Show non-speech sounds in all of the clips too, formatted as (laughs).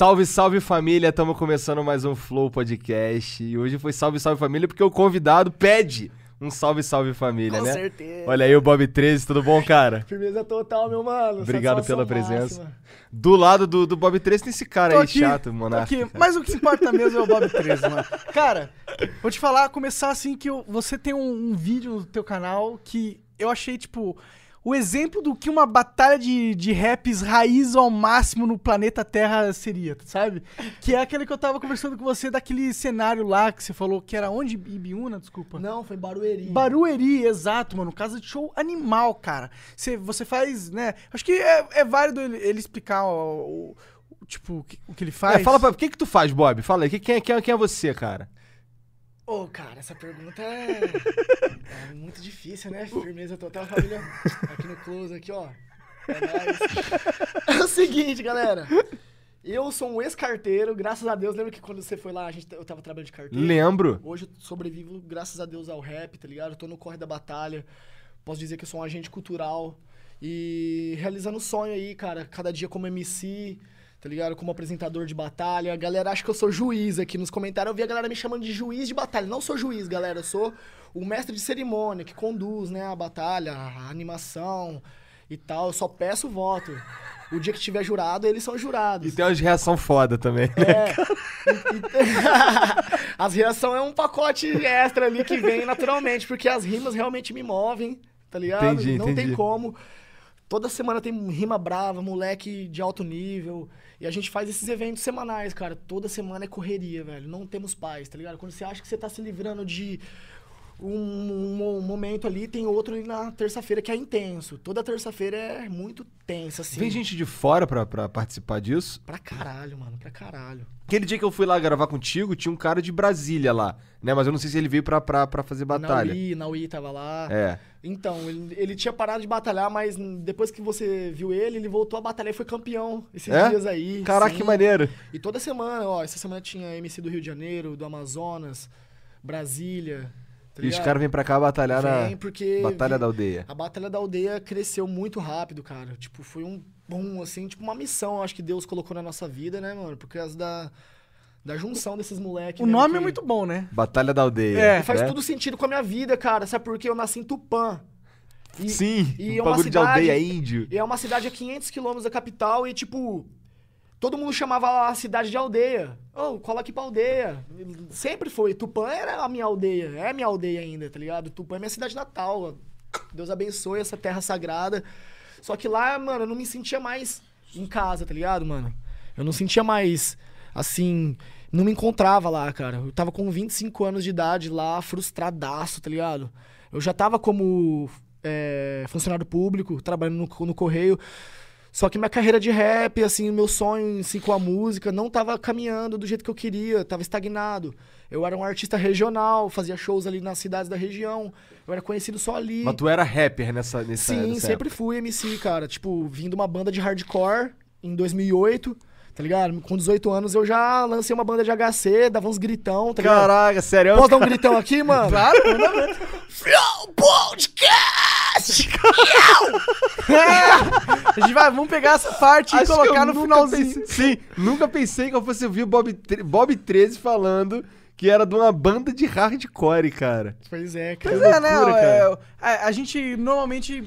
Salve, salve família, estamos começando mais um Flow Podcast. E hoje foi salve, salve família porque o convidado pede um salve, salve família, Com né? certeza. Olha aí o Bob 13, tudo bom, cara? (laughs) Firmeza total, meu mano. Obrigado pela presença. máxima. Do lado do, do Bob 13 tem esse cara Tô aí aqui, chato, monarca. aqui. Mas o que importa mesmo é o Bob 13, mano. Cara, vou te falar, começar assim que eu- você tem um, um vídeo no teu canal que eu achei, tipo, o exemplo do que uma batalha de, de raps raiz ao máximo no planeta Terra seria, sabe? Que é aquele que eu tava conversando com você daquele cenário lá que você falou que era onde? Ibiúna, desculpa. Não, foi Barueri. Barueri, exato, mano. Casa de show animal, cara. Você, você faz, né? Acho que é, é válido ele, ele explicar o, o- o- tipo, o que, o que ele faz. É, fala pra... O que que tu faz, Bob? Fala aí, que- quem, é- quem, é- quem é você, cara? Ô, cara, essa pergunta é... é (laughs) muito difícil, né? Firmeza total, família. Aqui no close, aqui, ó. É nóis. (laughs) É o seguinte, galera. Eu sou um ex-carteiro, graças a Deus. Lembra que quando você foi lá, a gente, eu tava trabalhando de carteiro? Lembro. Hoje eu sobrevivo, graças a Deus, ao rap, tá ligado? Eu tô no corre da batalha. Posso dizer que eu sou um agente cultural. E realizando o sonho aí, cara. Cada dia como MC, tá ligado? Como apresentador de batalha. A galera acha que eu sou juiz aqui nos comentários. Eu vi a galera me chamando de juiz de batalha. Não sou juiz, galera. Eu sou o mestre de cerimônia que conduz, né, a batalha, a animação e tal. Eu só peço voto. O dia que tiver jurado, eles são jurados. E tem umas reação foda também. né? É. E- e- (laughs) as reações é um pacote extra ali que vem naturalmente, porque as rimas realmente me movem, tá ligado? Entendi, Não entendi. tem como. Toda semana tem rima brava, moleque de alto nível. E a gente faz esses eventos semanais, cara. Toda semana é correria, velho. Não temos paz, tá ligado? Quando você acha que você tá se livrando de um, um- momento ali, tem outro ali na terça-feira que é intenso. Toda terça-feira é muito tensa, assim. Vem gente de fora pra, pra participar disso. Pra caralho, mano, pra caralho. Aquele dia que eu fui lá gravar contigo, tinha um cara de Brasília lá, né? Mas eu não sei se ele veio pra, pra, pra fazer batalha. Naui, Naui tava lá. É. Então, ele, ele tinha parado de batalhar, mas depois que você viu ele, ele voltou a batalhar e foi campeão esses É? dias aí. Caraca, sim. que maneiro. E toda semana, ó, essa semana tinha MC do Rio de Janeiro, do Amazonas, Brasília. Tá E os caras vêm pra cá batalhar Vem na porque Batalha vi- da Aldeia. A Batalha da Aldeia cresceu muito rápido, cara. Tipo, foi um bom, assim, tipo uma missão, acho que Deus colocou na nossa vida, né, mano? Por causa da, da junção desses moleques. O mesmo nome é que- muito bom, né? Batalha da Aldeia. É. E faz né? tudo sentido com a minha vida, cara. Sabe por quê? Eu nasci em Tupã. E- Sim, e um é uma bagulho de cidade- aldeia índio. E é uma cidade a 500 quilômetros da capital e, tipo, todo mundo chamava a cidade de aldeia. Ô, cola aqui pra aldeia. Sempre foi. Tupã era a minha aldeia. É minha aldeia ainda, tá ligado? Tupã é minha cidade natal. Deus abençoe essa terra sagrada. Só que lá, mano, eu não me sentia mais em casa, tá ligado, mano? Eu não sentia mais, assim... Não me encontrava lá, cara. Eu tava com 25 anos de idade lá, frustradaço, tá ligado? Eu já tava como é, funcionário público, trabalhando no, no correio. Só que minha carreira de rap, assim, meu sonho assim, com a música não tava caminhando do jeito que eu queria, tava estagnado. Eu era um artista regional, fazia shows ali nas cidades da região. Eu era conhecido só ali. Mas tu era rapper nessa, nessa Sim, nessa sempre época. fui MC, cara. Tipo, vim de uma banda de hardcore em 2008, tá ligado? Com 18 anos eu já lancei uma banda de HC, dava uns gritão, tá ligado? Caraca, sério? Posso dar um gritão aqui, mano? Claro. Flow Podcast! (laughs) A gente vai, vamos pegar essa parte Acho e colocar no finalzinho. pensei- sim, nunca pensei que eu fosse ouvir o Bob, Bob 13 falando que era de uma banda de hardcore, cara. Pois é, cara. Pois é, né? loucura, é, a, a gente normalmente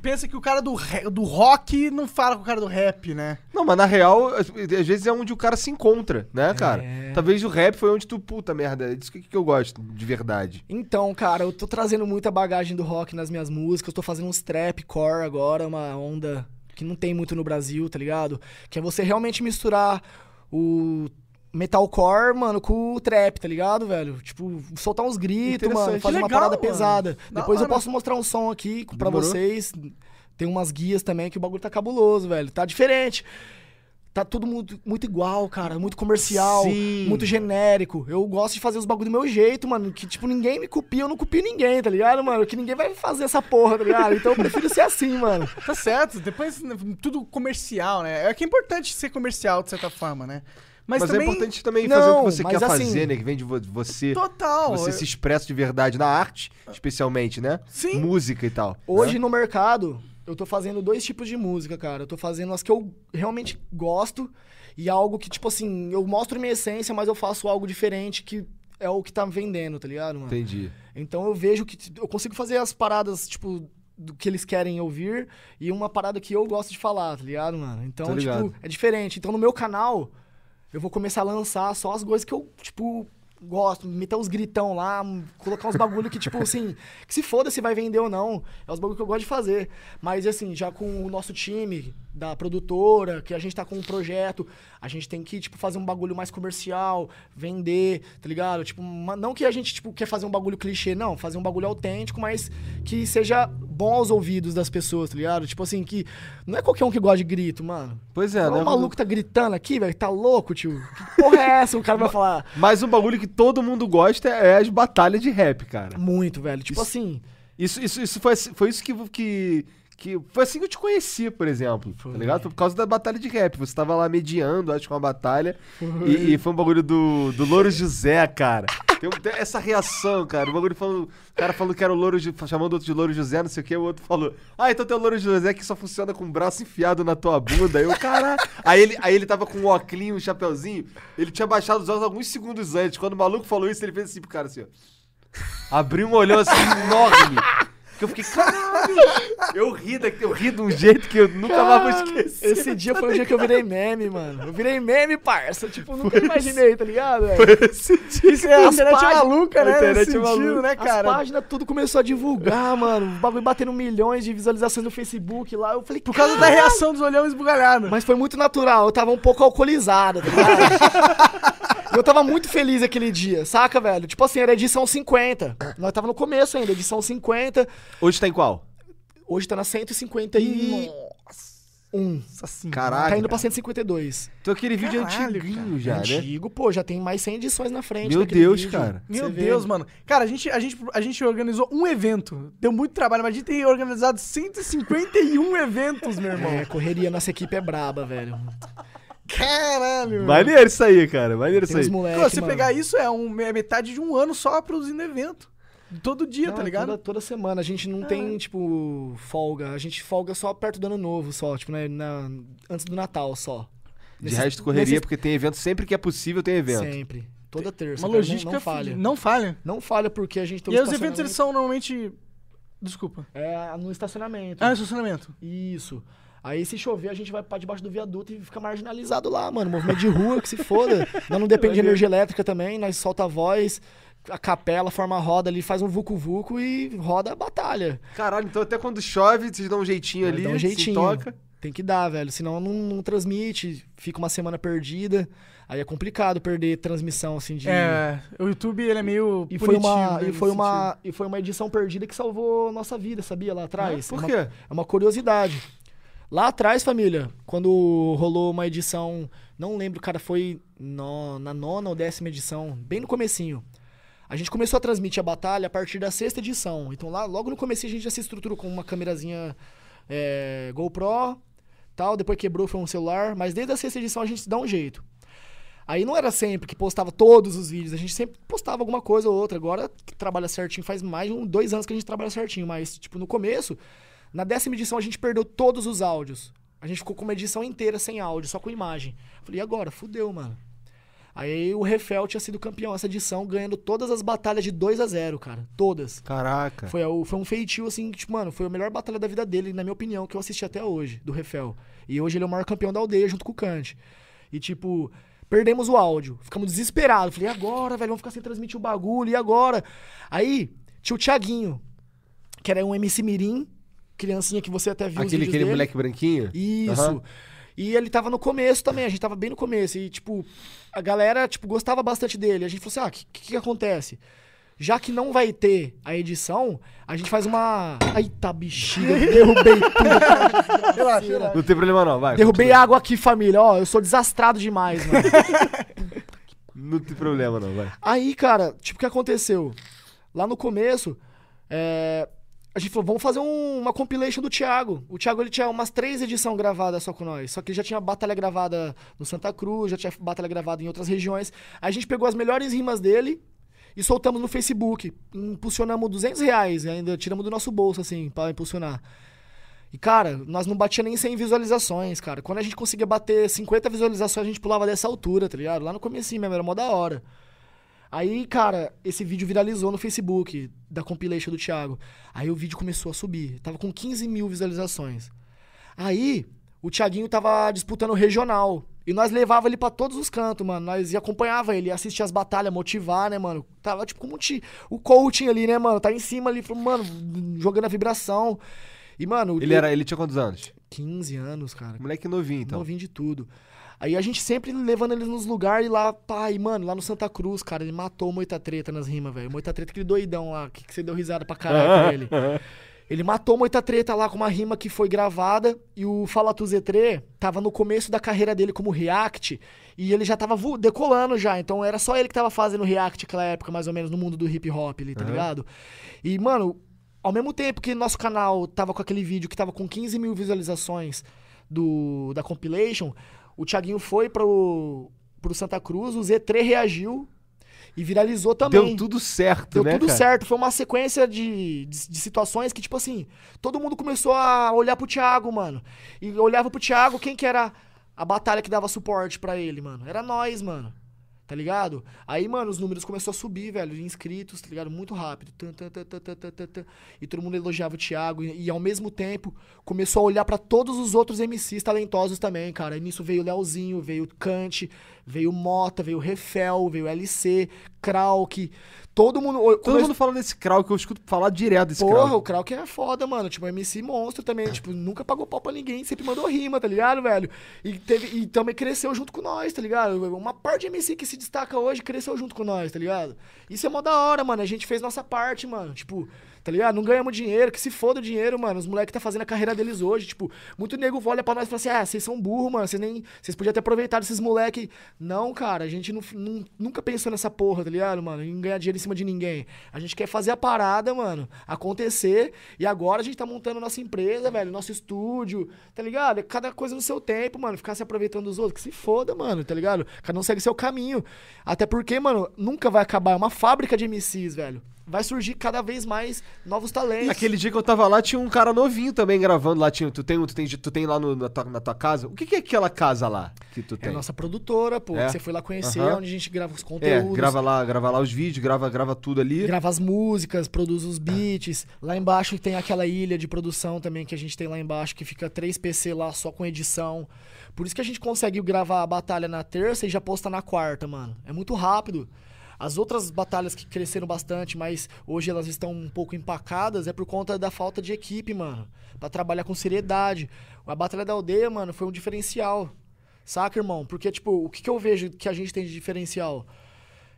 pensa que o cara do, do rock não fala com o cara do rap, né? Não, mas na real, às às vezes é onde o cara se encontra, né, cara? É. Talvez o rap foi onde tu, puta merda, é disso que, que eu gosto, de verdade. Então, cara, eu tô trazendo muita bagagem do rock nas minhas músicas. Eu tô fazendo uns trap core agora, uma onda que não tem muito no Brasil, tá ligado? Que é você realmente misturar o metalcore, mano, com o trap, tá ligado, velho? Tipo, soltar uns gritos, mano, fazer uma Legal, parada mano. pesada. Da Depois eu posso mostrar um som aqui pra Demorou. vocês. Tem umas guias também que o bagulho tá cabuloso, velho. Tá diferente. Tá tudo muito, muito igual, cara. Muito comercial, Sim. muito genérico. Eu gosto de fazer os bagulho do meu jeito, mano. Que, tipo, ninguém me copia, eu não copio ninguém, tá ligado, mano? Que ninguém vai fazer essa porra, tá ligado? Então eu prefiro ser assim, mano. (laughs) Tá certo. Depois, né, tudo comercial, né? É que é importante ser comercial, de certa forma, né? Mas, Mas, também... é importante também fazer o que você quer assim- fazer, né? Que vem de vo- você. Total. Você eu- se expressa de verdade na arte, especialmente, né? Sim. Música e tal. Hoje né? no mercado, eu tô fazendo dois tipos de música, cara. Eu tô fazendo as que eu realmente gosto e algo que, tipo assim, eu mostro minha essência, mas eu faço algo diferente que é o que tá vendendo, tá ligado, mano? Entendi. Então eu vejo que eu consigo fazer as paradas, tipo, do que eles querem ouvir e uma parada que eu gosto de falar, tá ligado, mano? Então, Tô ligado. tipo, é diferente. Então no meu canal, eu vou começar a lançar só as coisas que eu, tipo, gosto. Meter os gritão lá, colocar uns bagulho que, tipo, (laughs) assim, que se foda se vai vender ou não. É os bagulho que eu gosto de fazer. Mas, assim, já com o nosso time da produtora, que a gente tá com um projeto, a gente tem que, tipo, fazer um bagulho mais comercial, vender, tá ligado? Tipo, uma- não que a gente, tipo, quer fazer um bagulho clichê, não. Fazer um bagulho autêntico, mas que seja bom aos ouvidos das pessoas, tá ligado? Tipo assim, que não é qualquer um que gosta de grito, mano. Pois é, É, né? o maluco tá gritando aqui, velho, tá louco, tio. Que porra é essa? O cara vai falar Mas um bagulho que todo mundo gosta é as batalhas de rap, cara. muito, velho. Tipo Isso- assim, Isso, isso, isso foi, foi isso que, que, que. Foi assim que eu te conheci, por exemplo. Tá ligado? Foi por causa da batalha de rap. Você tava lá mediando, acho que uma batalha. E, e foi um bagulho do, do Louro José, cara. Tem, tem essa reação, cara. O bagulho falando. O cara falou que era o Louro chamando o outro de Louro José, não sei o que. O outro falou: Ah, então tem o Louro José que só funciona com o braço enfiado na tua bunda. Aí eu, caralho. Aí ele, aí ele tava com um óculos, um chapeuzinho. Ele tinha baixado os olhos alguns segundos antes. Quando o maluco falou isso, ele fez assim pro cara assim, ó. Abriu um olhão assim enorme. Que eu fiquei, caralho! Eu ri, daqui, eu ri de um jeito que eu nunca mais vou esquecer. esse dia foi o dia que eu virei meme, mano. Eu virei meme, parça. Tipo, nunca imaginei, tá ligado, velho? Esse dia. Isso é a As internet páginas- maluca, né? a internet sentido, maluca. né, As cara? páginas tudo começou a divulgar, mano. O bagulho batendo milhões de visualizações no Facebook lá. Eu falei, Por causa da reação dos olhão esbugalhados. Mas foi muito natural, eu tava um pouco alcoolizado, tá ligado? (laughs) E eu tava muito feliz aquele dia, saca, velho? Tipo assim, era edição 50. Nós tava no começo ainda, edição 50. Hoje tá em qual? Hoje tá na 151. Nossa senhora. Caraca. Tá indo pra 152. Então aquele vídeo é Caralho, antiguinho já, né? Antigo, pô, já tem mais 100 edições na frente. Meu Deus, vídeo. cara. Meu Você vê. Deus, mano. Cara, a gente, a, gente, a gente organizou um evento. Deu muito trabalho, mas a gente tem organizado 151 eventos, meu irmão. É, correria, nossa equipe é braba, velho. Caralho. Maneiro isso aí, cara. Maneiro isso aí. moleques, Pô, você mano. pegar isso é, um, é metade de um ano só produzindo evento. Todo dia, Não, tá é ligado? Toda, toda semana. A gente não tem, tipo, folga. A gente folga só perto do ano novo, só. Tipo, né, na- antes do Natal, só. De Nesses- resto, correria, nesses- porque tem evento sempre que é possível, tem evento. Sempre. Toda terça. Uma cara, não- logística não, falha. Não falha. Não falha porque a gente tem E os eventos eles são normalmente. Desculpa. É no estacionamento. Ah, estacionamento. Isso. Aí se chover, a gente vai pra debaixo do viaduto e fica marginalizado lá, mano. Movimento de rua, que se foda. (laughs) Nós não depende de energia elétrica também, nós solta a voz, a capela forma a roda ali, faz um vucu-vucu e roda a batalha. Caralho, então até quando chove, vocês dão um jeitinho É, ali, dá um se jeitinho. toca. Tem que dar, velho. Senão não, não transmite, fica uma semana perdida. Aí é complicado perder transmissão, assim, de. É, o YouTube ele é meio. E foi, uma, e, foi sentido. uma, e foi uma edição perdida que salvou nossa vida, sabia? Lá atrás. Por é uma, quê? É uma curiosidade. Lá atrás, família, quando rolou uma edição, não lembro, cara, foi no- na nona ou décima edição, bem no comecinho. A gente começou a transmitir a batalha a partir da sexta edição. Então lá, logo no começo a gente já se estruturou com uma câmerazinha é, GoPro, tal, depois quebrou, foi um celular, mas desde a sexta edição a gente dá um jeito. Aí não era sempre que postava todos os vídeos, a gente sempre postava alguma coisa ou outra. Agora que trabalha certinho, faz mais de um, dois anos que a gente trabalha certinho, mas, tipo, no começo, na décima edição a gente perdeu todos os áudios. A gente ficou com uma edição inteira sem áudio, só com imagem. Falei, e agora? Fudeu, mano. Aí o Refel tinha sido campeão essa edição, ganhando todas as batalhas de 2 a 0 cara. Todas. Caraca. Foi, foi um feitio, assim, que, tipo, mano, foi a melhor batalha da vida dele, na minha opinião, que eu assisti até hoje, do Refel. E hoje ele é o maior campeão da aldeia, junto com o Kant. E, tipo, perdemos o áudio. Ficamos desesperados. Falei, e agora, velho? Vamos ficar sem transmitir o bagulho, e agora? Aí, tinha o Thiaguinho, que era um MC Mirim, criancinha que você até viu Aquele, aquele dele. moleque branquinho? Isso. Aham. E ele tava no começo também, a gente tava bem no começo. E, tipo, a galera, tipo, gostava bastante dele. A gente falou assim, ah, o que, que que acontece? Já que não vai ter a edição, a gente faz uma... Eita, bexiga, (laughs) derrubei tudo. Relaxa, relaxa. Não tem problema não, vai. Derrubei continua. água aqui, família. Ó, eu sou desastrado demais, mano. (laughs) Não tem problema não, vai. Aí, cara, tipo, o que aconteceu? Lá no começo, é, a gente falou, vamos fazer um- uma compilation do Thiago. O Thiago, ele tinha umas três edições gravadas só com nós. Só que ele já tinha batalha gravada no Santa Cruz, já tinha batalha gravada em outras regiões. A gente pegou as melhores rimas dele e soltamos no Facebook. Impulsionamos 200 reais, ainda tiramos do nosso bolso, assim, pra impulsionar. E, cara, nós não batia nem 100 visualizações, cara. Quando a gente conseguia bater 50 visualizações, a gente pulava dessa altura, tá ligado? Lá no começo mesmo, era mó da hora. Aí, cara, esse vídeo viralizou no Facebook da compilation do Thiago. Aí o vídeo começou a subir. Tava com 15 mil visualizações. Aí, o Thiaguinho tava disputando o regional. E nós levava ele pra todos os cantos, mano. Nós ia acompanhava ele, ia assistir as batalhas, motivar, né, mano? Tava tipo como o coaching ali, né, mano? Tá em cima ali, mano, jogando a vibração. E, mano. Ele, era, ele tinha quantos anos? 15 anos, cara. Moleque novinho, então. Novinho de tudo. Aí a gente sempre levando ele nos lugares e lá, pai, mano, lá no Santa Cruz, cara, ele matou o Moita Treta nas rimas, velho. Moita Treta, aquele doidão lá, que, que você deu risada pra caralho com ele. (laughs) Ele matou Moita Treta lá com uma rima que foi gravada e o Fala Tu tava no começo da carreira dele como React e ele já tava decolando já, então era só ele que tava fazendo React naquela época, mais ou menos, no mundo do hip hop ali, tá uhum. ligado? E, mano, ao mesmo tempo que nosso canal tava com aquele vídeo que tava com 15 mil visualizações do, da compilation, o Thiaguinho foi pro, pro Santa Cruz, o Z3 reagiu e viralizou também. Deu tudo certo, Deu né? Deu tudo cara? certo. Foi uma sequência de, de, de, situações que, tipo assim, todo mundo começou a olhar pro Thiago, mano. E olhava pro Thiago, quem que era a batalha que dava suporte para ele, mano? Era nós, mano tá ligado? Aí, mano, os números começaram a subir, velho, de inscritos, tá ligado? Muito rápido. E todo mundo elogiava o Thiago. E, e ao mesmo tempo, começou a olhar para todos os outros MCs talentosos também, cara. E nisso veio Leozinho, veio Kant, veio Mota, veio Refel, veio LC, Krauk. Todo mundo. Todo come... mundo fala desse Krauk, eu escuto falar direto desse Porra, Krauk. o Krauk é foda, mano. Tipo, MC monstro também. Tipo, nunca pagou pau pra ninguém, sempre mandou rima, tá ligado, velho? E, teve, e também cresceu junto com nós, tá ligado? Uma parte de MC que se destaca hoje cresceu junto com nós, tá ligado? Isso é mó da hora, mano. A gente fez nossa parte, mano. Tipo, tá ligado? Não ganhamos dinheiro, que se foda o dinheiro, mano. Os moleques tá fazendo a carreira deles hoje. Tipo, muito nego olha pra nós e fala assim: ah, vocês são burros, mano. Vocês nem. Vocês podiam ter aproveitado esses moleques. Não, cara, a gente não, não, nunca pensou nessa porra, tá ligado, mano? Em ganhar dinheiro em cima de ninguém. A gente quer fazer a parada, mano, acontecer. E agora a gente tá montando nossa empresa, velho, nosso estúdio, tá ligado? Cada coisa no seu tempo, mano. Ficar se aproveitando dos outros, que se foda, mano, tá ligado? Cada um segue seu caminho. Até porque, mano, nunca vai acabar. É uma fábrica de MCs, velho vai surgir cada vez mais novos talentos. Aquele dia que eu tava lá, tinha um cara novinho também gravando lá. Tinha, tu, tem, tu, tem, tu tem lá no, na, tua, na tua casa? O que, que, é aquela casa lá que tu tem? É a nossa produtora, pô. É? Você foi lá conhecer, uhum. onde a gente grava os conteúdos. É, grava lá, grava lá os vídeos, grava, grava tudo ali. Grava as músicas, produz os beats. Lá embaixo tem aquela ilha de produção também que a gente tem lá embaixo, que fica três PC lá só com edição. Por isso que a gente consegue gravar a batalha na terça e já posta na quarta, mano. É muito rápido. As outras batalhas que cresceram bastante, mas hoje elas estão um pouco empacadas, é por conta da falta de equipe, mano. para trabalhar com seriedade. A Batalha da Aldeia, mano, foi um diferencial. Saca, irmão? Porque, tipo, o que, que eu vejo que a gente tem de diferencial?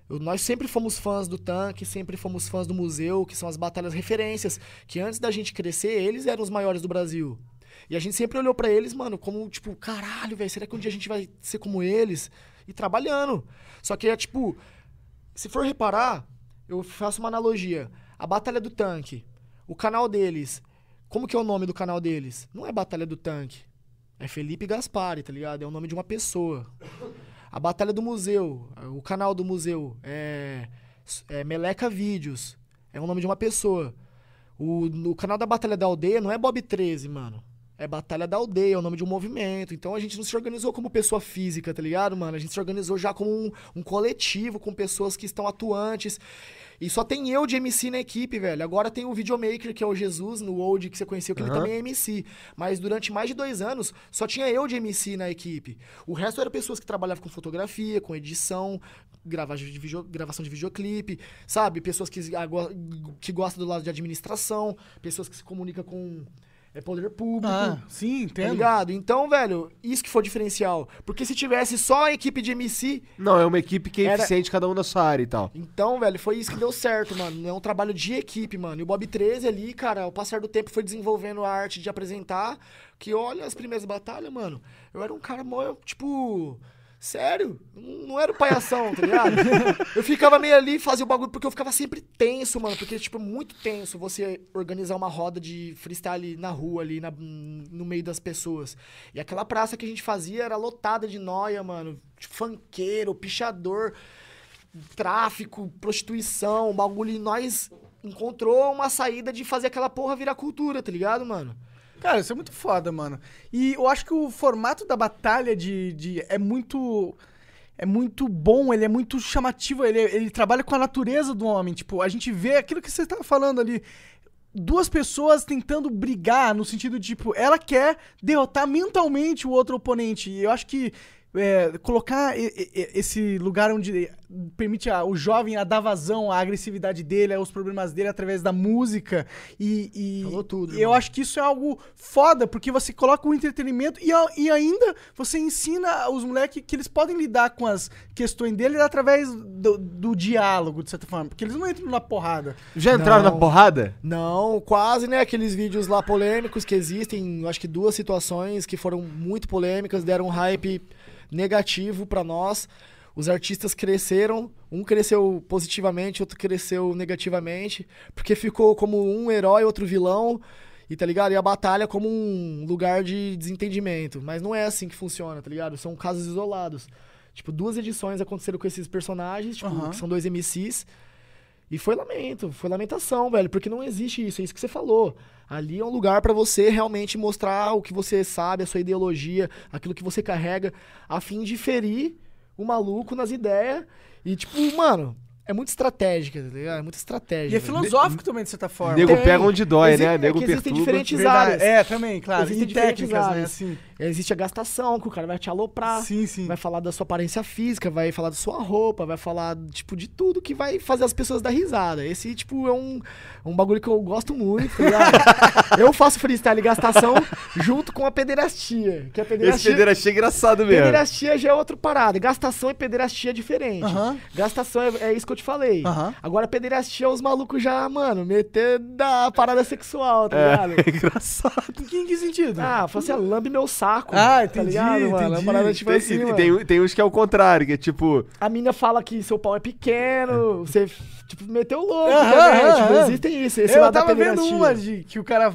Nós sempre fomos fãs do tanque, sempre fomos fãs do museu, que são as batalhas referências, que antes da gente crescer, eles eram os maiores do Brasil. E a gente sempre olhou para eles, mano, como, tipo, caralho, velho, será que um dia a gente vai ser como eles? E trabalhando. Só que é, tipo, se for reparar, eu faço uma analogia. A Batalha do Tanque, o canal deles, como que é o nome do canal deles? Não é Batalha do Tanque. É Felipe Gaspari, tá ligado? É o nome de uma pessoa. A Batalha do Museu, o canal do museu é, é Meleca Vídeos. É o nome de uma pessoa. O, o canal da Batalha da Aldeia não é Bob 13, mano. É Batalha da Aldeia, é o nome de um movimento. Então a gente não se organizou como pessoa física, tá ligado, mano? A gente se organizou já como um, um coletivo, com pessoas que estão atuantes. E só tem eu de MC na equipe, velho. Agora tem o videomaker, que é o Jesus, no Old, que você conheceu, que uhum. ele também é MC. Mas durante mais de dois anos, só tinha eu de MC na equipe. O resto eram pessoas que trabalhavam com fotografia, com edição, de video, gravação de videoclipe, sabe? Pessoas que, que gostam do lado de administração, pessoas que se comunicam com é poder público. Ah, sim, entendo. Tá ligado? Então, velho, isso que foi o diferencial. Porque se tivesse só a equipe de MC. Não, é uma equipe que é era... eficiente, cada um na sua área e tal. Então, velho, foi isso que deu certo, mano. É um trabalho de equipe, mano. E o Bob 13 ali, cara, ao passar do tempo foi desenvolvendo a arte de apresentar. Que olha as primeiras batalhas, mano. Eu era um cara mó, tipo Sério, não era o palhação, tá ligado? (laughs) eu ficava meio ali fazia o bagulho porque eu ficava sempre tenso, mano. Porque, tipo, muito tenso você organizar uma roda de freestyle na rua ali, na, no meio das pessoas. E aquela praça que a gente fazia era lotada de noia, mano. Funkeiro, pichador, tráfico, prostituição, bagulho. E nós encontrou uma saída de fazer aquela porra virar cultura, tá ligado, mano? Cara, isso é muito foda, mano. E eu acho que o formato da batalha de, de é muito é muito bom, ele é muito chamativo, ele, ele trabalha com a natureza do homem. Tipo, a gente vê aquilo que você estava falando ali. Duas pessoas tentando brigar no sentido de, tipo, ela quer derrotar mentalmente o outro oponente. E eu acho que é, colocar esse lugar onde permite a- o jovem a dar vazão à agressividade dele, aos problemas dele através da música e, e- Falou tudo, e eu acho que isso é algo foda porque você coloca o entretenimento e, e ainda você ensina os moleques que eles podem lidar com as questões deles através do, do diálogo de certa forma, porque eles não entram na porrada. Já entraram Não. na porrada? Não, quase, né? Aqueles vídeos lá polêmicos que existem, acho que duas situações que foram muito polêmicas, deram um hype negativo pra nós. Os artistas cresceram, um cresceu positivamente, outro cresceu negativamente, porque ficou como um herói, outro vilão, e tá ligado? E a batalha como um lugar de desentendimento. Mas não é assim que funciona, tá ligado? São casos isolados. Tipo, duas edições aconteceram com esses personagens, tipo, Aham. que são dois MCs. E foi lamento, foi lamentação, velho, porque não existe isso, é isso que você falou. Ali é um lugar pra você realmente mostrar o que você sabe, a sua ideologia, aquilo que você carrega, a fim de ferir o maluco nas ideias. E, tipo, mano, é muito estratégica, tá ligado? É muita estratégia. E é filosófico também, de certa forma. Nego Tem. pega onde dói, Exi- né? é Nego que existem perturba. diferentes Verdade. áreas. É, também, claro. Existem e diferentes técnicas, né? áreas. Assim. Existe a gastação, que o cara vai te aloprar. Sim, sim. Vai falar da sua aparência física, vai falar da sua roupa, vai falar, tipo, de tudo que vai fazer as pessoas dar risada. Esse, tipo, é um, um bagulho que eu gosto muito, tá ligado? (laughs) eu faço freestyle e gastação junto com a pederastia. Que a Esse pederastia, pederastia é engraçado mesmo. pederastia já é outra parada. Gastação e pederastia é diferente. Gastação é, é isso que eu te falei. Agora, pederastia, os malucos já, mano, meter da parada sexual, tá ligado? É, (laughs) engraçado. Em que sentido? Ah, assim, ah, lambe meu saco. Ah, Tá entendi, ligado, mano? entendi. Uma parada tipo Tem, assim, e mano. tem, tem uns que é o contrário, que é tipo. A mina fala que seu pau é pequeno, você, tipo, meteu louco Aham, também. aham, tipo, aham. existem isso. Esse eu lado da tava vendo uma de que o cara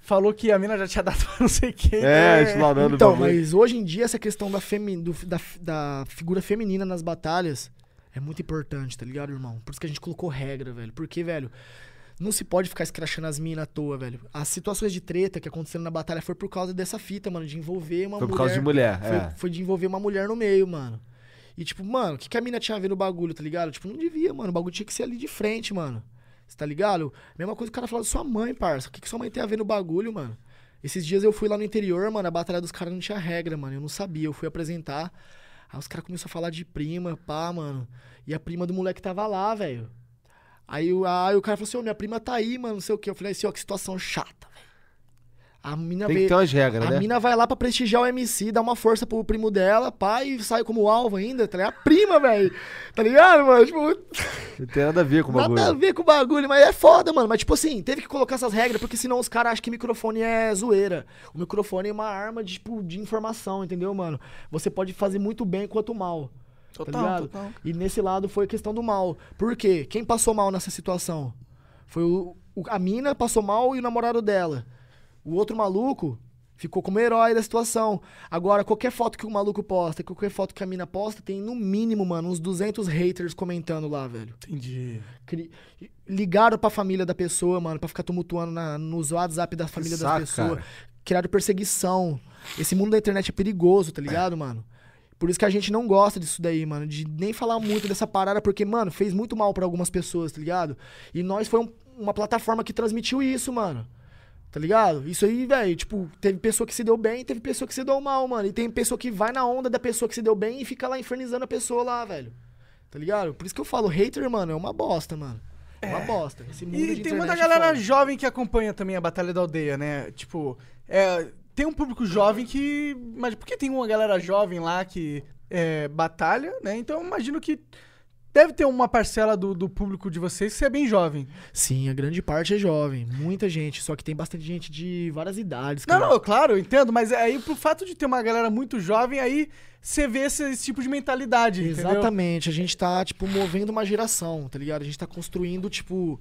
falou que a mina já tinha (laughs) dado pra não sei quem. É, explanando o Então, mas hoje em dia essa questão da, femi do- da, da figura feminina nas batalhas é muito importante, tá ligado, irmão? Por isso que a gente colocou regra, velho. Porque, velho, não se pode ficar escrachando as minas à toa, velho. As situações de treta que aconteceram na batalha foi por causa dessa fita, mano, de envolver uma Foi mulher. por causa de mulher. Foi, é. foi de envolver uma mulher no meio, mano. E tipo, mano, o que, que a mina tinha a ver no bagulho, tá ligado? Tipo, não devia, mano. O bagulho tinha que ser ali de frente, mano. Você tá ligado? Mesma coisa que o cara falou da sua mãe, parça. O que, que sua mãe tem a ver no bagulho, mano? Esses dias eu fui lá no interior, mano. A batalha dos caras não tinha regra, mano. Eu não sabia. Eu fui apresentar. Aí os caras começaram a falar de prima, pá, mano. E a prima do moleque tava lá, velho. Aí, o- aí o cara falou assim: Ô, minha prima tá aí, mano, não sei o quê. Eu falei assim: ó, que situação chata, velho. A mina Tem que veio. ter umas regras, A né? mina vai lá pra prestigiar o MC, dar uma força pro primo dela, pá, e sai como alvo ainda, tá ligado? A prima, velho. Tá ligado, mano? Tipo, Não tem nada a ver com o bagulho. nada a ver com o bagulho, mas é foda, mano. Mas, tipo assim, teve que colocar essas regras, porque senão os caras acham que microfone é zoeira. O microfone é uma arma de, tipo, de informação, entendeu, mano? Você pode fazer muito bem quanto mal. Tá Total, ligado? total. E nesse lado foi a questão do mal. Por quê? Quem passou mal nessa situação? Foi o, o- a mina passou mal e o namorado dela. O outro maluco ficou como herói da situação. Agora, qualquer foto que o maluco posta, qualquer foto que a mina posta, tem no mínimo, mano, uns 200 haters comentando lá, velho. Entendi. Cri- Ligaram pra família da pessoa, mano, pra ficar tumultuando na, nos WhatsApp da família pessoas. cara. Criaram perseguição. Esse mundo da internet é perigoso, tá ligado, mano? Por isso que a gente não gosta disso daí, mano. De nem falar muito dessa parada, porque, mano, fez muito mal pra algumas pessoas, tá ligado? E nós foi um- uma plataforma que transmitiu isso, mano. Tá ligado? Isso aí, velho, tipo, teve pessoa que se deu bem, teve pessoa que se deu mal, mano. E tem pessoa que vai na onda da pessoa que se deu bem e fica lá infernizando a pessoa lá, velho. Tá ligado? Por isso que eu falo, hater, mano, é uma bosta, mano. É uma bosta. Esse mundo E tem muita é galera jovem que acompanha também a Batalha da Aldeia, né? Tipo, é, tem um público jovem que. Mas por que tem uma galera jovem lá que é, batalha, né? Então eu imagino que deve ter uma parcela do, do público de vocês que é bem jovem. Sim, a grande parte é jovem. Muita gente. Só que tem bastante gente de várias idades. Não, cara. não, claro, eu entendo, mas aí pro fato de ter uma galera muito jovem, aí você vê esse, esse tipo de mentalidade, entendeu? Exatamente. A gente tá, tipo, movendo uma geração, tá ligado? A gente tá construindo, tipo,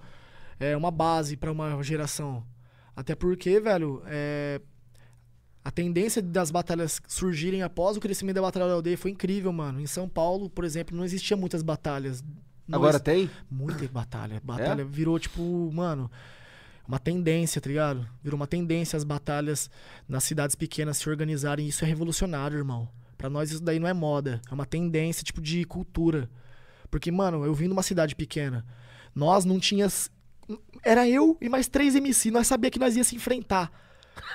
é, uma base pra uma geração. Até porque, velho, é, a tendência das batalhas surgirem após o crescimento da Batalha da Aldeia foi incrível, mano. Em São Paulo, por exemplo, não existia muitas batalhas. Nós- Agora tem? Muita batalha. Batalha virou, tipo, mano. uma tendência, tá ligado? Virou uma tendência as batalhas nas cidades pequenas se organizarem. Isso é revolucionário, irmão. Pra nós isso daí não é moda. É uma tendência, tipo, de cultura. Porque, mano, eu vim de uma cidade pequena. Nós não tínhamos. Era eu e mais três MC. Nós sabia que nós ia se enfrentar.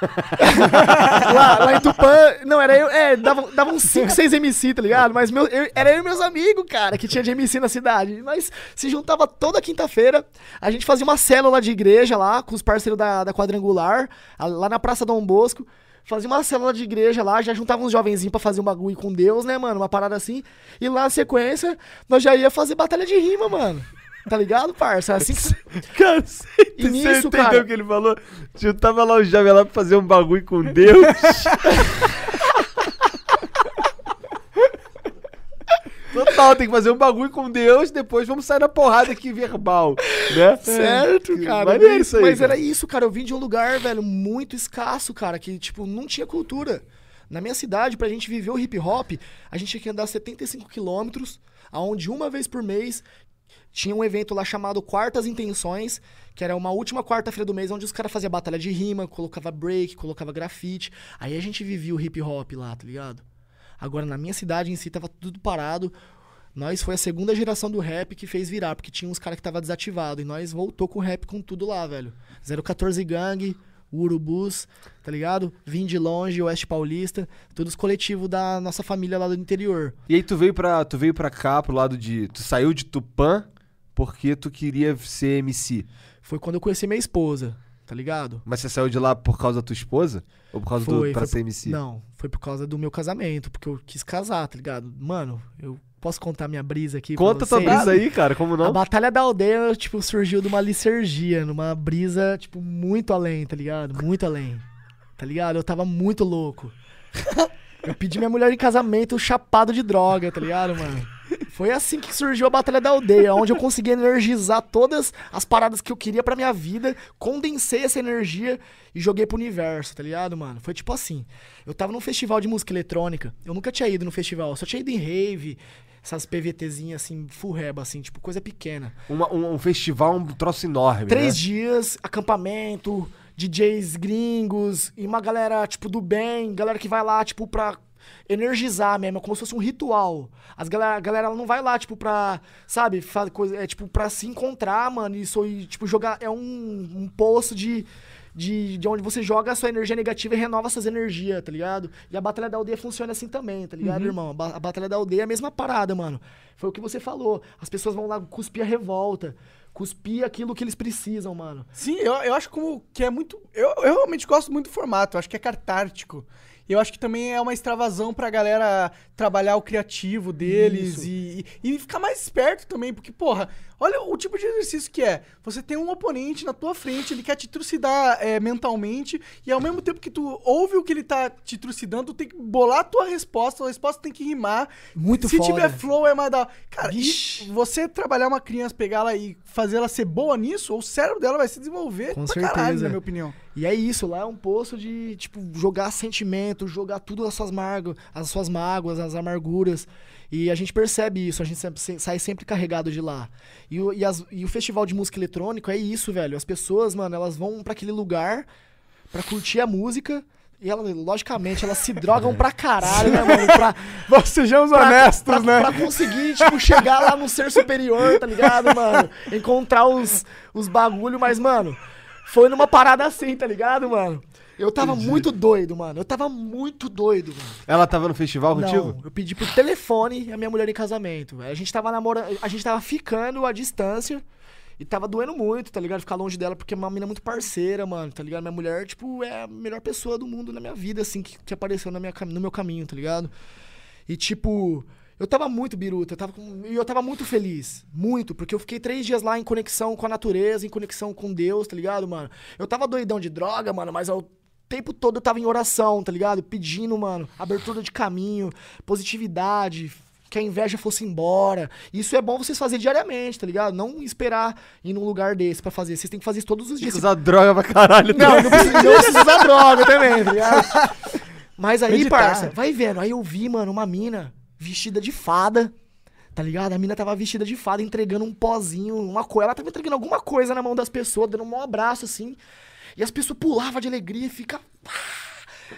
(laughs) lá, lá em Tupã, não, era eu, é, dava, dava uns 5, 6 MC, tá ligado? Mas meu, eu, era eu e meus amigos, cara, que tinha de MC na cidade. Nós se juntava toda quinta-feira, a gente fazia uma célula de igreja lá, com os parceiros da, da Quadrangular, lá na Praça Dom Bosco. Fazia uma célula de igreja lá, já juntava uns jovenzinhos pra fazer um bagulho com Deus, né, mano? Uma parada assim. E lá na sequência, nós já ia fazer batalha de rima, mano. Tá ligado, parça? Assim que... (laughs) Cara, você, E você nisso, entendeu cara- o que ele falou? Tio, tava lá o jovem lá pra fazer um bagulho com Deus. (laughs) Total, tem que fazer um bagulho com Deus, depois vamos sair na porrada aqui verbal, né? (laughs) Certo, Que cara. Mas, isso aí, mas cara. era isso, cara. Eu vim de um lugar, velho, muito escasso, cara, que, tipo, não tinha cultura. Na minha cidade, pra gente viver o hip hop, a gente tinha que andar 75 quilômetros, aonde uma vez por mês tinha um evento lá chamado Quartas Intenções, que era uma última quarta-feira do mês, onde os caras faziam batalha de rima, colocava break, colocava grafite. Aí a gente vivia o hip hop lá, tá ligado? Agora, na minha cidade em si, tava tudo parado. Nós foi a segunda geração do rap que fez virar, porque tinha uns caras que tava desativado. E nós voltou com o rap com tudo lá, velho. 014 Gang, Urubus, tá ligado? Vim de longe, Oeste Paulista, todos coletivos da nossa família lá do interior. E aí tu veio pra, tu veio pra cá, pro lado de... Tu saiu de Tupã porque tu queria ser MC. Foi quando eu conheci minha esposa, tá ligado? Mas você saiu de lá por causa da tua esposa? Ou por causa do... pra foi ser MC? Não, foi por causa do meu casamento, porque eu quis casar, tá ligado? Mano, eu posso contar minha brisa aqui Conta tua brisa aí, cara, como A não? Batalha da Aldeia, tipo, surgiu de uma licergia, numa brisa, tipo, muito além, tá ligado? Muito além. Tá ligado? Eu tava muito louco. (laughs) Eu pedi minha mulher em casamento chapado de droga, tá ligado, mano? Foi assim que surgiu a Batalha da Aldeia, onde eu consegui energizar todas as paradas que eu queria pra minha vida, condensei essa energia e joguei pro universo, tá ligado, mano? Foi tipo assim. Eu tava num festival de música eletrônica, eu nunca tinha ido no festival, só tinha ido em rave, essas PVTzinhas assim, full reba, assim, tipo, coisa pequena. Uma- um, um festival, um troço enorme, Três né? dias, acampamento, DJs gringos e uma galera, tipo, do bem, galera que vai lá, tipo, pra energizar mesmo, como se fosse um ritual. As galera, a galera ela não vai lá, tipo, pra, sabe, fazer coisa, é tipo, pra se encontrar, mano, isso e, tipo, jogar, é um, um poço de, de, de onde você joga a sua energia negativa e renova essas energias, tá ligado? E a Batalha da Aldeia funciona assim também, tá ligado, irmão? A, ba- a Batalha da Aldeia é a mesma parada, mano. Foi o que você falou. As pessoas vão lá cuspir a revolta, cuspir aquilo que eles precisam, mano. Sim, eu, eu acho como que é muito. Eu, eu realmente gosto muito do formato, eu acho que é catártico. E eu acho que também é uma extravasão pra galera trabalhar o criativo deles e, e, e ficar mais esperto também, porque, porra, olha o tipo de exercício que é. Você tem um oponente na tua frente, ele quer te trucidar é, mentalmente, e ao mesmo tempo que tu ouve o que ele tá te trucidando, tu tem que bolar a tua resposta, a resposta tem que rimar. Muito Se tiver flow, é mais da. Cara, e você trabalhar uma criança, pegar ela e fazer ela ser boa nisso, o cérebro dela vai se desenvolver Com pra caralho, certeza. na minha opinião. E é isso, lá é um poço de, tipo, jogar sentimento, jogar tudo as suas mágoas, as suas mágoas, as amarguras. E a gente percebe isso, a gente sempre- sai sempre carregado de lá. E o, e, as- e o festival de música eletrônica é isso, velho. As pessoas, mano, elas vão pra aquele lugar pra curtir a música. E elas, logicamente, elas se (laughs) drogam pra caralho, né, mano? Pra, (laughs) Sejamos pra, honestos, pra, né? pra conseguir, tipo, chegar lá no ser superior, tá ligado, mano? Encontrar os, os bagulho, mas, mano, foi numa parada assim, tá ligado, mano? Eu tava muito doido, mano. Eu tava muito doido, mano. Ela tava no festival contigo? Não, eu pedi por telefone a minha mulher em casamento. velho. A gente tava namorando, a gente tava ficando à distância e tava doendo muito, tá ligado? Ficar longe dela porque é uma mina muito parceira, mano, tá ligado? Minha mulher, tipo, é a melhor pessoa do mundo na minha vida, assim, que, que apareceu na minha, no meu caminho, tá ligado? E tipo, eu tava muito biruta, eu tava com, e eu tava muito feliz, muito, porque eu fiquei três dias lá em conexão com a natureza, em conexão com Deus, tá ligado, mano? Eu tava doidão de droga, mano, mas ao tempo todo eu tava em oração, tá ligado? Pedindo, mano, abertura de caminho, positividade, que a inveja fosse embora. Isso é bom vocês fazerem diariamente, tá ligado? Não esperar ir num lugar desse pra fazer. Vocês têm que fazer isso todos os dias. usar droga pra caralho. Não, não precisa, não precisa usar (laughs) droga também, tá ligado? Mas aí, Meditar. parça, vai vendo. Aí eu vi, mano, uma mina vestida de fada, Tá ligado? A mina tava vestida de fada, entregando um pozinho, uma coisa. Ela tava entregando alguma coisa na mão das pessoas, dando um abraço assim. E as pessoas pulavam de alegria e fica.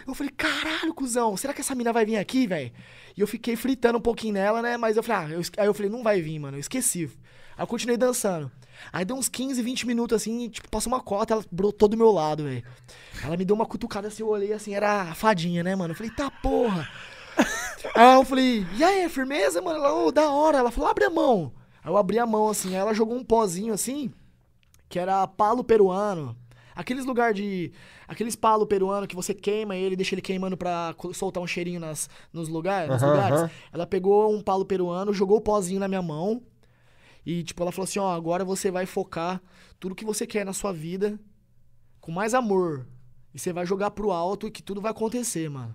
Eu falei, caralho, cuzão, será que essa mina vai vir aqui, velho? E eu fiquei fritando um pouquinho nela, né? Mas eu falei, ah, eu, aí eu falei, não vai vir, mano, eu esqueci. Aí eu continuei dançando. Aí deu uns 15, 20 minutos assim, tipo, passou uma cota, ela brotou do meu lado, velho. Ela me deu uma cutucada assim, eu olhei assim, era a fadinha, né, mano? Eu falei, tá porra. (laughs) aí eu falei, e aí, firmeza, mano? Ela, ô, da hora. Ela falou, abre a mão. Aí eu abri a mão assim, aí ela jogou um pozinho assim, que era palo peruano. Aqueles lugar de. Aqueles palo peruano que você queima ele, deixa ele queimando pra soltar um cheirinho nas, nos lugares, nos lugares. aham. Ela pegou um palo peruano, jogou o pozinho na minha mão. E, tipo, ela falou assim: ó, agora você vai focar tudo que você quer na sua vida com mais amor. E você vai jogar pro alto e que tudo vai acontecer, mano.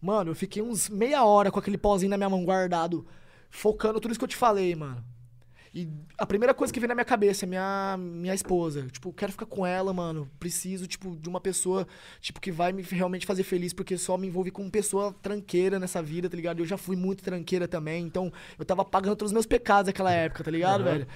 Mano, eu fiquei uns meia hora com aquele pozinho na minha mão guardado, focando tudo isso que eu te falei, mano. E a primeira coisa que veio na minha cabeça é minha, minha esposa. Tipo, eu quero ficar com ela, mano. Preciso, tipo, de uma pessoa, tipo, que vai me realmente fazer feliz, porque só me envolvi com pessoa tranqueira nessa vida, tá ligado? Eu já fui muito tranqueira também, então eu tava pagando todos os meus pecados naquela época, tá ligado, velho?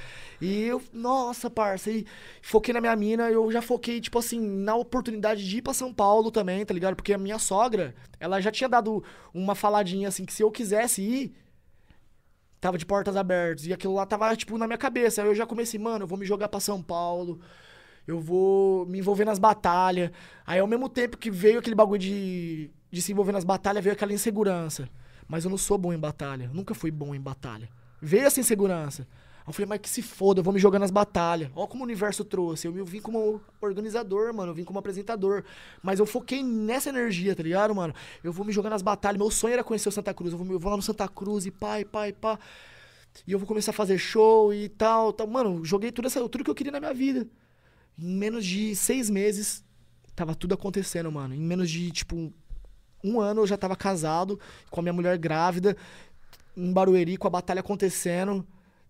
E eu, nossa, parça, e foquei na minha mina, eu já foquei, tipo assim, na oportunidade de ir pra São Paulo também, tá ligado? Porque a minha sogra, ela já tinha dado uma faladinha assim, que se eu quisesse ir, tava de portas abertas. E aquilo lá tava, tipo, na minha cabeça. Aí eu já comecei, mano, eu vou me jogar pra São Paulo. Eu vou me envolver nas batalhas. Aí ao mesmo tempo que veio aquele bagulho de, de se envolver nas batalhas, veio aquela insegurança. Mas eu não sou bom em batalha. Nunca fui bom em batalha. Veio essa insegurança. Eu falei, mas que se foda, eu vou me jogar nas batalhas. Olha como o universo trouxe. Eu me- vim como organizador, mano. Eu vim como apresentador. Mas eu foquei nessa energia, tá ligado, mano? Eu vou me jogar nas batalhas. Meu sonho era conhecer o Santa Cruz. Eu vou, eu vou lá no Santa Cruz e pá, e pá. E eu vou começar a fazer show e tal, tal. Mano, joguei tudo, essa, tudo que eu queria na minha vida. Em menos de seis meses, tava tudo acontecendo, mano. Em menos de, tipo, um ano eu já tava casado, com a minha mulher grávida, em Barueri, com a batalha acontecendo.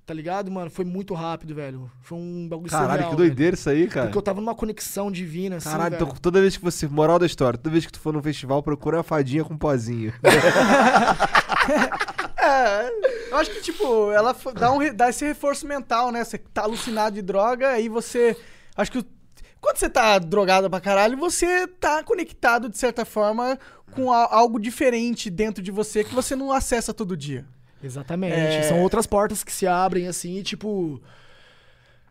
Tá ligado, mano? Foi muito rápido, velho. Foi um bagulho Caralho, surreal, que velho. doideira isso aí, cara. Porque eu tava numa conexão divina, assim, Caralho, velho. então toda vez que você. Moral da história, toda vez que tu for num festival, procura uma fadinha com pozinho. (laughs) É, eu acho que, tipo, ela dá, um, dá esse reforço mental, né? Você tá alucinado de droga, aí você. Acho que. Quando você tá drogado pra caralho, você tá conectado, de certa forma, com a- algo diferente dentro de você que você não acessa todo dia. Exatamente. É. São outras portas que se abrem, assim, e tipo.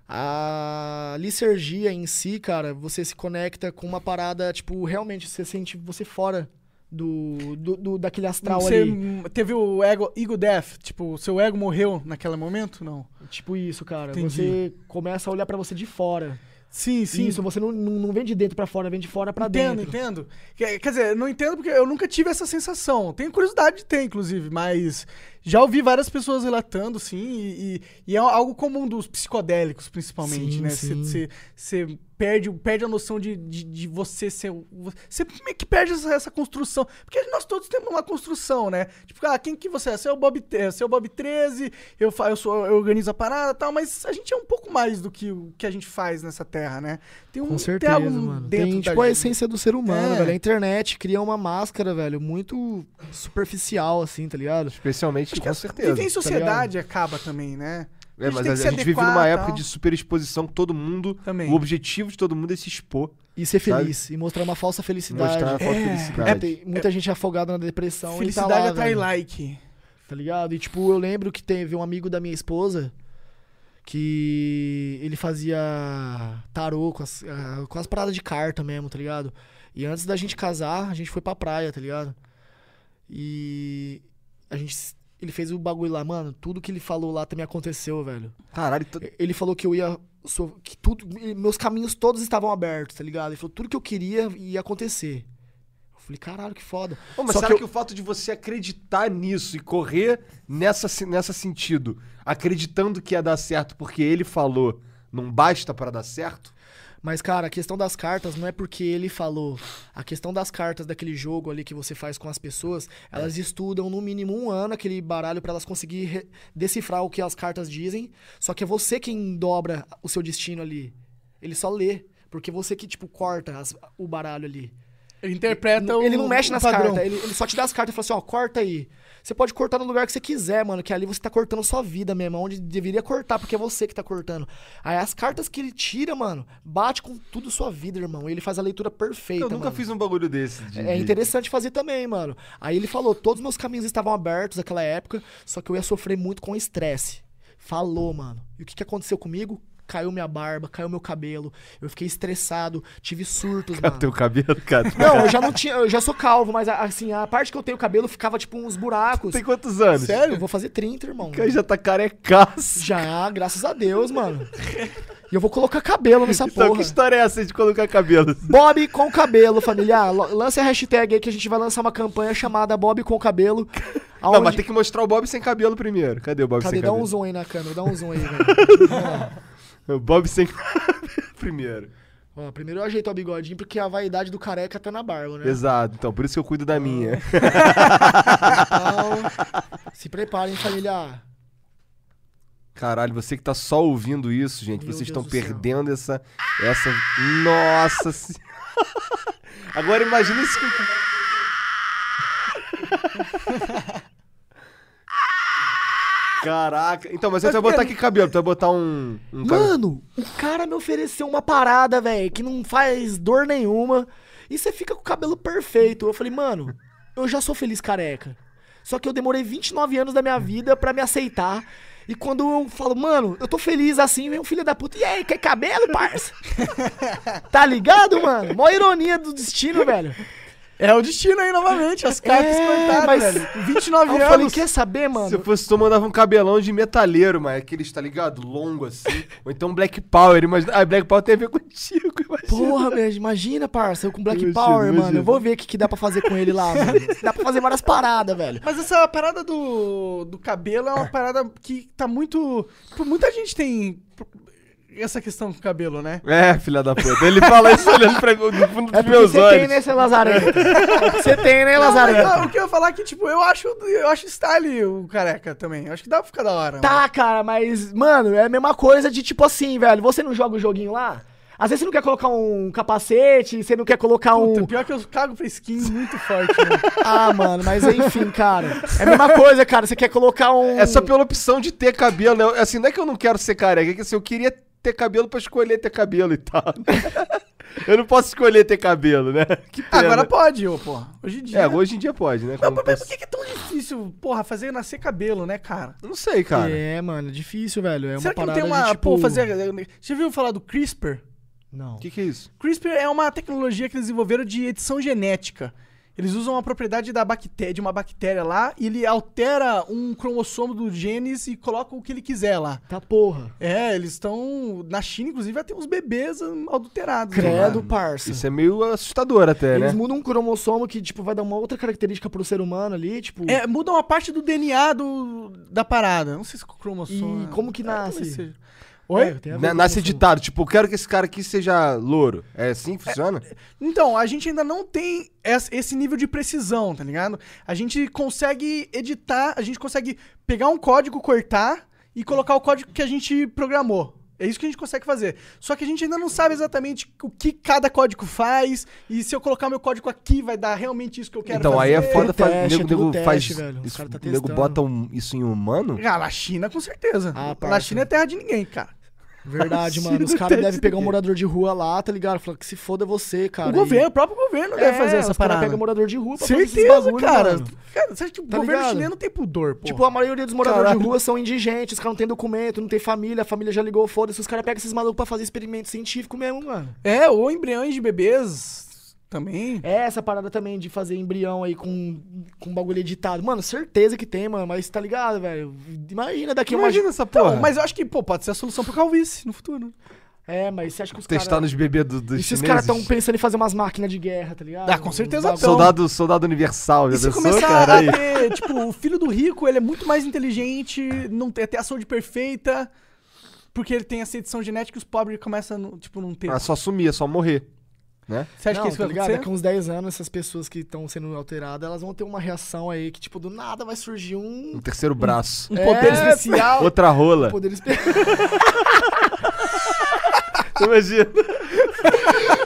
A licergia em si, cara, você se conecta com uma parada, tipo, realmente você sente você fora do, do, do- daquele astral você ali. teve o ego, ego death, tipo, o seu ego morreu naquele momento? Não. Tipo isso, cara. Entendi. Você começa a olhar pra você de fora. Sim, sim. Isso, você não, não, não vem de dentro pra fora, vem de fora pra entendo, dentro. entendo. Quer, quer dizer, não entendo porque eu nunca tive essa sensação. Tenho curiosidade de ter, inclusive, mas já ouvi várias pessoas relatando, sim, e, e- e é algo comum dos psicodélicos, principalmente, Sim, né? Você perde, perde a noção de, de, de você ser. Você meio que perde essa, essa construção. Porque nós todos temos uma construção, né? Tipo, ah, quem que você é? Você é o Bob, é, você é o Bob 13, eu, eu, sou, eu organizo a parada e tal, mas a gente é um pouco mais do que o que a gente faz nessa terra, né? Tem um, Com certeza, tem algo mano. dentro Tem, tipo, a essência do ser humano, É. velho. A internet cria uma máscara, velho, muito superficial, assim, tá ligado? Especialmente, com certeza. Viver em sociedade acaba também, né? É, mas a, que a gente vive numa época tal. de super exposição que todo mundo. Também. O objetivo de todo mundo é se expor. E ser Sabe? feliz. E mostrar uma falsa felicidade. Mostrar uma falsa É. felicidade. É, tem muita gente afogada na depressão. e Felicidade tá lá, atrai velho, like. Tá ligado? E tipo, eu lembro que teve um amigo da minha esposa que ele fazia tarô com as, ah, com as paradas de carta mesmo, tá ligado? E antes da gente casar, a gente foi pra praia, tá ligado? E a gente. Ele fez o bagulho lá, mano. Tudo que ele falou lá também aconteceu, velho. Caralho, Ele falou que eu ia. que tudo. Meus caminhos todos estavam abertos, tá ligado? Ele falou tudo que eu queria ia acontecer. Eu falei, caralho, que foda. Ô, mas Só será que que, eu- o fato de você acreditar nisso e correr nessa, nessa sentido, acreditando que ia dar certo porque ele falou, não basta pra dar certo? Mas, cara, a questão das cartas não é porque ele falou. A questão das cartas daquele jogo ali que você faz com as pessoas, elas estudam no mínimo um ano aquele baralho pra elas conseguir re- decifrar o que as cartas dizem. Só que é você quem dobra o seu destino ali. Ele só lê. Porque você que, tipo, corta as- o baralho ali. Ele interpreta o Ele não mexe nas padrão. cartas, ele, ele só te dá as cartas e fala assim, ó, corta aí. Você pode cortar no lugar que você quiser, mano, que ali você tá cortando sua vida mesmo, onde deveria cortar, porque é você que tá cortando. Aí as cartas que ele tira, mano, bate com tudo sua vida, irmão. E ele faz a leitura perfeita, Eu nunca mano. fiz um bagulho desse. de- É interessante fazer também, mano. Aí ele falou, todos os meus caminhos estavam abertos naquela época, só que eu ia sofrer muito com estresse. Falou, mano. E o que, que aconteceu comigo? Caiu minha barba, caiu meu cabelo. Eu fiquei estressado, tive surtos, mano. Teu cabelo, cara. Não, eu já não tinha, eu já sou calvo, mas assim, a parte que eu tenho cabelo ficava tipo uns buracos. Tem quantos anos? Sério? Eu vou fazer 30, irmão. O cara já tá carecaço. Já, graças a Deus, mano. E eu vou colocar cabelo nessa (laughs) Então, porra. que história é essa de colocar cabelo? Bob com cabelo, família. Lance a hashtag aí que a gente vai lançar uma campanha chamada Bob com cabelo. Não, aonde- mas tem que mostrar o Bob sem cabelo primeiro. Cadê o Bob Cadê? sem Dá cabelo? um zoom aí na câmera, dá um zoom aí, (laughs) velho. O Bob sem (laughs) primeiro. Ó, primeiro eu ajeito o bigodinho, porque a vaidade do careca tá na barba, né? Exato, então por isso que eu cuido da minha. Então, se preparem, família. Caralho, você que tá só ouvindo isso, gente, Meu vocês Deus estão do céu. perdendo essa. Essa. Nossa senhora. (laughs) Agora imagina isso. (laughs) Caraca. Então, mas você vai botar que cabelo? Tu vai botar um. um cabelo- Mano, o cara me ofereceu uma parada, velho, que não faz dor nenhuma. E você fica com o cabelo perfeito. Eu falei, mano, eu já sou feliz careca. Só que eu demorei 29 anos da minha vida pra me aceitar. E quando eu falo, mano, eu tô feliz assim, vem um filho da puta. E aí, quer cabelo, parça? (laughs) tá ligado, mano? Mó ironia do destino, velho. É o destino aí novamente, as cartas É, cortadas, mas- velho. 29 Aí anos. eu falei, quer saber, Se mano? eu fosse tu, mandava um cabelão de metaleiro, mas aqueles, tá ligado? Longo assim. Ou então Black Power. Imagina... Ah, Black Power tem a ver contigo, imagina. Porra, meu, imagina, parça, eu com Black Imagina, Power, mano. imagina. Eu vou ver o que, que dá pra fazer com ele lá, mano. (laughs) Dá pra fazer várias paradas, velho. Mas essa parada do, do cabelo é uma parada que tá muito. Tipo, muita gente tem essa questão com o cabelo, né? É, filha da puta. Ele fala isso olhando pra mim no fundo dos É porque meus você olhos. tem, né, seu Lazarento? (laughs) Você tem, né, Não, Lazarento? o que eu ia falar é que, tipo, eu acho, eu acho style o careca também. Eu acho que dá pra ficar da hora. mano. Tá, cara, mas, mano, é a mesma coisa de tipo assim, velho. Você não joga o joguinho lá? Às vezes você não quer colocar um capacete, você não quer colocar um. Puta, pior que eu cago pra skin muito forte, né? (laughs) Ah, mano, mas enfim, cara. É a mesma coisa, cara. Você quer colocar um. É só pela opção de ter cabelo. né? Assim, não é que eu não quero ser careca, é que assim, eu queria ter cabelo pra escolher ter cabelo e tal. (laughs) eu não posso escolher ter cabelo, né? Que pena. Agora pode, ô, porra. Hoje em dia. É, hoje em dia pode, né? Não, mas posso- por que é tão difícil, porra, fazer nascer cabelo, né, cara? Não sei, cara. É, mano, é difícil, velho. É uma Será que não tem uma. de, tipo... Pô, fazer. Já viu falar do CRISPR? Não. O que, que é isso? CRISPR é uma tecnologia que eles desenvolveram de edição genética. Eles usam uma propriedade da bactéria, de uma bactéria lá e ele altera um cromossomo do genes e coloca o que ele quiser lá. Tá porra. É, eles estão. Na China, inclusive, vai ter uns bebês adulterados. Credo, lá. parça. Isso é meio assustador até, Eles né? mudam um cromossomo que, tipo, vai dar uma outra característica pro ser humano ali, tipo. É, muda uma parte do DNA do, da parada. Não sei se é cromossomo. E como que É, nasce? É, Oi? Na- com Nasce editado. Tipo, eu quero que esse cara aqui seja louro. É assim que funciona? Então, a gente ainda não tem es- esse nível de precisão, tá ligado? A gente consegue editar, a gente consegue pegar um código, cortar e colocar o código que a gente programou. É isso que a gente consegue fazer. Só que a gente ainda não sabe exatamente o que cada código faz e se eu colocar meu código aqui vai dar realmente isso que eu quero então, fazer. aí é foda. Faz, teste, nego, é nego faz teste, velho. Os isso, tá nego bota um- isso em humano? Ah, na China, com certeza. Ah, na. China é terra de ninguém, cara. Verdade, (laughs) Sim, mano. Os caras devem pegar um morador de rua lá, tá ligado? Falar que se foda você, cara. o E- governo, o próprio governo deve fazer essa parada. pega morador de rua pra fazer esses Certeza, bagulho, cara. mano. Cara, você acha que o Tá governo ligado? chinês não tem pudor, pô. Tipo, a maioria dos moradores Caralho. de rua são indigentes, os caras não têm documento, não tem família, a família já ligou, foda-se, os caras pegam esses malucos pra fazer experimento científico mesmo, mano. É, ou embriões de bebês também. É essa parada também de fazer embrião aí com, com bagulho editado. Mano, certeza que tem, mano, mas tá ligado, velho? Imagina daqui uma... Imagina essa Então, porra. mas eu acho que, pô, pode ser a solução pro calvície no futuro. É, mas você acha que os Testar caras... nos bebês do, dos E se os chineses? caras tão pensando em fazer umas máquinas de guerra, tá ligado? Ah, com certeza bagulho- tão. Soldado, soldado universal, já E se pensou, começar cara? a Aí. ter, tipo, o filho do rico, ele é muito mais inteligente, não tem, ter a saúde perfeita, porque ele tem essa edição genética e os pobres começam, tipo, não ter. Ah, só sumir, é só morrer. Né? Você acha não, que isso tá vai ligado? acontecer? Daqui uns 10 anos, essas pessoas que estão sendo alteradas, elas vão ter uma reação aí que, tipo, do nada vai surgir um... Um terceiro braço. Um poder É, especial. Outra rola. um poder especial. (laughs) Imagina. (laughs)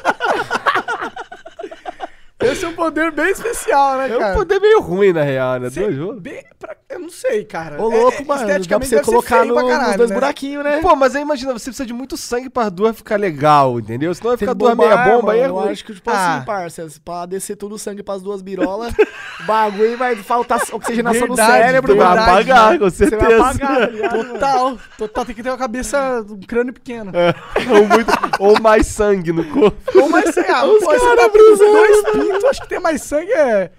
Esse é um poder bem especial, né, É um cara? poder meio ruim, na real, né? Dois jogos. bem pra- Eu não sei, cara. Ô, louco, É- é- mano. Dá pra esteticamente você deve ser colocar feio no, pra nos caralho, dois né? buraquinhos, né? Pô, mas aí imagina, você precisa de muito sangue pra duas ficar legal, entendeu? Senão vai ficar duas meia bomba aí é Eu acho que, tipo Ah. assim, parça, pra descer todo o sangue pras duas birolas, (laughs) o bagulho vai faltar oxigenação no cérebro, Vai verdade, apagar, né? com Você vai certeza. apagar, tá ligado? Total, total. Tem que ter uma cabeça, um crânio pequeno. (laughs) ou, muito- ou mais sangue no corpo. Ou mais sangue. Ah, Os pô, você cara tá com pintos, acho que ter mais sangue é,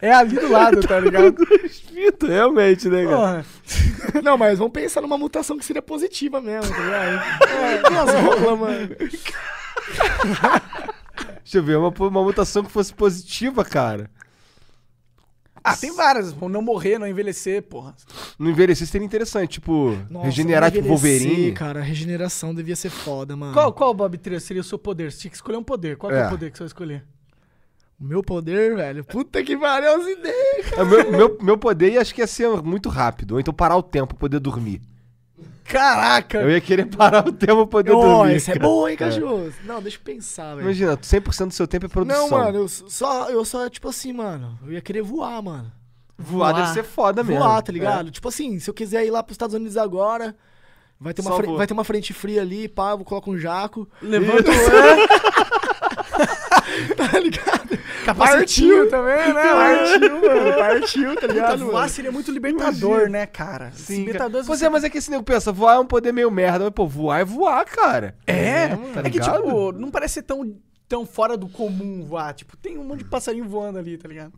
é ali do lado, tá ligado? (laughs) Realmente, né, cara? Porra. (laughs) Não, mas vamos pensar numa mutação que seria positiva mesmo, tá ligado? É, umas rolas, mano. Deixa eu ver, uma, uma mutação que fosse positiva, cara. Ah, tem várias. Não morrer, não envelhecer, porra. Não envelhecer seria interessante, tipo, Nossa, regenerar tipo Wolverine. cara, a regeneração devia ser foda, mano. Qual, qual Bob seria o seu poder? Você tinha que escolher um poder. Qual que é É. o poder que você vai escolher? O meu poder, velho? Puta que pariu as ideias, cara. É, meu, meu, meu poder ia- acho que ia ser muito rápido. Ou então parar o tempo pra poder dormir. Caraca! Eu ia querer parar o tempo pra poder Ó, dormir. esse é bom, hein, cachorro? Não, deixa eu pensar, velho. Imagina, 100% do seu tempo é produção. Não, mano, eu só, eu só, tipo assim, mano, eu ia querer voar, mano. Voar deve ser foda mesmo. Voar, tá É. ligado? Tipo assim, se eu quiser ir lá pros Estados Unidos agora, vai ter uma, Só vai ter uma frente fria ali, pá, eu coloco um jaco. Levanta (laughs) Tá ligado? Capacetinho também, né? Partiu, mano, partiu, tá Puta, ligado? voar mano? seria muito libertador, né, cara? Sim, cara. libertador Pois é, mas é que esse nego pensa, voar é um poder meio merda. Mas, pô, voar é voar, cara. É, Tá é que, tipo, não parece ser tão, tão fora do comum voar. Tipo, tem um monte de passarinho voando ali, tá ligado?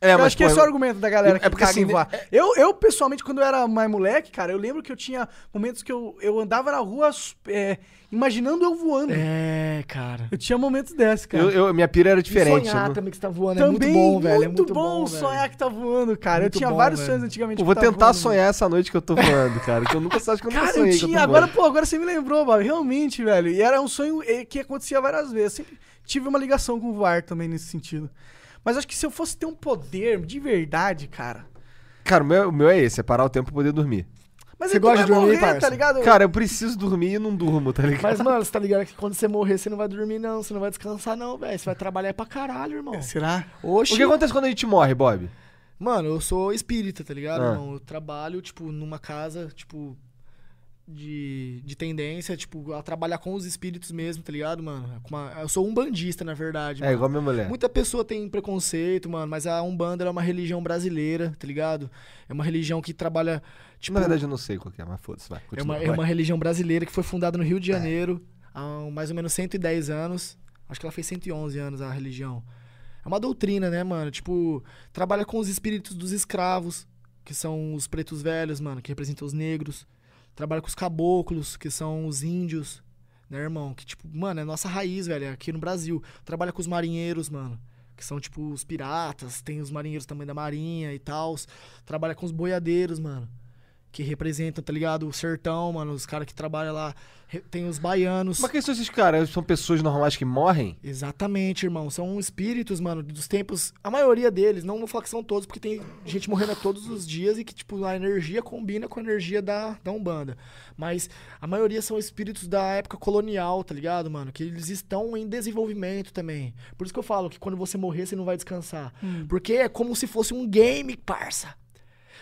É, eu acho que pô, esse é o argumento da galera é que porque, caga assim, voar. Eu, eu, pessoalmente, quando eu era mais moleque, cara, eu lembro que eu tinha momentos que eu, eu andava na rua é, imaginando eu voando. É, cara. Eu tinha momentos desses, cara. eu, eu- minha pira era E diferente. sonhar eu não- também que você tá voando Também, é muito bom, velho. É muito muito bom, bom, sonhar velho. que tá voando, cara. Muito eu tinha bom, vários velho. sonhos antigamente. Vou eu tava tentar voando. sonhar essa noite que eu tô (laughs) voando, cara. Que eu nunca acho que eu nunca Cara, eu sonhei eu tinha. Agora, pô, agora você me lembrou, Bob. Realmente, velho. E era um sonho eh, que acontecia várias vezes. Sempre tive uma ligação com o voar também nesse sentido. Mas acho que se eu fosse ter um poder de verdade, cara. Cara, o meu, o meu é esse, é parar o tempo pra poder dormir. Mas Você tu gosta de dormir, morrer, parça? tá ligado? Cara, eu preciso dormir e não durmo, tá ligado? Mas, mano, (laughs) você tá ligado que quando você morrer, você não vai dormir, não. Você não vai descansar, não, velho. Você vai trabalhar pra caralho, irmão. Será? Oxi. O que acontece quando a gente morre, Bob? Mano, eu sou espírita, tá ligado, Ah. irmão? Eu trabalho, tipo, numa casa, tipo, de, de tendência, tipo, a trabalhar com os espíritos mesmo, tá ligado, mano? Uma- eu sou um bandista, na verdade. É mano. igual a minha mulher. Muita pessoa tem preconceito, mano, mas a Umbanda é uma religião brasileira, tá ligado? É uma religião que trabalha, tipo... Na verdade, eu não sei qual que é, mas foda-se, vai. É uma, é vai. uma religião brasileira que foi fundada no Rio de Janeiro há mais ou menos 110 anos. Acho que ela fez 111 anos a religião. É uma doutrina, né, mano? Tipo, trabalha com os espíritos dos escravos, que são os pretos velhos, mano, que representam os negros. Trabalha com os caboclos, que são os índios, né, irmão? Que, tipo, mano, é nossa raiz, velho, é aqui no Brasil. Trabalha com os marinheiros, mano. Que são, tipo, os piratas. Tem os marinheiros também da marinha e tal. Trabalha com os boiadeiros, mano que representam, tá ligado? O sertão, mano, os caras que trabalham lá. Tem os baianos. Mas quem são esses caras? São pessoas normais que morrem? Exatamente, irmão. São espíritos, mano, dos tempos. A maioria deles, não vou falar que são todos, porque tem gente morrendo todos os dias e que, tipo, a energia combina com a energia da, da Umbanda. Mas a maioria são espíritos da época colonial, tá ligado, mano? Que eles estão em desenvolvimento também. Por isso que eu falo que quando você morrer, você não vai descansar. Porque é como se fosse um game, parça.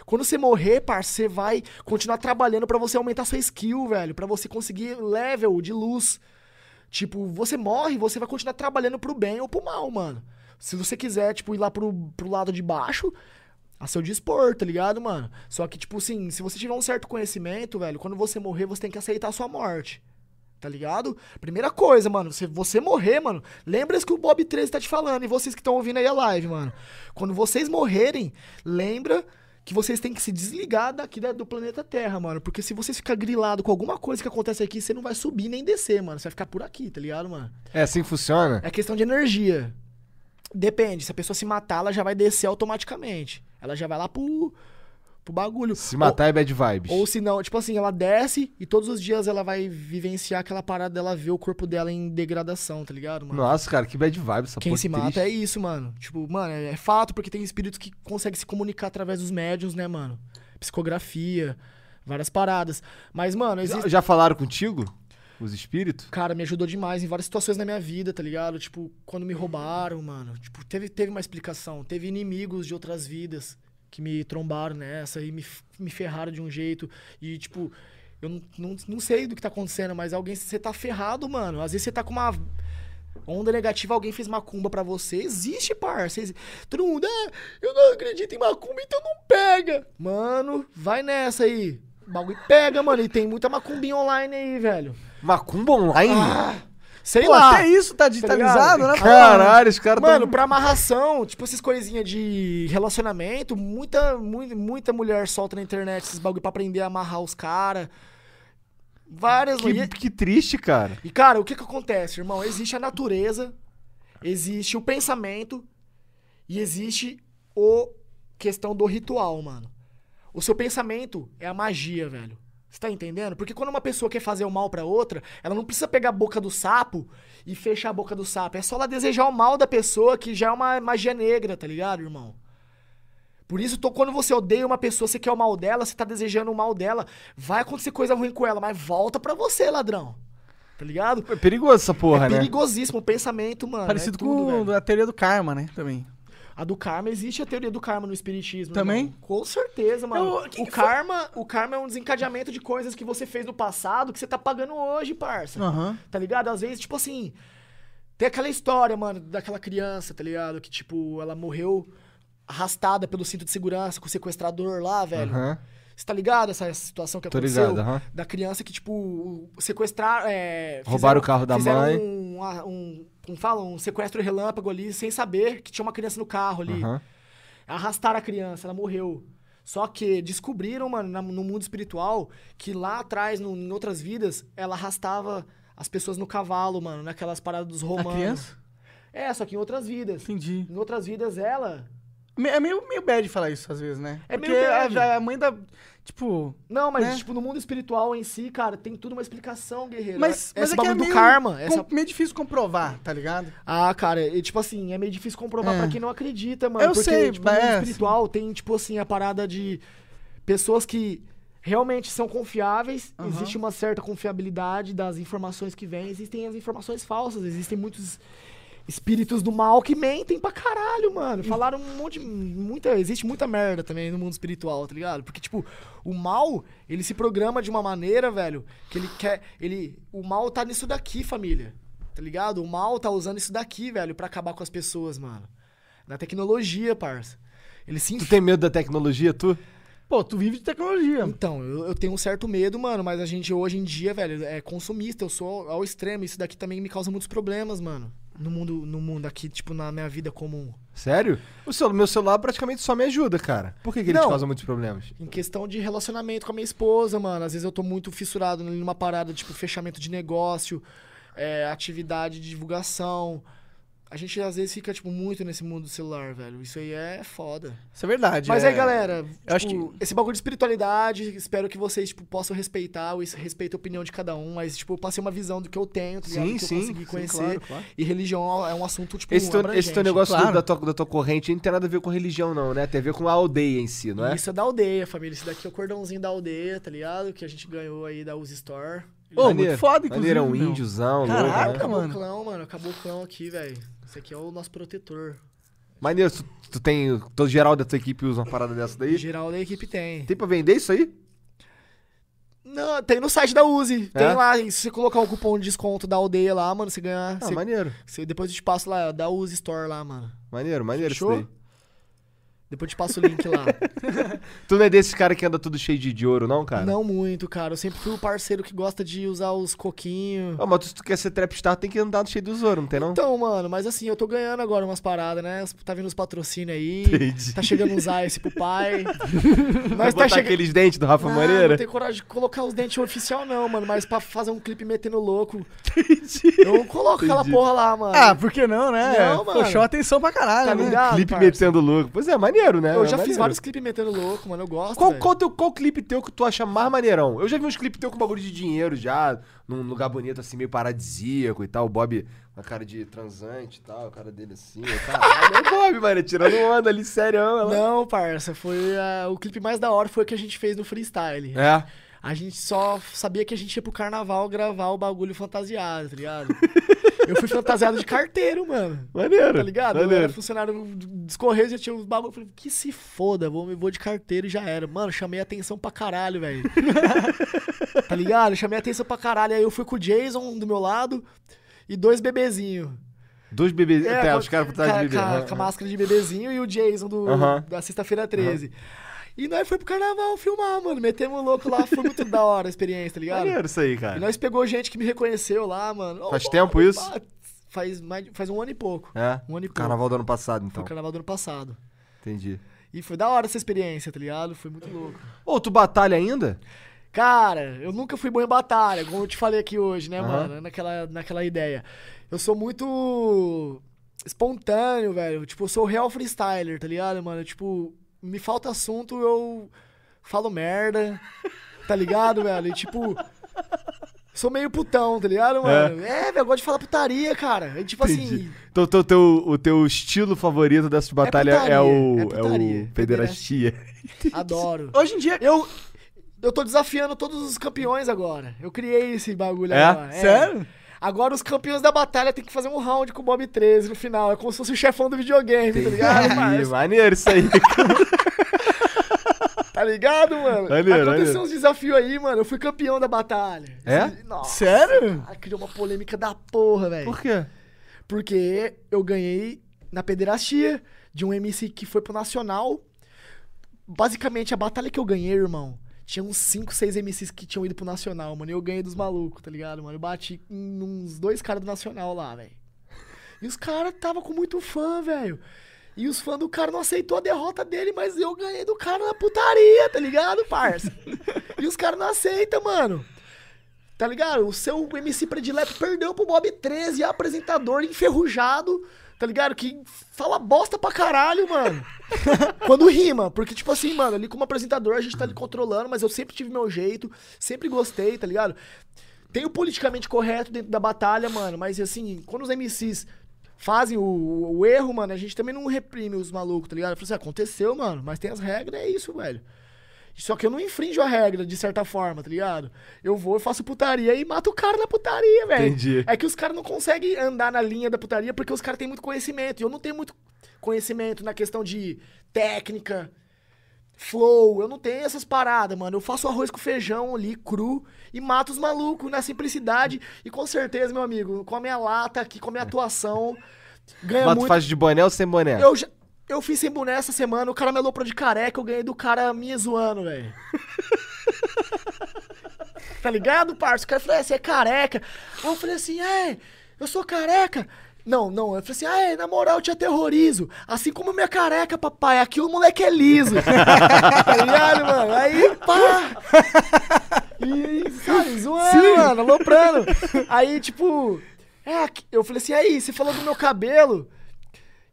Quando você morrer, parça, você vai continuar trabalhando pra você aumentar sua skill, velho. Pra você conseguir level de luz. Tipo, você morre, você vai continuar trabalhando pro bem ou pro mal, mano. Se você quiser, tipo, ir lá pro, pro lado de baixo, a seu dispor, tá ligado, mano? Só que, tipo assim, se você tiver um certo conhecimento, velho, quando você morrer, você tem que aceitar a sua morte. Tá ligado? Primeira coisa, mano, se você morrer, mano, lembra isso que o Bob 13 tá te falando e vocês que estão ouvindo aí a live, mano. Quando vocês morrerem, lembra que vocês têm que se desligar daqui da- do planeta Terra, mano. Porque se você ficar grilado com alguma coisa que acontece aqui, você não vai subir nem descer, mano. Você vai ficar por aqui, tá ligado, mano? É assim que funciona? É questão de energia. Depende, se a pessoa se matar, ela já vai descer automaticamente. Ela já vai lá pro, pro bagulho. Se matar é bad vibes. Ou, ou se não, tipo assim, ela desce e todos os dias ela vai vivenciar aquela parada dela ver o corpo dela em degradação, tá ligado, mano? Nossa, cara, que bad vibes essa Quem se que mata triste. é isso, mano. Tipo, mano, é, é fato porque tem espíritos que conseguem se comunicar através dos médiums, né, mano? Psicografia, várias paradas. Mas, mano, Já, existe. já falaram contigo? Os espíritos? Cara, me ajudou demais em várias situações na minha vida, tá ligado? Tipo, quando me roubaram, mano. Tipo, teve, teve uma explicação. Teve inimigos de outras vidas que me trombaram nessa e me, me ferraram de um jeito. E, tipo, eu não, não, não sei do que tá acontecendo, mas alguém, você tá ferrado, mano. Às vezes você tá com uma onda negativa, alguém fez macumba pra você. Existe, parça. Exi- Todo mundo, ah, eu não acredito em macumba, então não pega. Mano, vai nessa aí. O bagulho pega, mano. E tem muita macumbinha online aí, velho. Macumba online? Ah, sei Pô, lá. até isso tá digitalizado, ligado? né? Caralho, os caras Mano, tão... pra amarração, tipo essas coisinhas de relacionamento, muita, muita, muita mulher solta na internet esses bagulho pra aprender a amarrar os caras. Várias. Que, E- que triste, cara. E, cara, o que que acontece, irmão? Existe a natureza, existe o pensamento e existe o questão do ritual, mano. O seu pensamento é a magia, velho. Você tá entendendo? Porque quando uma pessoa quer fazer o mal pra outra, ela não precisa pegar a boca do sapo e fechar a boca do sapo. É só ela desejar o mal da pessoa, que já é uma magia negra, tá ligado, irmão? Por isso, tô- quando você odeia uma pessoa, você quer o mal dela, você tá desejando o mal dela, vai acontecer coisa ruim com ela, mas volta pra você, ladrão. Tá ligado? É perigoso essa porra, é né? perigosíssimo o pensamento, mano. Parecido é tudo, com velho. a teoria do karma, né? Também. A do karma, existe a teoria do karma no espiritismo. Também? irmão. Com certeza, mano. Eu- que o que foi? karma, o karma é um desencadeamento de coisas que você fez no passado que você tá pagando hoje, parça. Aham. Tá ligado? Às vezes, tipo assim, tem aquela história, mano, daquela criança, tá ligado? Que, tipo, ela morreu arrastada pelo cinto de segurança com o sequestrador lá, velho. Aham. Você tá ligado essa, situação que Tô aconteceu? ligado, aham. Da criança que, tipo, sequestrar. É, Roubaram o carro da fizeram mãe. Um, um, como fala? Um sequestro relâmpago ali, sem saber que tinha uma criança no carro ali. Aham. Arrastaram a criança, ela morreu. Só que descobriram, mano, na- no mundo espiritual, que lá atrás, no- em outras vidas, ela arrastava as pessoas no cavalo, mano, naquelas paradas dos A romanos. criança? É, só que em outras vidas. Entendi. Em outras vidas, ela. É meio, meio bad falar isso às vezes, né? É Porque meio bad. A, a mãe da. Tipo. Não, mas, Né? tipo, no mundo espiritual em si, cara, tem tudo uma explicação, guerreiro. Mas, mas Esse é é meio, do karma. com- Essa... meio difícil comprovar, tá ligado? Ah, cara, e, tipo assim, é meio difícil comprovar É. pra quem não acredita, mano. Eu porque, sei, tipo, no mundo é, espiritual tem, tipo assim, a parada de pessoas que realmente são confiáveis, Aham. existe uma certa confiabilidade das informações que vêm, existem as informações falsas, existem muitos espíritos do mal que mentem pra caralho, mano. Falaram um monte de. Muita, existe muita merda também no mundo espiritual, tá ligado? Porque, tipo, o mal, ele se programa de uma maneira, velho, que ele quer. Ele. O mal tá nisso daqui, família. Tá ligado? O mal tá usando isso daqui, velho, pra acabar com as pessoas, mano. Na tecnologia, parça. Ele se Tu tem medo da tecnologia, tu? Pô, tu vive de tecnologia. então, eu, eu tenho um certo medo, mano, mas a gente hoje em dia, velho, é consumista, eu sou ao extremo. Isso daqui também me causa muitos problemas, mano. No mundo, no mundo aqui, tipo, na minha vida comum. Sério? O seu, meu celular praticamente só me ajuda, cara. Por que, que ele te Não. causa muitos problemas? Em questão de relacionamento com a minha esposa, mano. Às vezes eu tô muito fissurado numa parada, tipo, fechamento de negócio, é, atividade de divulgação. A gente às vezes fica, tipo, muito nesse mundo do celular, velho. Isso aí é foda. Isso é verdade. Mas é... aí, galera, eu acho tipo, esse bagulho de espiritualidade, espero que vocês, tipo, possam respeitar, isso respeita a opinião de cada um, mas, tipo, eu passei uma visão do que eu tenho, tá ligado? Sim, do que sim. eu consegui sim, conhecer. claro, claro. E religião é um assunto, tipo, Esse teu, esse teu negócio do- claro. da, tua, da tua corrente não tem nada a ver com religião, não, né? Tem a ver com a aldeia em si, não é? Isso é da aldeia, família. Isso daqui é o cordãozinho da aldeia, tá ligado? Que a gente ganhou aí da Uzi Store. Ô, Maneiro. muito foda, inclusive. Maneiro, é um índiozão, Caraca, louco, né? Acabou mano. o clão, mano. Acabou o clão aqui, velho. Esse aqui é o nosso protetor. Maneiro, tu, tu tem. Todo geral da tua equipe usa uma parada dessa daí? geral da equipe tem. Tem pra vender isso aí? Não, tem no site da Uzi. Tem É? lá. e Se você colocar o cupom de desconto da aldeia lá, mano, você ganha. Ah, você- maneiro. você- depois eu te passo lá, da Uzi Store lá, mano. Maneiro, maneiro Fechou? isso daí. Depois eu te passo o link lá. (laughs) Tu não é desses cara que anda tudo cheio de, de ouro, não, cara? Não muito, cara. Eu sempre fui o parceiro que gosta de usar os coquinhos. Ah, mas se tu quer ser trapstar, tem que andar cheio dos ouro, não tem não? Então, mano, mas assim, eu tô ganhando agora umas paradas, né? Tá vindo os patrocínios aí. Entendi. Tá chegando uns ice pro pai. (laughs) Vai Nós botar tá chegando. aqueles dentes do Rafa Não, Moreira? não tenho coragem de colocar os dentes oficial, não, mano. Mas pra fazer um clipe metendo louco. Eu coloco aquela Entendi. porra lá, mano. Ah, por que não, né? Não, mano. chama atenção pra caralho, Tá né? ligado? Clipe parça? metendo louco. Pois é, maneiro, né? Eu É já fiz maneiro. vários clipes metendo louco, mano. Eu gosto. Qual, velho. qual, teu, qual clipe teu que tu acha mais maneirão? Eu já vi uns clipes teu com bagulho de dinheiro já, num lugar bonito, assim, meio paradisíaco e tal. O Bob com a cara de transante e tal, a cara dele assim. Caralho, é o Bob, mano, tirando onda ali, sério. Ela... Não, parça. Foi ah, o clipe mais da hora foi o que a gente fez no freestyle. É. A gente só sabia que a gente ia pro carnaval gravar o bagulho fantasiado, tá ligado? (laughs) eu fui fantasiado de carteiro, mano. Maneiro. Tá ligado? Eu Maneiro. era funcionário dos Correios, já tinha uns bagulho. Eu falei, que se foda, vou, vou de carteiro e já era. Mano, chamei atenção pra caralho, velho. (laughs) tá ligado? Chamei atenção pra caralho. Aí eu fui com o Jason do meu lado e dois bebezinhos. Dois bebês. É, Até, com- os caras por trás de bebê. Com, a- Aham. com a máscara de bebezinho e o Jason do, Aham. da sexta-feira 13. E nós foi pro carnaval filmar, mano. Metemos louco lá, foi muito da hora a experiência, tá ligado? Maneiro isso aí, E cara. nós pegou gente que me reconheceu lá, mano. Faz tempo isso? Faz, mais, faz um ano e pouco. É. Um ano e pouco. Carnaval do ano passado, Foi então. o carnaval do ano passado. Entendi. E foi da hora essa experiência, tá ligado? Foi muito louco. Ô, tu batalha ainda? Cara, eu nunca fui bom em batalha, como eu te falei aqui hoje, né, Aham. mano? Naquela, naquela ideia. Eu sou muito espontâneo, velho. Tipo, eu sou real freestyler, tá ligado, mano? Tipo, me falta assunto, eu falo merda, tá ligado, velho? E tipo. Sou meio putão, tá ligado, mano? É, velho, eu gosto de falar putaria, cara. E, tipo Entendi. assim. Então, teu, teu, o teu estilo favorito dessas batalhas é, putaria, o. é É, putaria. o Pederastia. Adoro. (laughs) Hoje em dia. Eu. Eu tô desafiando todos os campeões agora. Eu criei esse bagulho É? agora. Sério? Agora os campeões da batalha tem que fazer um round com o Bob 13 no final. É como se fosse o chefão do videogame, tá ligado, Ih, parça? maneiro isso aí. (laughs) Tá ligado, mano? Maneiro, Aconteceu maneiro. uns desafios aí, mano. Eu fui campeão da batalha. É? Nossa. Sério? Cara, criou uma polêmica da porra, velho. Por quê? Porque eu ganhei na pederastia de um MC que foi pro Nacional. Basicamente, a batalha que eu ganhei, irmão, tinha uns 5, 6 MCs que tinham ido pro Nacional, mano. E eu ganhei dos malucos, tá ligado, mano? Eu bati em uns dois caras do Nacional lá, velho. E os caras tava com muito fã, velho. E os fãs do cara não aceitou a derrota dele, mas eu ganhei do cara na putaria, tá ligado, parça? (laughs) e os caras não aceitam, mano. Tá ligado? O seu MC predileto perdeu pro Bob 13, apresentador enferrujado, tá ligado? Que fala bosta pra caralho, mano. (laughs) Quando rima, porque, tipo assim, mano, ali como apresentador a gente tá ali controlando, mas eu sempre tive meu jeito, sempre gostei, tá ligado? Tem o politicamente correto dentro da batalha, mano, mas assim, quando os MCs fazem o, o erro, mano, a gente também não reprime os malucos, tá ligado? Falei assim, aconteceu, mano, mas tem as regras, é isso, velho. Só que eu não infringo a regra, de certa forma, tá ligado? Eu vou, eu faço putaria e mato o cara na putaria, velho. Entendi. É que os caras não conseguem andar na linha da putaria porque os caras têm muito conhecimento. E eu não tenho muito conhecimento na questão de técnica, flow. Eu não tenho essas paradas, mano. Eu faço arroz com feijão ali, cru, e mato os malucos na simplicidade. E com certeza, meu amigo, com a minha lata aqui, com a minha atuação, ganha Mas tu muito. faz de boné ou sem boné? Eu, já, eu fiz sem boné essa semana, o cara me aloprou de careca, eu ganhei do cara me zoando, velho. (laughs) tá ligado, parça? O cara falou, é, você é careca. Eu falei assim, é, eu sou careca. Não, não, eu falei assim, ah, é, na moral, eu te aterrorizo. Assim como minha careca, papai, aqui o moleque é liso. (laughs) tá ligado, mano? Aí, pá. E, sabe, zoando, mano, aloprando. Aí, tipo, é, eu falei assim, aí, você falou do meu cabelo.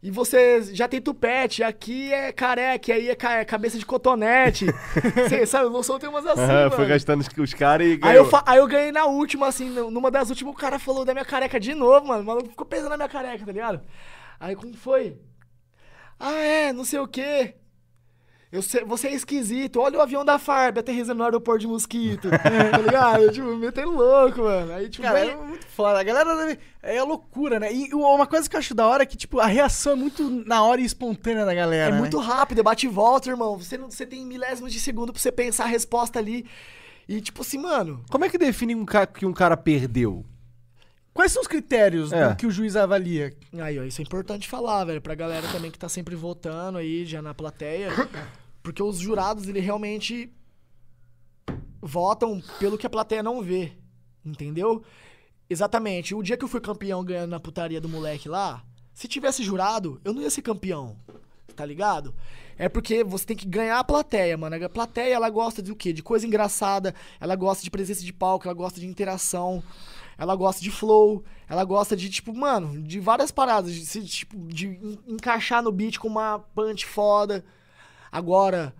E você já tem tupete, aqui é careca, aí é ca- é cabeça de cotonete. (laughs) Você sabe, eu sou tem umas assim, mano. foi gastando os, caras e Aí ganhou. eu, fa- aí eu ganhei na última, assim, nu- numa das últimas, o cara falou da minha careca de novo, mano. O maluco ficou pesando na minha careca, tá ligado? Aí como foi? Ah, é, não sei o quê. Eu sei, você é esquisito. Olha o avião da Farb aterrissando no aeroporto de mosquito. (laughs) tá ligado? Tipo, metendo louco, mano. Aí, tipo, Cara, é muito foda. A galera deve- é loucura, né? E uma coisa que eu acho da hora é que, tipo, a reação é muito na hora e espontânea da galera. É né? muito rápido, é bate e volta, irmão. Você, não, você tem milésimos de segundo pra você pensar a resposta ali. E tipo assim, mano, Como é que define um cara, que um cara perdeu? Quais são os critérios É. do que o juiz avalia? Aí, ó, isso é importante falar, velho, pra galera também que tá sempre votando aí, já na plateia. (coughs) Porque os jurados, ele realmente votam pelo que a plateia não vê. Entendeu? Exatamente. O dia que eu fui campeão ganhando na putaria do moleque lá, se tivesse jurado, eu não ia ser campeão. Tá ligado? É porque você tem que ganhar a plateia, mano. A plateia, ela gosta de o quê? De coisa engraçada, ela gosta de presença de palco, ela gosta de interação, ela gosta de flow, ela gosta de, tipo, mano, de várias paradas, de, tipo, de en- encaixar no beat com uma punch foda. Agora,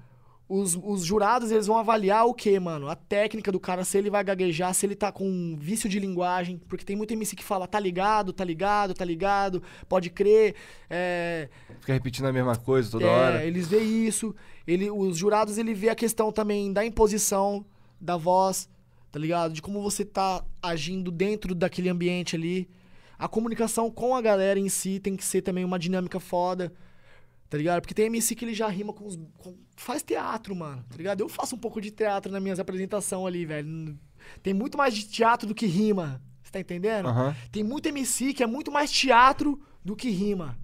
os, os jurados, eles vão avaliar o quê, mano? A técnica do cara, se ele vai gaguejar, se ele tá com um vício de linguagem. Porque tem muito MC que fala, tá ligado, tá ligado, tá ligado, pode crer. É, Fica repetindo a mesma coisa toda é, hora. eles veem isso. Ele, os jurados, ele vê a questão também da imposição da voz, tá ligado? De como você tá agindo dentro daquele ambiente ali. A comunicação com a galera em si tem que ser também uma dinâmica foda, tá ligado? Porque tem MC que ele já rima com os. com- faz teatro, mano, tá ligado? Eu faço um pouco de teatro nas minhas apresentações ali, velho. Tem muito mais de teatro do que rima. Você tá entendendo? Aham. Tem muito MC que é muito mais teatro do que rima.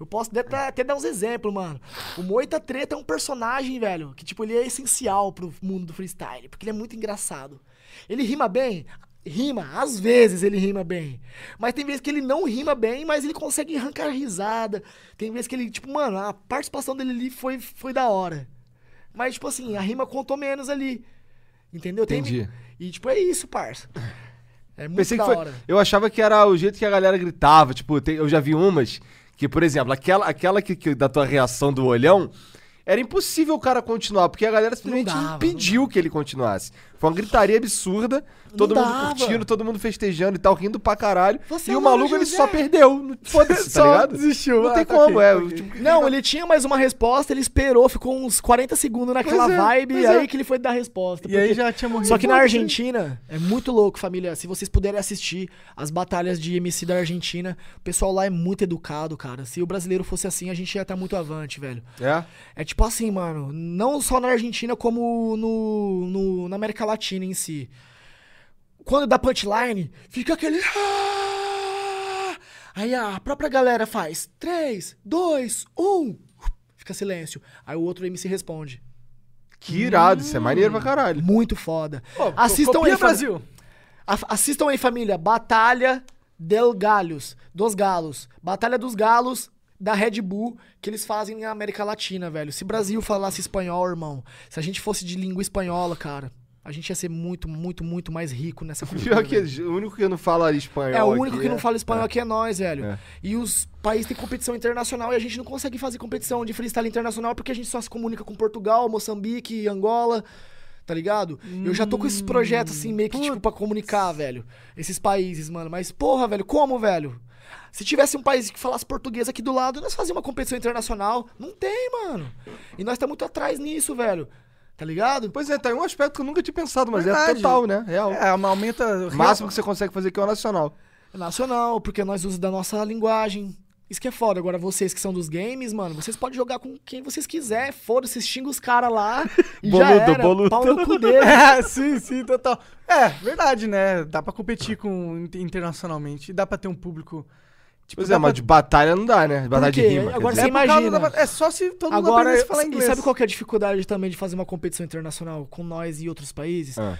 Eu posso até, até dar uns exemplos, mano. O Moita Treta é um personagem, velho, que, tipo, ele é essencial pro mundo do freestyle, porque ele é muito engraçado. Ele rima bem? Rima, às vezes ele rima bem. Mas tem vezes que ele não rima bem, mas ele consegue arrancar risada. Tem vezes que ele, tipo, mano, a participação dele ali foi, foi da hora. Mas, tipo assim, a rima contou menos ali. Entendeu? Tem- Entendi. E, tipo, é isso, parça. É muito Pensei da foi. hora. Eu achava que era o jeito que a galera gritava. Tipo, tem- eu já vi umas que, por exemplo, aquela, aquela que, que- da tua reação do olhão. Era impossível o cara continuar, porque a galera simplesmente dava, impediu que ele continuasse. Foi uma gritaria absurda, todo mundo dava. curtindo, todo mundo festejando e tal, rindo pra caralho. Você e é o maluco ele só perdeu. Não- (laughs) Foda-se, tá ligado? desistiu. Não Ah, tem tá como, é. ok. tipo, Não, ele tinha mais uma resposta, ele esperou, ficou uns 40 segundos naquela Pois é, vibe, e é. aí que ele foi dar a resposta. E aí já tinha morrido. Só que na. Argentina, é muito louco, família. Se vocês puderem assistir as batalhas de MC da Argentina, o pessoal lá é muito educado, cara. Se o brasileiro fosse assim, a gente ia estar muito avante, velho. É. É tipo assim, mano, não só na Argentina, como no, no- na América Latina em si. Quando dá punchline, fica aquele. "Ah!" Aí a própria galera faz 3, 2, 1. Fica silêncio. Aí o outro MC responde. Que irado, isso é maneiro pra caralho. Muito foda. Pô, Assistam aí, Brasil. Assistam aí, família. Batalha del Galhos. Dos Galos. Batalha dos Galos da Red Bull que eles fazem na América Latina, velho. Se Brasil falasse espanhol, irmão. Se a gente fosse de língua espanhola, cara. A gente ia ser muito, muito, muito mais rico nessa cultura. Pior que velho. o único que não fala espanhol. É, o único aqui que não é- fala espanhol é. aqui é nós, velho. É. E os países têm competição internacional e a gente não consegue fazer competição de freestyle internacional porque a gente só se comunica com Portugal, Moçambique, Angola, tá ligado? Eu já tô com esses projetos assim, meio que tipo pra comunicar, velho. Esses países, mano. Mas, porra, velho, como, velho? Se tivesse um país que falasse português aqui do lado, nós fazíamos uma competição internacional. Não tem, mano. E nós tá muito atrás nisso, velho. Tá ligado? Pois é, tá aí um aspecto que eu nunca tinha pensado, mas é Verdade. total, né? Real. É, uma aumenta. O máximo que você consegue fazer aqui é o nacional. nacional, porque nós usamos da nossa linguagem. Isso que é foda. Agora, vocês que são dos games, mano, vocês podem jogar com quem vocês quiser. Foda-se, xinga os caras lá (laughs) e já Boludo, era. boludo. Pau no cu (laughs) dele. É, sim, sim, total. É, verdade, né? Dá pra competir com inter- internacionalmente. Dá pra ter um público. Tipo, Pois é, mas pra- de batalha não dá, né? Batalha de rima. Agora você é, imagina. da- é só se todo mundo Agora, aprendesse a falar e inglês. sabe qual que é a dificuldade também de fazer uma competição internacional com nós e outros países? Ah.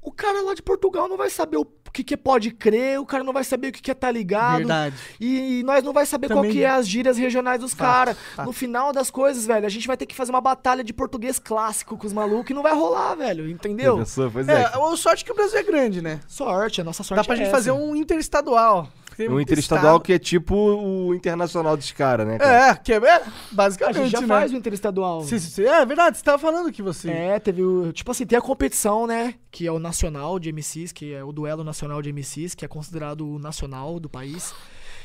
O cara lá de Portugal não vai saber o que, que é pode crer, o cara não vai saber o que, que é tá ligado. Verdade. E nós não vai saber qual Também- que é as gírias regionais dos caras. No final das coisas, velho, a gente vai ter que fazer uma batalha de português clássico com os malucos e não vai rolar, velho. Entendeu? Professor, Pois é. É, sorte é que o Brasil é grande, né? Sorte, a nossa sorte Dá pra é gente essa. fazer um interestadual. Tem Um muito interestadual estado- que é tipo o internacional dos caras, né? cara? É, que é, é A basicamente, gente já né? faz o interestadual. Sim, sim, sim. É verdade, você tava falando que você... É, teve o. Tipo assim, tem a competição, né? Que é o nacional de MCs, que é o duelo nacional de MCs, que é considerado o nacional do país.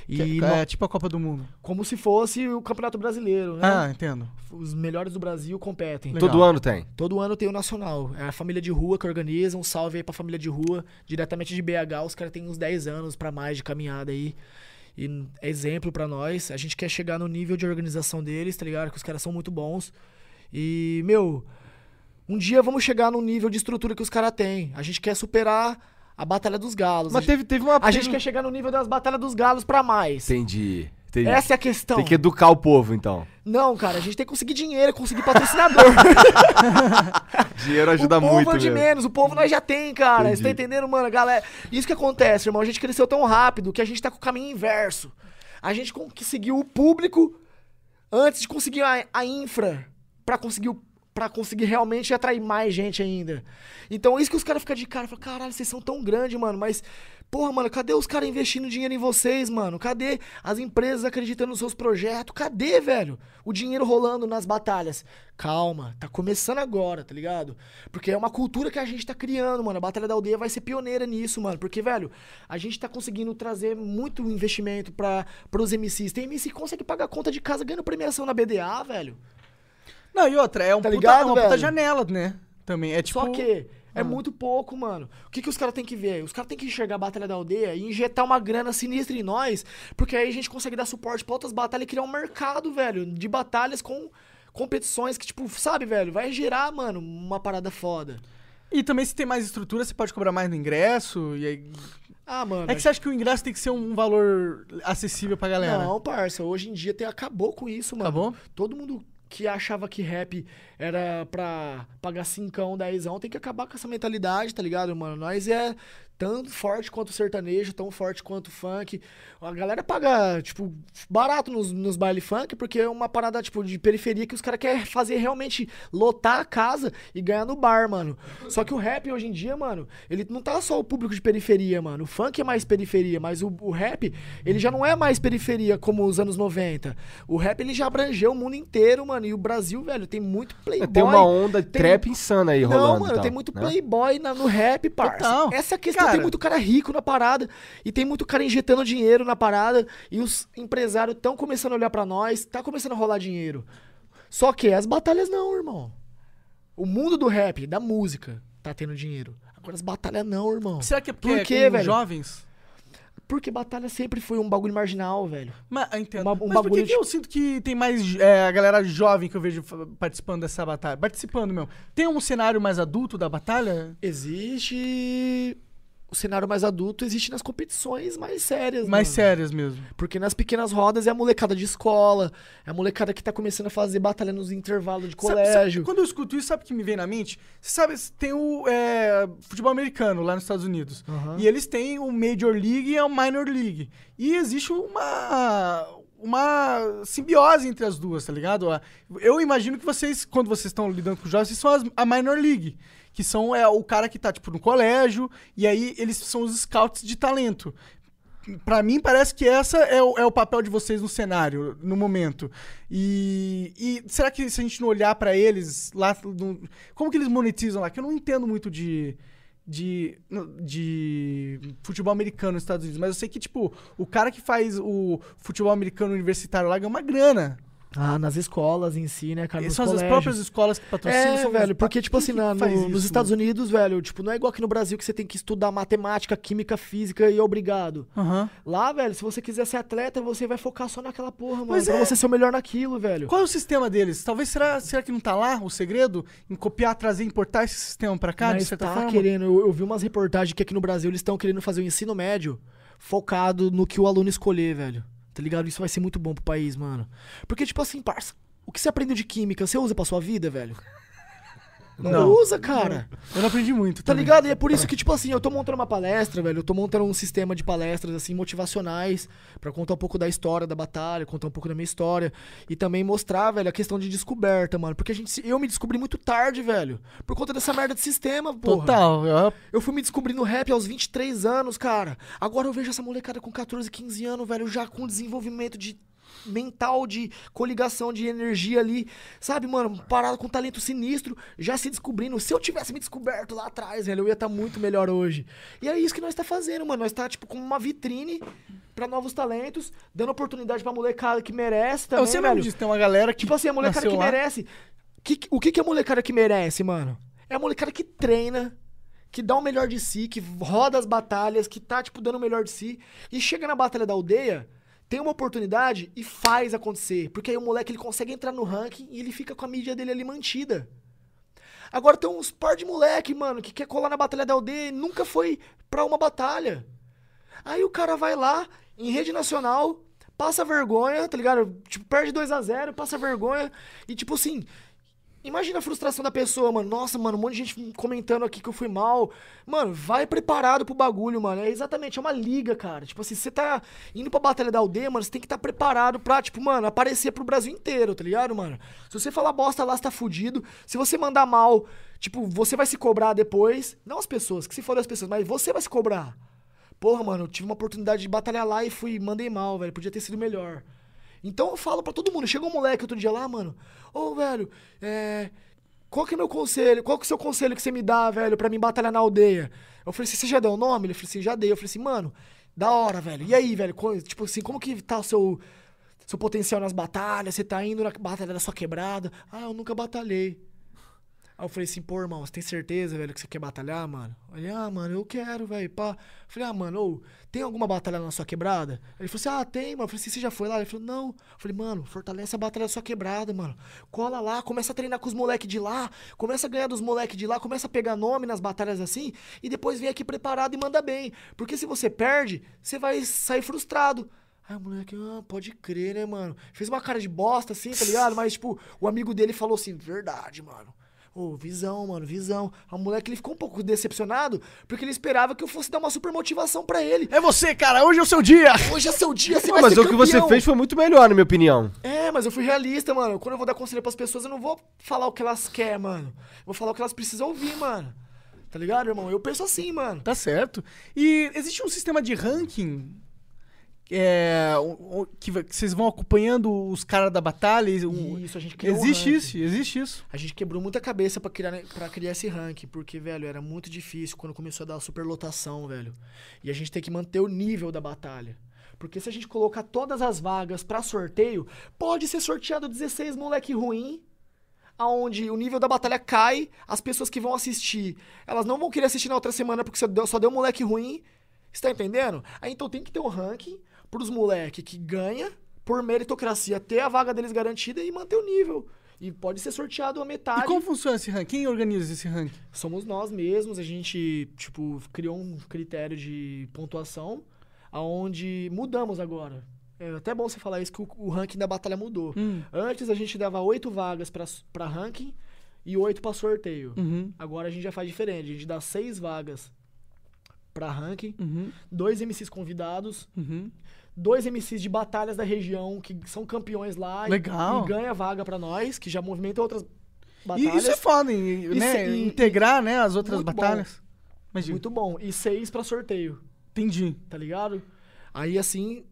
E que é, tipo a Copa do Mundo. como se fosse o Campeonato Brasileiro, né? Ah, entendo. Os melhores do Brasil competem. Legal. Todo ano tem. Todo ano tem o nacional. É a família de rua que organiza. Um salve aí pra família de rua, diretamente de BH. Os caras têm uns 10 anos pra mais de caminhada aí. E é exemplo pra nós. A gente quer chegar no nível de organização deles, tá ligado? Que os caras são muito bons. E, meu, um dia vamos chegar no nível de estrutura que os caras têm. A gente quer superar a Batalha dos Galos. Mas a, teve, teve uma. gente, a gente quer chegar no nível das Batalhas dos Galos pra mais. Entendi. entendi. Essa é a questão. Tem que educar o povo, então. Não, cara, a gente tem que conseguir dinheiro, conseguir patrocinador. (laughs) Dinheiro ajuda o povo muito é de mesmo. menos, o povo nós já tem, cara. Você tá Entendi. entendendo, mano? Galera, isso que acontece, irmão. A gente cresceu tão rápido que a gente tá com o caminho inverso. A gente conseguiu o público antes de conseguir a, a infra pra conseguir o Pra conseguir realmente atrair mais gente ainda. Então, isso que os caras ficam de cara. Falam, caralho, vocês são tão grandes, mano. Mas, porra, mano, cadê os caras investindo dinheiro em vocês, mano? Cadê as empresas acreditando nos seus projetos? Cadê, velho? O dinheiro rolando nas batalhas. Calma, tá começando agora, tá ligado? Porque é uma cultura que a gente tá criando, mano. A Batalha da Aldeia vai ser pioneira nisso, mano. Porque, velho, a gente tá conseguindo trazer muito investimento para pros MCs. Tem MC que consegue pagar conta de casa ganhando premiação na BDA, velho. Não, e outra, é um Tá puta, ligado, uma puta velho? janela, né? Também, é tipo... Só que É muito pouco, mano. O que, que os caras têm que ver? Os caras têm que enxergar a Batalha da Aldeia e injetar uma grana sinistra em nós, porque aí a gente consegue dar suporte pra outras batalhas e criar um mercado, velho, de batalhas com competições que, tipo, sabe, velho, vai gerar, mano, uma parada foda. E também se tem mais estrutura, você pode cobrar mais no ingresso. E aí... Ah, mano. É que você acha que o ingresso tem que ser um valor acessível pra galera? Não, parça, hoje em dia tem, acabou com isso, mano. Acabou? Todo mundo que achava que rap era pra pagar cincão, dezão, tem que acabar com essa mentalidade, tá ligado, mano? Nós é tão forte quanto o sertanejo, tão forte quanto o funk. A galera paga, tipo, barato nos, nos baile funk, porque é uma parada, tipo, de periferia que os caras querem fazer realmente lotar a casa e ganhar no bar, mano. Só que o rap hoje em dia, mano, ele não tá só o público de periferia, mano. O funk é mais periferia, mas o, o rap, ele já não é mais periferia como os anos 90. O rap, ele já abrangeu o mundo inteiro, mano. E o Brasil, velho, tem muito playboy. Tem uma onda tem- trap insana aí rolando. Não, e mano, tal, tem muito né? playboy na- no rap, parça. Total. Essa é a questão, Cara- tem muito cara rico na parada e tem muito cara injetando dinheiro na parada e os empresários estão começando a olhar pra nós, tá começando a rolar dinheiro. Só que as batalhas não, irmão. O mundo do rap, da música, tá tendo dinheiro. Agora as batalhas não, irmão. Será que é porque Por é quê, com velho? jovens? Porque batalha sempre foi um bagulho marginal, velho. Mas, eu entendo. Uma- um Mas por bagulho que, que de- eu sinto que tem mais é, a galera jovem que eu vejo participando dessa batalha? Participando mesmo. Tem um cenário mais adulto da batalha? Existe o cenário mais adulto, existe nas competições mais sérias, Mais mano. sérias mesmo. Porque nas pequenas rodas é a molecada de escola, é a molecada que tá começando a fazer batalha nos intervalos de Sabe- colégio. sabe- quando eu escuto isso, sabe o que me vem na mente? Você sabe, tem o é, futebol americano lá nos Estados Unidos. Aham. E eles têm o Major League e o Minor League. E existe uma uma simbiose entre as duas, tá ligado? A- Eu imagino que vocês, quando vocês estão lidando com jovens, vocês são as- a Minor League. Que são é, o cara que tá, tipo, no colégio, e aí eles são os scouts de talento. Pra mim, parece que essa é o, é o papel de vocês no cenário, no momento. E, e será que se a gente não olhar pra eles lá. no- como que eles monetizam lá? Que eu não entendo muito de, de, de futebol americano nos Estados Unidos, mas eu sei que, tipo, o cara que faz o futebol americano universitário lá ganha uma grana. Ah, nas escolas em si, né, cara? Nos São as colégios. próprias escolas que patrocinam. É, são velho, porque, tipo assim, na- no- nos Estados? Unidos, velho, tipo, não é igual aqui no Brasil que você tem que estudar matemática, química, física e é obrigado. Aham. Lá, velho, se você quiser ser atleta, você vai focar só naquela porra, mano. Pois pra é. você ser o melhor naquilo, velho. Qual é o sistema deles? Talvez será, será que não tá lá o segredo? Em copiar, trazer, importar esse sistema pra cá, de Mas certa tá forma? querendo, eu, eu vi umas reportagens que aqui no Brasil eles estão querendo fazer o ensino médio focado no que o aluno escolher, velho. Tá ligado? Isso vai ser muito bom pro país, mano. Porque, tipo assim, parça, o que você aprendeu de química, você usa pra sua vida, velho? Não, Não. usa, cara. Eu não aprendi muito. Tá também. ligado? E é por isso que, tipo assim, eu tô montando uma palestra, velho. Eu tô montando um sistema de palestras, assim, motivacionais, pra contar um pouco da história da batalha, contar um pouco da minha história. E também mostrar, velho, a questão de descoberta, mano. Porque a gente, eu me descobri muito tarde, velho. Por conta dessa merda de sistema, porra. Total. eu- Eu fui me descobrir no rap aos 23 anos, cara. Agora eu vejo essa molecada com 14, 15 anos, velho, já com desenvolvimento de mental, de coligação de energia ali, sabe, mano, parado com talento sinistro, já se descobrindo. Se eu tivesse me descoberto lá atrás, velho, eu ia estar muito melhor hoje. E é isso que nós tá fazendo, mano. Nós tá, tipo, com uma vitrine pra novos talentos, dando oportunidade pra molecada que merece também, eu sempre me velho. disse, tem uma galera que Tipo assim, a molecada que lá. merece. Que- o que, que é a molecada que merece, mano? É a molecada que treina, que dá o melhor de si, que roda as batalhas, que tá, tipo, dando o melhor de si. E chega na batalha da aldeia, tem uma oportunidade e faz acontecer. Porque aí o moleque ele consegue entrar no ranking e ele fica com a mídia dele ali mantida. Agora tem uns par de moleque, mano, que quer colar na batalha da aldeia e nunca foi pra uma batalha. Aí o cara vai lá, em rede nacional, passa vergonha, tá ligado? Tipo, perde 2 a 0 passa vergonha. E tipo assim, imagina a frustração da pessoa, mano. Nossa, mano, um monte de gente comentando aqui que eu fui mal. Mano, vai preparado pro bagulho, mano. É exatamente, é uma liga, cara. Tipo assim, você tá indo pra Batalha da Aldeia, mano, você tem que estar preparado pra, tipo, mano, aparecer pro Brasil inteiro, tá ligado, mano? Se você falar bosta lá, você tá fudido. Se você mandar mal, tipo, você vai se cobrar depois. Não as pessoas, que se for as pessoas, mas você vai se cobrar. Porra, mano, eu tive uma oportunidade de batalhar lá e fui, mandei mal, velho. Podia ter sido melhor. Então eu falo pra todo mundo. Chegou um moleque outro dia lá, mano. Ô, velho, é. Qual que é meu conselho? Qual que é o seu conselho que você me dá, velho, pra mim batalhar na aldeia? Eu falei assim, você já deu o nome? Ele falou assim, já dei. Eu falei assim, mano, da hora, velho. E aí, velho? Tipo assim, como que tá o seu, seu potencial nas batalhas? Você tá indo na batalha da sua quebrada? Ah, eu nunca batalhei. Aí eu falei assim, pô, irmão, você tem certeza, velho, que você quer batalhar, mano? Ele, ah, mano, eu quero, velho, pá. Eu falei, ah, mano, ô, tem alguma batalha na sua quebrada? Ele falou assim, ah, tem, mano. Eu falei assim, você já foi lá? Ele falou, não. Eu falei, mano, fortalece a batalha da sua quebrada, mano. Cola lá, começa a treinar com os moleques de lá, começa a ganhar dos moleques de lá, começa a pegar nome nas batalhas assim, e depois vem aqui preparado e manda bem. Porque se você perde, você vai sair frustrado. Aí o moleque, ah, pode crer, né, mano? Fez uma cara de bosta assim, tá ligado? Mas, tipo, o amigo dele falou assim, verdade, mano. Ô, visão, mano, visão. O moleque ele ficou um pouco decepcionado, porque ele esperava que eu fosse dar uma super motivação pra ele. É você, cara, hoje é o seu dia! Hoje é seu dia, você vai mas o que você campeão. fez foi muito melhor, na minha opinião. É, mas eu fui realista, mano. Quando eu vou dar conselho pras pessoas, eu não vou falar o que elas querem, mano. Eu vou falar o que elas precisam ouvir, mano. Tá ligado, irmão? Eu penso assim, mano. Tá certo. E existe um sistema de ranking é, o- o- que, vocês vão acompanhando os caras da batalha? um- Isso, a gente criou um existe ranking. isso, existe isso. A gente quebrou muita cabeça pra criar, pra criar esse ranking, porque, velho, era muito difícil quando começou a dar superlotação, velho. E a gente tem que manter o nível da batalha. Porque se a gente colocar todas as vagas pra sorteio, pode ser sorteado 16 moleque ruim, aonde o nível da batalha cai, as pessoas que vão assistir, elas não vão querer assistir na outra semana porque só deu, só deu moleque ruim. Você tá entendendo? Aí então tem que ter um ranking pros moleque que ganha por meritocracia, ter a vaga deles garantida e manter o nível. E pode ser sorteado a metade. E como funciona esse ranking? Quem organiza esse ranking? Somos nós mesmos, a gente, tipo, criou um critério de pontuação, aonde mudamos agora. É até bom você falar isso, que o, o ranking da batalha mudou. Hum. Antes a gente dava oito vagas pra ranking e oito pra sorteio. Uhum. Agora a gente já faz diferente, a gente dá seis vagas pra ranking, Uhum. dois MCs convidados, Uhum. Dois MCs de batalhas da região que são campeões lá e- Legal. e ganha vaga pra nós, que já movimenta outras E batalhas. isso é foda, em- né? e- Integrar, né, as outras batalhas. Muito bom. E seis pra sorteio. Entendi. tá ligado? Aí assim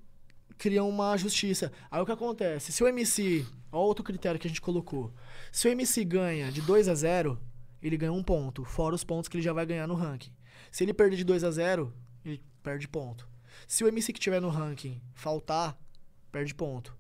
cria uma justiça. Aí o que acontece? Se o MC, ó outro critério que a gente colocou. Se o MC ganha de 2 a 0, ele ganha um ponto, fora os pontos que ele já vai ganhar no ranking. Se ele perder de 2 a 0, ele perde ponto. Se o MC que tiver no ranking faltar, perde ponto.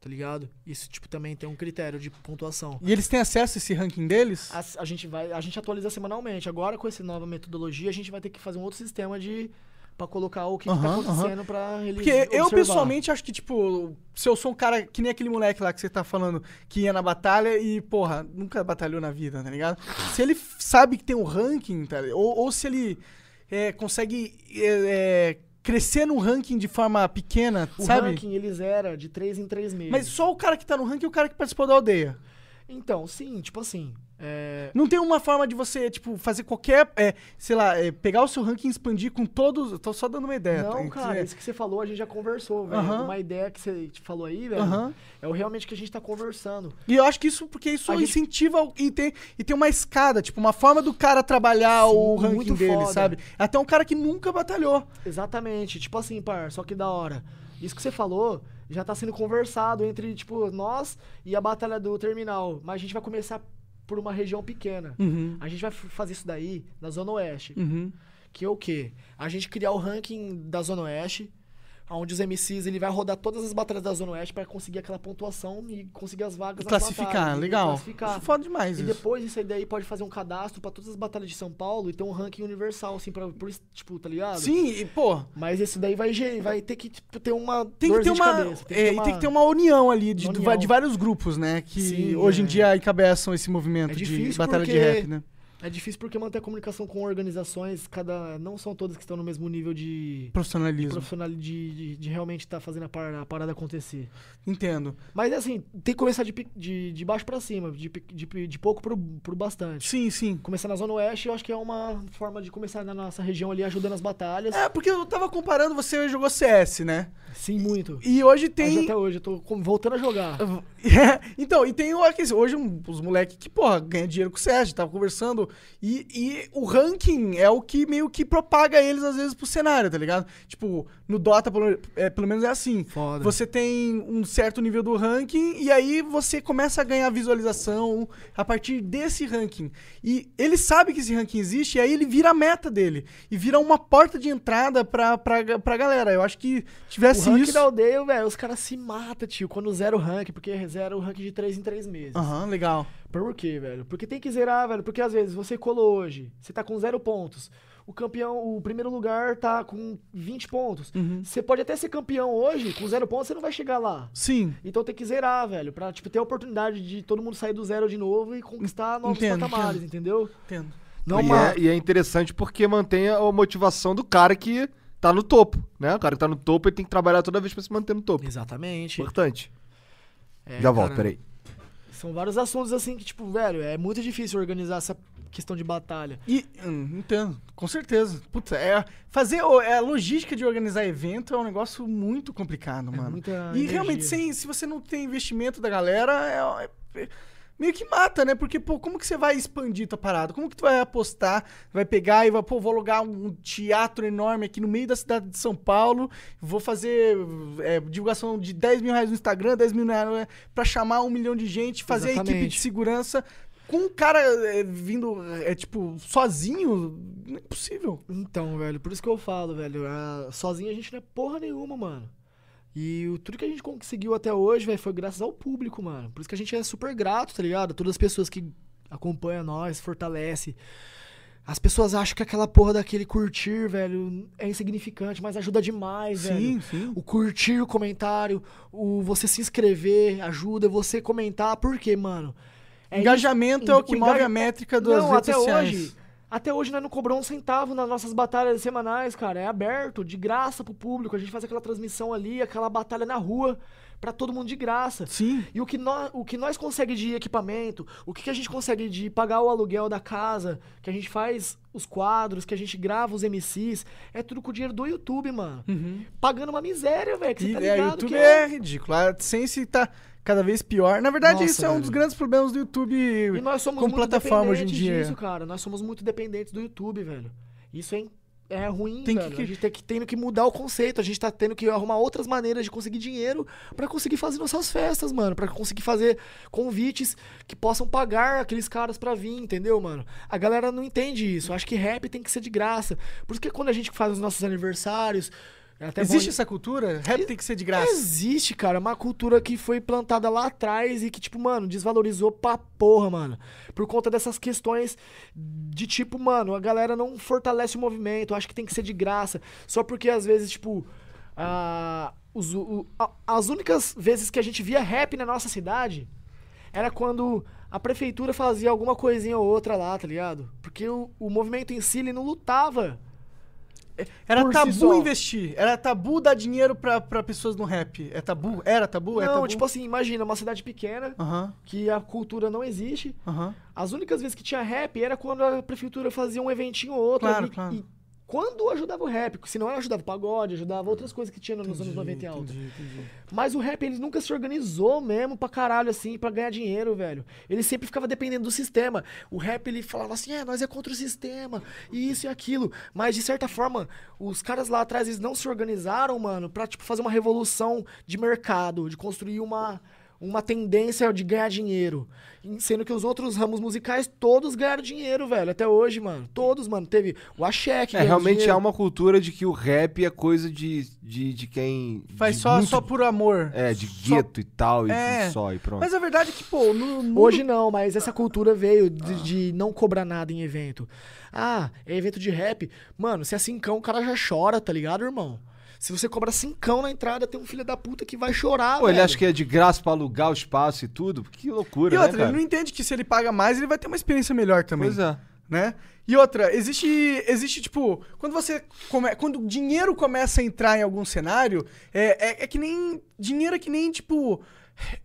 Tá ligado? Isso tipo também tem um critério de pontuação. E eles têm acesso a esse ranking deles? A, a gente vai, a gente atualiza semanalmente. Agora com essa nova metodologia, a gente vai ter que fazer um outro sistema de Pra colocar o que, que tá acontecendo pra ele Porque eu, observar. pessoalmente, acho que, tipo, se eu sou um cara que nem aquele moleque lá que você tá falando que ia na batalha e, porra, nunca batalhou na vida, tá ligado? Se ele sabe que tem um ranking, tá, ou, ou se ele é, consegue é, é, crescer no ranking de forma pequena, O sabe? ranking ele zera de 3 em 3 meses. Mas só o cara que tá no ranking é o cara que participou da aldeia. Então, sim, tipo assim. É... Não tem uma forma de você, tipo, fazer qualquer, é, sei lá, é, pegar o seu ranking e expandir com todos. eu Tô só dando uma ideia. tá? Não, cara, É, isso que você falou, a gente já conversou, velho. Aham. Uma ideia que você te falou aí, velho, Aham. é o realmente que a gente tá conversando. E eu acho que isso, porque isso A gente- incentiva o- e tem, e tem uma escada, tipo, uma forma do cara trabalhar Sim, o ranking muito dele, foda. sabe? Até um cara que nunca batalhou. Exatamente. Tipo assim, par, só que da hora. Isso que você falou já tá sendo conversado entre, tipo, nós e a batalha do terminal. Mas a gente vai começar por uma região pequena. Uhum. A gente vai fazer isso daí na Zona Oeste. Uhum. Que é o quê? A gente criar o ranking da Zona Oeste, onde os MCs ele vai rodar todas as batalhas da Zona Oeste pra conseguir aquela pontuação e conseguir as vagas nas Classificar, batalhas, e legal. Classificar. Foda demais E isso. depois isso aí daí pode fazer um cadastro pra todas as batalhas de São Paulo e ter um ranking universal, assim, pra, por, tipo, tá ligado? Sim, e, pô, Mas esse daí vai, vai ter que tipo, ter uma tem que ter uma, cabeça. Tem que é, ter e uma... tem que ter uma união ali de, união. de vários grupos, né? Que Sim, hoje em é. dia encabeçam esse movimento É de batalha de rap, né? É difícil porque manter a comunicação com organizações, cada não são todas que estão no mesmo nível de Profissionalismo. profissional de, de, de realmente estar fazendo a, par- a parada acontecer. Entendo. Mas assim, tem que começar de, de, de baixo pra cima, de, de, de pouco pro, pro bastante. Sim, sim. Começar na Zona Oeste, eu acho que é uma forma de começar na nossa região ali, ajudando as batalhas. É, porque eu tava comparando, você jogou CS, né? Sim, muito. E hoje Mas tem. até hoje, eu tô voltando a jogar. (laughs) É, então, e tem hoje os moleques que, porra, ganham dinheiro com o CS, tava conversando. E, e o ranking é o que meio que propaga eles, às vezes, pro cenário, tá ligado? Tipo, no Dota, pelo, é, pelo menos é assim. Foda. Você tem um certo nível do ranking e aí você começa a ganhar visualização a partir desse ranking. E ele sabe que esse ranking existe e aí ele vira a meta dele. E vira uma porta de entrada pra, pra, pra galera. Eu acho que O tivesse rank isso. da aldeia, velho, os caras se matam, tio, quando zero o rank, porque zero o rank de 3 em 3 meses. Aham, legal. Por quê, velho? Porque tem que zerar, velho. Porque às vezes você colou hoje, você tá com zero pontos. O campeão, o primeiro lugar tá com 20 pontos. Uhum. Você pode até ser campeão hoje, com zero pontos, você não vai chegar lá. Sim. Então tem que zerar, velho. Pra, tipo, ter a oportunidade de todo mundo sair do zero de novo e conquistar novos Entendo, patamares, entendo. entendeu? Entendo. Não e, uma... é, e é interessante porque mantém a motivação do cara que tá no topo, né? O cara que tá no topo, ele tem que trabalhar toda vez pra se manter no topo. Exatamente. Importante. É, Já volto, peraí. São vários assuntos assim que, tipo, velho, é muito difícil organizar essa questão de batalha. E, hum, entendo, com certeza. Putz, é, fazer é, a logística de organizar evento é um negócio muito complicado, mano. muita E energia. realmente, sem, se você não tem investimento da galera, é- é- meio que mata, né? Porque, pô, como que você vai expandir tua parada? Como que tu vai apostar? Vai pegar e vai, pô, vou alugar um teatro enorme aqui no meio da cidade de São Paulo, vou fazer é, divulgação de 10 mil reais no Instagram, 10 mil reais né, pra chamar um milhão de gente, fazer a equipe de Exatamente. segurança. Com um cara é, vindo, é, tipo, sozinho, não é possível. Então, velho, por isso que eu falo, velho, ah, sozinho a gente não é porra nenhuma, mano. E o, tudo que a gente conseguiu até hoje, velho, foi graças ao público, mano. Por isso que a gente é super grato, tá ligado? Todas as pessoas que acompanham nós, fortalece. As pessoas acham que aquela porra daquele curtir, velho, é insignificante, mas ajuda demais, velho. sim. O curtir o comentário, o você se inscrever, ajuda você comentar. Por quê, mano? É Engajamento é o que move engaja- a métrica das não, redes até sociais. hoje. Até hoje nós não cobramos um centavo nas nossas batalhas semanais, cara. É aberto, de graça pro público. A gente faz aquela transmissão ali, aquela batalha na rua, pra todo mundo de graça. Sim. E o que nós, o que nós consegue de equipamento, o que, que a gente consegue de pagar o aluguel da casa, que a gente faz os quadros, que a gente grava os MCs, é tudo com o dinheiro do YouTube, mano. Pagando uma miséria, velho, que você tá é, ligado o YouTube que é ridículo. A AdSense tá cada vez pior. Na verdade, Nossa, isso é um velho. dos grandes problemas do YouTube E nós somos como plataforma hoje em dependentes dia. disso, cara. Nós somos muito dependentes do YouTube, velho. Isso é, é ruim, Tem que- velho. A gente tem que, tendo que mudar o conceito. A gente tá tendo que arrumar outras maneiras de conseguir dinheiro pra conseguir fazer nossas festas, mano. Pra conseguir fazer convites que possam pagar aqueles caras pra vir, entendeu, mano? A galera não entende isso. Acho que rap tem que ser de graça. Por isso que quando a gente faz os nossos aniversários... é até bom- Existe essa cultura? Rap tem que ser de graça. Existe, cara, uma cultura que foi plantada lá atrás e que, tipo, mano, desvalorizou pra porra, mano. Por conta dessas questões de tipo, mano, a galera não fortalece o movimento, acho que tem que ser de graça. Só porque às vezes, tipo, a- os- o- a- as únicas vezes que a gente via rap na nossa cidade era quando a prefeitura fazia alguma coisinha ou outra lá, tá ligado? Porque o, o movimento em si, ele não lutava. Era por si tabu só. investir. Era tabu dar dinheiro pra, pra pessoas no rap. É tabu? Era tabu? é não, tabu? tipo assim, imagina, uma cidade pequena, Aham, que a cultura não existe. aham. As únicas vezes que tinha rap era quando a prefeitura fazia um eventinho ou outro. Claro, ali, claro. E quando ajudava o rap, se não ajudava o pagode, ajudava outras coisas que tinha nos anos 90 e alto. Entendi, entendi. Mas o rap, ele nunca se organizou mesmo pra caralho, assim, pra ganhar dinheiro, velho. Ele sempre ficava dependendo do sistema. O rap, ele falava assim, é, nós é contra o sistema, e isso e aquilo. Mas, de certa forma, os caras lá atrás, eles não se organizaram, mano, pra, tipo, fazer uma revolução de mercado, de construir uma, uma tendência de ganhar dinheiro. E Sendo que os outros ramos musicais, todos ganharam dinheiro, velho, até hoje, mano. Todos, mano. Teve o Axé que É, realmente dinheiro. há uma cultura de que o rap é coisa de, de, de quem. Faz de só, muito- só por amor. É, de Só- gueto e tal, e É. só, e pronto. Mas a verdade é que, pô, no mundo... Hoje não, mas essa cultura veio de, de não cobrar nada em evento. Ah, é evento de rap. Mano, se é cincão, o cara já chora, tá ligado, irmão? Se você cobra cincão na entrada, tem um filho da puta que vai chorar, Pô, ele velho. acha que é de graça pra alugar o espaço e tudo? Que loucura, E né, outra, cara? ele não entende que se ele paga mais, ele vai ter uma experiência melhor também. Pois é. né? E outra, existe, existe tipo, quando você come, quando o dinheiro começa a entrar em algum cenário, é, é, é que nem dinheiro é que nem tipo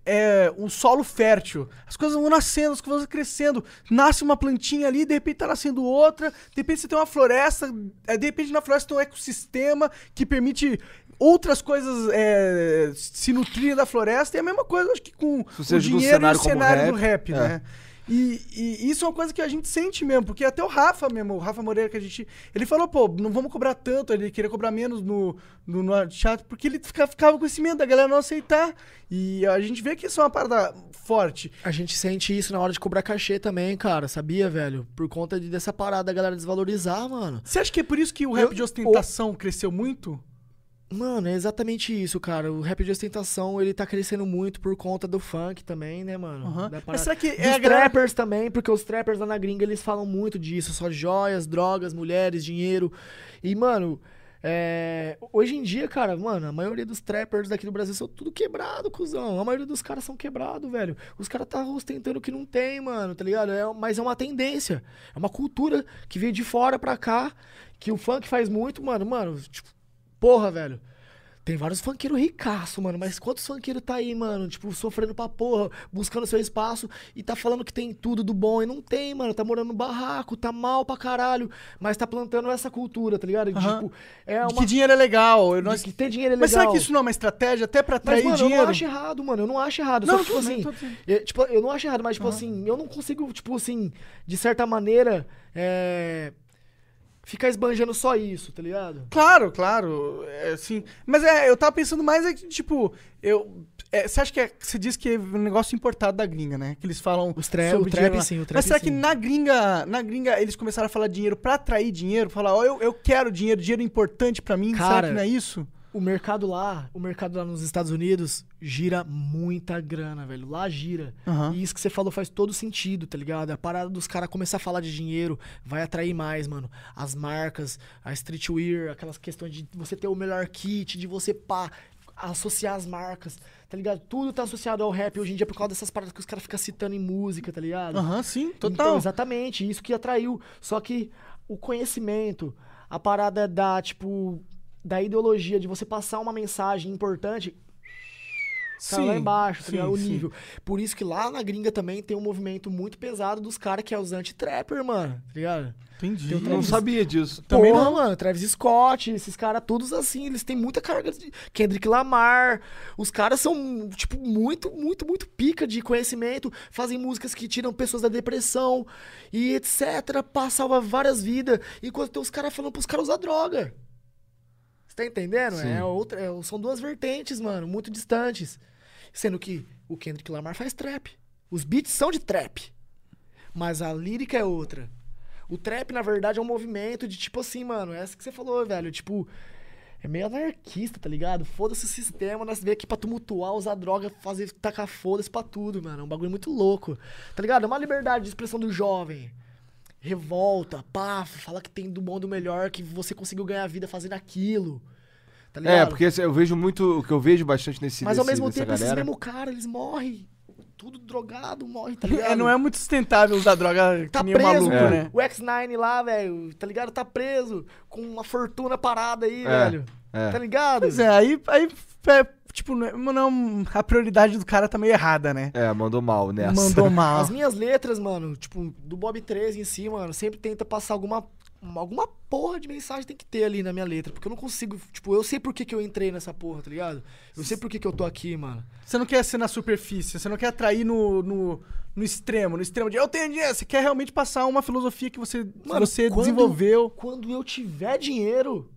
é um solo fértil. As coisas vão nascendo, as coisas vão crescendo. Nasce uma plantinha ali, de repente tá nascendo outra, de repente você tem uma floresta, é, de repente na floresta tem um ecossistema que permite outras coisas é, se nutrirem da floresta. E é a mesma coisa, acho que com o dinheiro e o cenário cenário do rap, rap, é. né? E, e isso é uma coisa que a gente sente mesmo, porque até o Rafa mesmo, o Rafa Moreira que a gente. Ele falou, pô, não vamos cobrar tanto, ele queria cobrar menos no, no, no teatro, porque ele fica- ficava com esse medo da galera não aceitar. E a gente vê que isso é uma parada forte. A gente sente isso na hora de cobrar cachê também, cara, sabia, velho? Por conta de, dessa parada da galera desvalorizar, mano. Você acha que é por isso que o rap Eu- de ostentação cresceu muito? Mano, é exatamente isso, cara. O rap de ostentação, ele tá crescendo muito por conta do funk também, né, mano? Aham. Da Mas parada- será que Dos é a trappers também, porque os trappers lá na gringa, eles falam muito disso. Só joias, drogas, mulheres, dinheiro. E, mano, é, hoje em dia, cara, mano, a maioria dos trappers daqui do Brasil são tudo quebrado, cuzão. A maioria dos caras são quebrados, velho. Os caras tá ostentando o que não tem, mano, tá ligado? É, mas é uma tendência. É uma cultura que veio de fora pra cá, que o funk faz muito, mano. Mano, tipo, porra, velho. Tem vários funkeiros ricaço, mano. Mas quantos funkeiros tá aí, mano? Tipo, sofrendo pra porra, buscando seu espaço e tá falando que tem tudo do bom. E não tem, mano. Tá morando no barraco, tá mal pra caralho. Mas tá plantando essa cultura, tá ligado? Aham. Tipo, é De uma. que dinheiro é legal. Eu de que ter dinheiro é legal. Mas será que isso não é uma estratégia até pra Mas, atrair mano, eu dinheiro? não acho errado, mano. Eu não acho errado. Não, Só que, tipo assim. bem. eu, tipo, eu não acho errado, mas, tipo assim, eu não consigo, tipo assim, de certa maneira, é. Ficar esbanjando só isso, tá ligado? Claro, claro. É, sim. Mas é, eu tava pensando mais é que, tipo, eu. é, você acha que é, você diz que é um negócio importado da gringa, né? Que eles falam Os tra- sobre o trap, sim, o trap, Mas será sim. que na gringa, na gringa eles começaram a falar dinheiro pra atrair dinheiro? Falar, ó, eu, eu quero dinheiro, dinheiro é importante pra mim. será Cara, que não é isso? O mercado lá, o mercado lá nos Estados Unidos gira muita grana, velho. Lá gira. Aham. E isso que você falou faz todo sentido, tá ligado? A parada dos caras começar a falar de dinheiro vai atrair mais, mano. As marcas, a streetwear, aquelas questões de você ter o melhor kit, de você pá, associar as marcas, tá ligado? Tudo tá associado ao rap hoje em dia por causa dessas paradas que os caras ficam citando em música, tá ligado? Aham, sim, Então, total. exatamente, isso que atraiu. Só que o conhecimento, a parada da, tipo, da ideologia, de você passar uma mensagem importante, tá lá Sim, embaixo, tá sim, ligado? O sim. nível. Por isso que lá na gringa também tem um movimento muito pesado dos caras que é os anti-trapper, mano, tá ligado? Entendi. O Não sabia disso. Também não. mano, Travis Scott, esses caras todos assim, eles têm muita carga de Kendrick Lamar. Os caras são, tipo, muito, muito, muito pica de conhecimento, fazem músicas que tiram pessoas da depressão e etc, pá, salva várias vidas, enquanto tem os caras falando pros caras usar droga. Você tá entendendo? Sim. É outra, é- são duas vertentes, mano, muito distantes. Sendo que o Kendrick Lamar faz trap. Os beats são de trap. Mas a lírica é outra. O trap, na verdade, é um movimento de tipo assim, mano, essa que você falou, velho. Tipo, é meio anarquista, tá ligado? Foda-se o sistema, nós veio aqui pra tumultuar, usar droga, fazer, tacar foda-se pra tudo, mano. É um bagulho muito louco. Tá ligado? É uma liberdade de expressão do jovem. Revolta, pá, fala que tem do bom do melhor, que você conseguiu ganhar vida fazendo aquilo. Tá ligado? É, porque eu vejo muito. O que eu vejo bastante nesse Mas ao nesse- mesmo tempo, esses galera. mesmo cara, eles morrem. Tudo drogado, morre, tá (laughs) ligado? É, não é muito sustentável usar droga Tá que nem um preso, maluco, É. né? o X9 lá, velho, tá ligado? Tá preso com uma fortuna parada aí, É, velho. é. Tá ligado? Pois é, aí, aí é, tipo, não, é- não, a prioridade do cara tá meio errada, né? É, mandou mal nessa. Mandou (laughs) mal. As minhas letras, mano, tipo, do Bob 13 em si, mano, sempre tenta passar alguma alguma porra de mensagem tem que ter ali na minha letra, porque eu não consigo, tipo, eu sei por que, que eu entrei nessa porra, tá ligado? Eu sei por que, que eu tô aqui, mano. Você não quer ser na superfície, você não quer atrair no, no, no extremo, no extremo de eu tenho dinheiro. Você quer realmente passar uma filosofia que você, Mano, você quando- desenvolveu. Quando eu tiver dinheiro,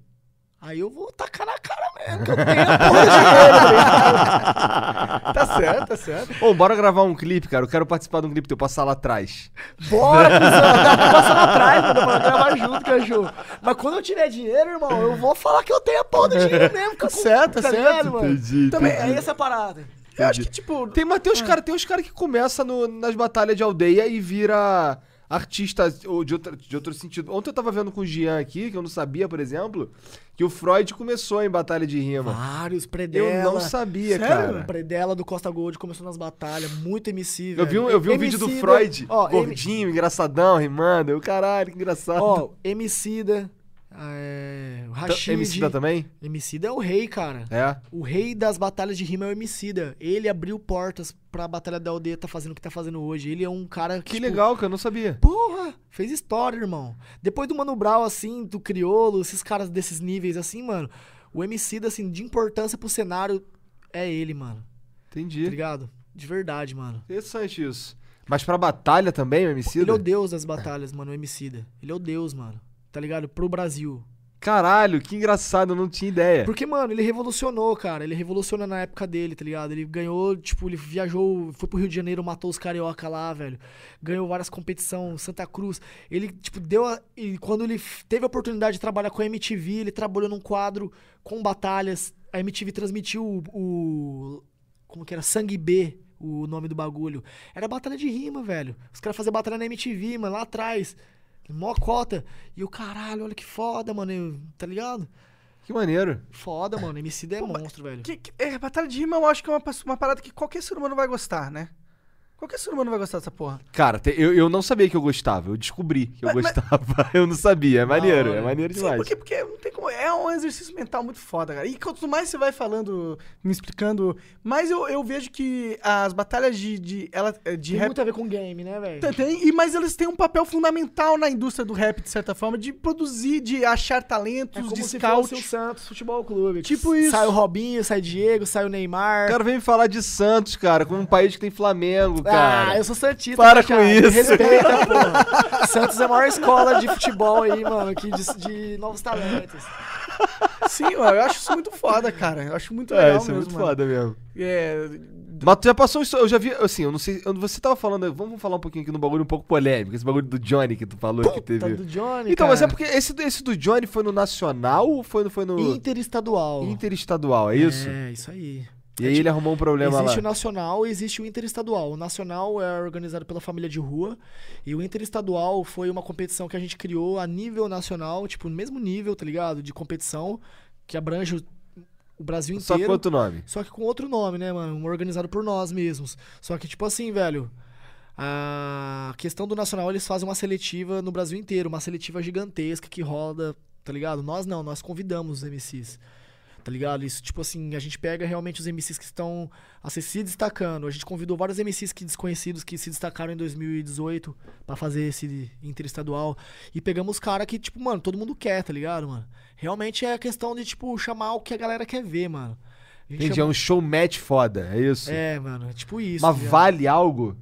aí eu vou tacar na cara mesmo, que eu tenho a porra de dinheiro, tá? (laughs) Tá certo, tá certo. Ô, bora gravar um clipe, cara. Eu quero participar de um clipe teu, passar lá atrás. Bora, (laughs) cuzão. Tá passando atrás, mano. Pra gravar junto, cachorro. Mas quando eu tiver dinheiro, irmão, eu vou falar que eu tenho a porra do dinheiro mesmo. Tá (laughs) certo, tá certo. ligado, mano? Entendi, Também, entendi. é essa parada. Eu acho que, tipo. Tem, mas tem os caras tem uns cara que começa no- nas batalhas de aldeia e vira artista ou de, outra, de outro sentido. Ontem eu tava vendo com o Gian aqui, que eu não sabia, por exemplo, que o Freud começou em batalha de rima. Vários, Predela. eu não sabia, Sério? cara. Predela do Costa Gold começou nas batalhas, muito MC, velho. Eu vi um, eu vi um vídeo do Freud, ó, M- gordinho, engraçadão, rimando. Eu, caralho, que engraçado. Ó, Emicida, é, o Tá- Rashid. Emicida também? Emicida é o rei, cara. É. O rei das batalhas de rima é o Emicida. Ele abriu portas pra batalha da aldeia tá fazendo o que tá fazendo hoje. Ele é um cara que, Que tipo, legal, cara, eu não sabia. Porra, fez história, irmão. Depois do Mano Brown, assim, do Criolo, esses caras desses níveis, assim, mano, o Emicida, assim, de importância pro cenário, é ele, mano. Tá Entendi. ligado? De verdade, mano. Interessante isso. Mas pra batalha também, o Emicida? Ele é o deus das batalhas, mano, o Emicida. Ele é o deus, mano. Tá ligado? Pro Brasil. Caralho, que engraçado, eu não tinha ideia. Porque, mano, ele revolucionou, cara. Ele revoluciona na época dele, tá ligado? Ele ganhou, tipo, ele viajou, foi pro Rio de Janeiro, matou os carioca lá, velho. Ganhou várias competições, Santa Cruz. Ele, tipo, deu a, e quando ele teve a oportunidade de trabalhar com a MTV, ele trabalhou num quadro com batalhas. A MTV transmitiu o, o como que era? Sangue B, o nome do bagulho. Era batalha de rima, velho. Os caras faziam batalha na MTV, mano, lá atrás. Mó cota. E o caralho, olha que foda, mano. eu- Tá ligado? Que maneiro. Foda, mano. MC é Pô, monstro, velho. Que- que- é, batalha de rima eu acho que é uma, uma parada que qualquer ser humano vai gostar, né? Qualquer ser humano vai gostar dessa porra. Cara, te- eu, eu não sabia que eu gostava. Eu descobri que eu Mas- mas- gostava. (laughs) Eu não sabia. É maneiro, é maneiro Sim, demais. porque, porque não tem como. É um exercício mental muito foda, cara. E quanto mais você vai falando, me explicando, mais eu, eu vejo que as batalhas de, de, ela, eh, de Tem rap. muito a ver com game, né, velho? Tem, tem, e mas eles têm um papel fundamental na indústria do rap, de certa forma, de produzir, de achar É talentos, como de se fosse o Santos Futebol Clube. Tipo isso. Sai o Robinho, sai o Diego, sai o Neymar. O cara vem me falar de Santos, cara, como um país que tem Flamengo, cara. Ah, eu sou Santista. Para cara, com isso. Respeita, (laughs) porra. Santos é a maior escola de futebol aí, mano, aqui de, de novos talentos. Sim, mano, eu acho isso muito foda, cara. Eu acho muito É, legal isso é mesmo, muito mano. foda mesmo. É, Mas tu já passou isso, eu já vi, assim, eu não sei, você tava falando, vamos falar um pouquinho aqui no bagulho um pouco polêmico, esse bagulho do Johnny que tu falou que Tá teve. do Johnny, Então, mas é cara. porque esse, do- esse do Johnny foi no Nacional ou foi no, foi no Interestadual. Interestadual, é isso? É, isso aí. E aí ele arrumou um problema Existe lá. o nacional e existe o interestadual. O nacional é organizado pela família de rua e o interestadual foi uma competição que a gente criou a nível nacional, tipo, no mesmo nível, tá ligado? De competição que abrange o, o Brasil Só inteiro. quanto nome? Só que com outro nome, né, mano? Um organizado por nós mesmos. Só que, tipo assim, velho. A questão do Nacional, eles fazem uma seletiva no Brasil inteiro. Uma seletiva gigantesca que roda, tá ligado? Nós não, nós convidamos os MCs. Tá ligado? Isso, tipo assim, a gente pega realmente os MCs que estão assim, se destacando. A gente convidou vários MCs que desconhecidos que se destacaram em 2018 pra fazer esse interestadual. E pegamos os caras que, tipo, mano, todo mundo quer, tá ligado, mano? Realmente é a questão de, tipo, chamar o que a galera quer ver, mano. A gente Entendi, é chama- um show match foda, é isso? É, mano, é tipo isso. Mas tá vale algo?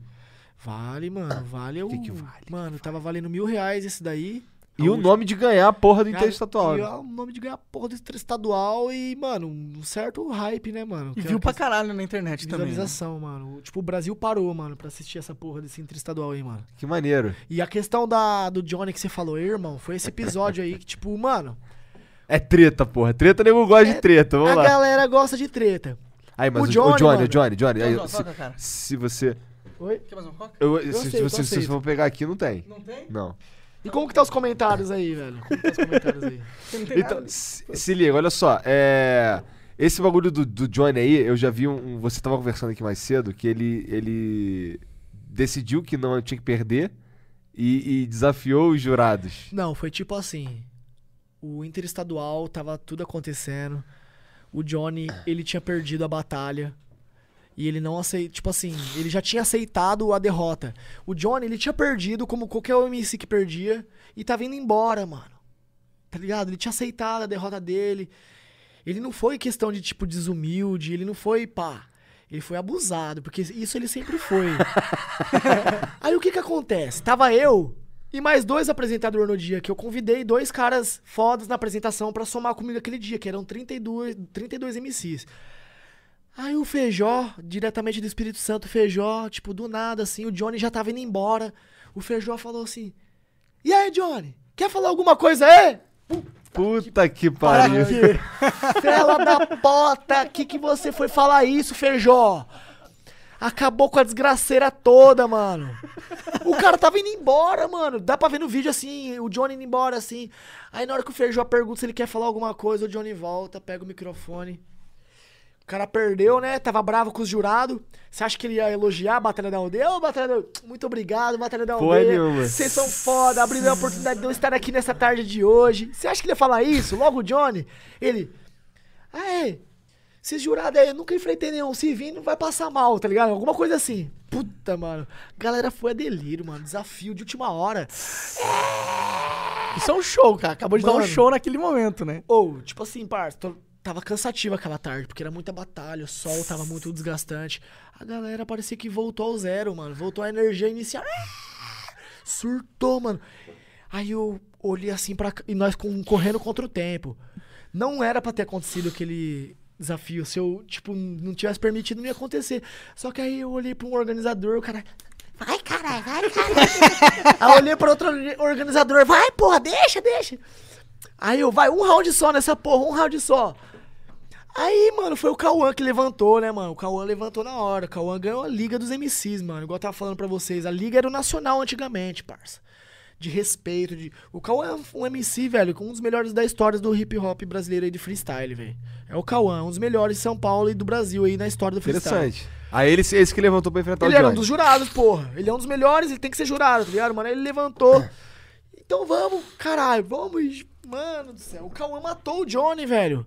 Vale, mano, vale o. Que que vale? Mano, tava valendo mil reais esse daí. E o nome de ganhar a porra do Interestadual. E né? o nome de ganhar porra do interestadual e, mano, um certo hype, né, mano? E Que é viu a pra questão- caralho na internet também. né? Visualização, mano. Tipo, o Brasil parou, mano, pra assistir essa porra desse interestadual aí, mano. Que maneiro. E a questão da, do Johnny que você falou, aí, irmão, foi esse episódio aí que, tipo, mano, É treta, porra. Treta, nego gosta É- de treta. Vamos a lá. galera gosta de treta. Aí, mas o o, Johnny, o Johnny, mano. o Johnny, Johnny. aí, se, toca, cara. se você. Oi? Quer mais um coca? eu- se, aceito, se eu você se aceito. for pegar aqui, não tem. Não tem? Não. E como que tá os comentários aí, velho? Como que tá os comentários aí? (laughs) Então, se, se liga, olha só. É, esse bagulho do, do Johnny aí, eu já vi um, um- Você tava conversando aqui mais cedo que ele, ele decidiu que não tinha que perder e, e desafiou os jurados. Não, foi tipo assim. O interestadual tava tudo acontecendo. O Johnny, ele tinha perdido a batalha. E ele não aceitou. Tipo assim, ele já tinha aceitado a derrota. O Johnny, ele tinha perdido, como qualquer MC que perdia. E tava indo embora, mano. Tá ligado? Ele tinha aceitado a derrota dele. Ele não foi questão de, tipo, desumilde. Ele não foi, pá. Ele foi abusado, porque isso ele sempre foi. (laughs) Aí o que que acontece? Tava eu e mais dois apresentadores no dia, que eu convidei dois caras fodas na apresentação pra somar comigo aquele dia, que eram 32, 32 MCs. Aí o Feijó, diretamente do Espírito Santo, o Feijó, tipo, do nada, assim, o Johnny já tava indo embora. O Feijó falou assim: E aí, Johnny? Quer falar alguma coisa aí? Puta que Para pariu. (laughs) Fela da pota, que que você foi falar isso, Feijó? Acabou com a desgraceira toda, mano. O cara tava indo embora, mano. Dá pra ver no vídeo assim, o Johnny indo embora assim. Aí na hora que o Feijó pergunta se ele quer falar alguma coisa, o Johnny volta, pega o microfone. O cara perdeu, né? Tava bravo com os jurados. Você acha que ele ia elogiar a Batalha da Aldeia? Ô, Batalha da Muito obrigado, Batalha da Aldeia. Vocês são foda, abrindo a oportunidade de eu estar aqui nessa tarde de hoje. Você acha que ele ia falar isso? Logo o Johnny, ele. Ah, é. Esses jurados aí, eu nunca enfrentei nenhum. Se vir, não vai passar mal, tá ligado? Alguma coisa assim. Puta, mano. Galera foi a delírio, mano. Desafio de última hora. Isso é um show, cara. Acabou de dar um Mano. show naquele momento, né? Ou, tipo assim, parça, tô- tava cansativo aquela tarde, porque era muita batalha, o sol tava muito desgastante. A galera parecia que voltou ao zero, mano. Voltou à energia inicial. Ah! Surtou, mano. Aí eu olhei assim pra. cá- E nós correndo contra o tempo. Não era pra ter acontecido aquele desafio. Se eu, tipo, não tivesse permitido, não ia acontecer. Só que aí eu olhei pra um organizador, o cara. Vai, caralho, vai, caralho. (laughs) aí eu olhei pra outro organizador, vai, porra, deixa, deixa. Aí eu, vai, um round só nessa porra, um round só. Aí, mano, foi o Cauã que levantou, né, mano? O Cauã levantou na hora. O Cauã ganhou a Liga dos MCs, mano. Igual eu tava falando pra vocês. A Liga era o Nacional antigamente, parça. De respeito. De... O Cauã é um MC, velho, com um dos melhores da história do hip hop brasileiro aí de freestyle, velho. É o Cauã, um dos melhores de São Paulo e do Brasil aí na história do freestyle. Interessante. Aí ele, esse que levantou pra enfrentar Ele o era um dos jurados, porra. Ele é um dos melhores, ele tem que ser jurado, tá ligado, mano? Aí ele levantou. Então vamos, caralho, vamos. Mano do céu, o Cauã matou o Johnny, velho.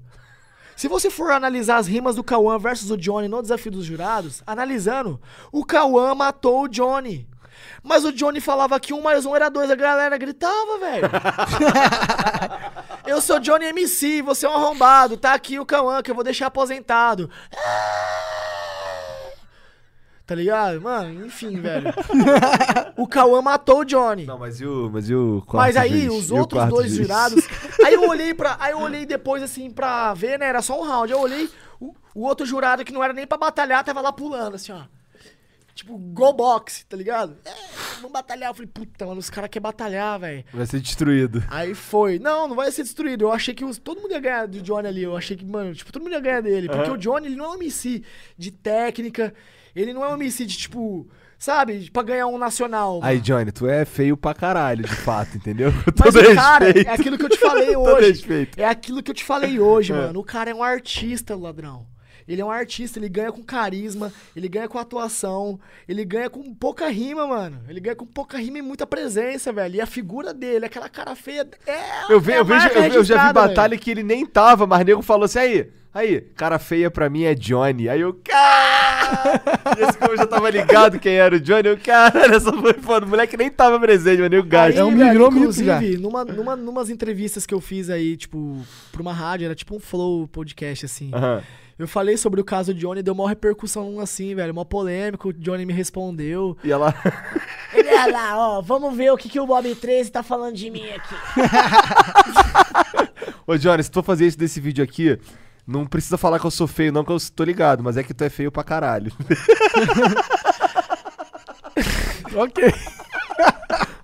Se você for analisar as rimas do Cauã versus o Johnny no desafio dos jurados, analisando, o Cauã matou o Johnny. Mas o Johnny falava que um mais um era dois, a galera gritava, velho. (laughs) eu sou Johnny MC, você é um arrombado, tá aqui o Cauã que eu vou deixar aposentado. Tá ligado? Mano, enfim, velho. (laughs) o Cauã matou o Johnny. Não, mas e o, mas e o quarto Mas aí, juiz? os outros dois juiz? jurados. Aí eu olhei para, Aí eu olhei depois, assim, pra ver, né? Era só um round. Eu olhei, o, o outro jurado que não era nem pra batalhar, tava lá pulando, assim, ó. Tipo, go box, tá ligado? É, vamos batalhar. Eu falei, puta, mano, os caras querem batalhar, velho. Vai ser destruído. Aí foi. Não, não vai ser destruído. Eu achei que os- todo mundo ia ganhar do Johnny ali. Eu achei que, mano, tipo, todo mundo ia ganhar dele. Porque o Johnny, ele não é um MC de técnica. Ele não é um de, tipo, sabe, pra ganhar um nacional. Aí, mano. Johnny, tu é feio pra caralho, de fato, entendeu? (laughs) Mas o cara, respeito. é aquilo que eu te falei (laughs) Todo hoje. respeito. É aquilo que eu te falei hoje, É. mano. O cara é um artista, ladrão. Ele é um artista, ele ganha com carisma, ele ganha com atuação, ele ganha com pouca rima, mano. Ele ganha com pouca rima e muita presença, velho. E a figura dele, aquela cara feia, é. Eu, ve- é a eu vejo, marca eu, eu já vi batalha que ele nem tava, mas nego falou assim, aí, aí, cara feia pra mim é Johnny. Aí eu, cara... Esse como eu já tava ligado quem era o Johnny, eu, cara, essa foi foda. O moleque nem tava presente, mas nem o gajo. Aí, É um velho, virou inclusive, numa, numa, numas entrevistas que eu fiz aí, tipo, pra uma rádio, era tipo um flow podcast, assim. Aham. Eu falei sobre o caso do Johnny, deu uma repercussão assim, velho, uma polêmica, o Johnny me respondeu. E ela... Ele olha lá, ó, vamos ver o que, que o Bob 13 tá falando de mim aqui. (laughs) Ô, Johnny, se tu for fazer isso desse vídeo aqui, não precisa falar que eu sou feio, não, que eu tô ligado, mas é que tu é feio pra caralho. (laughs) ok.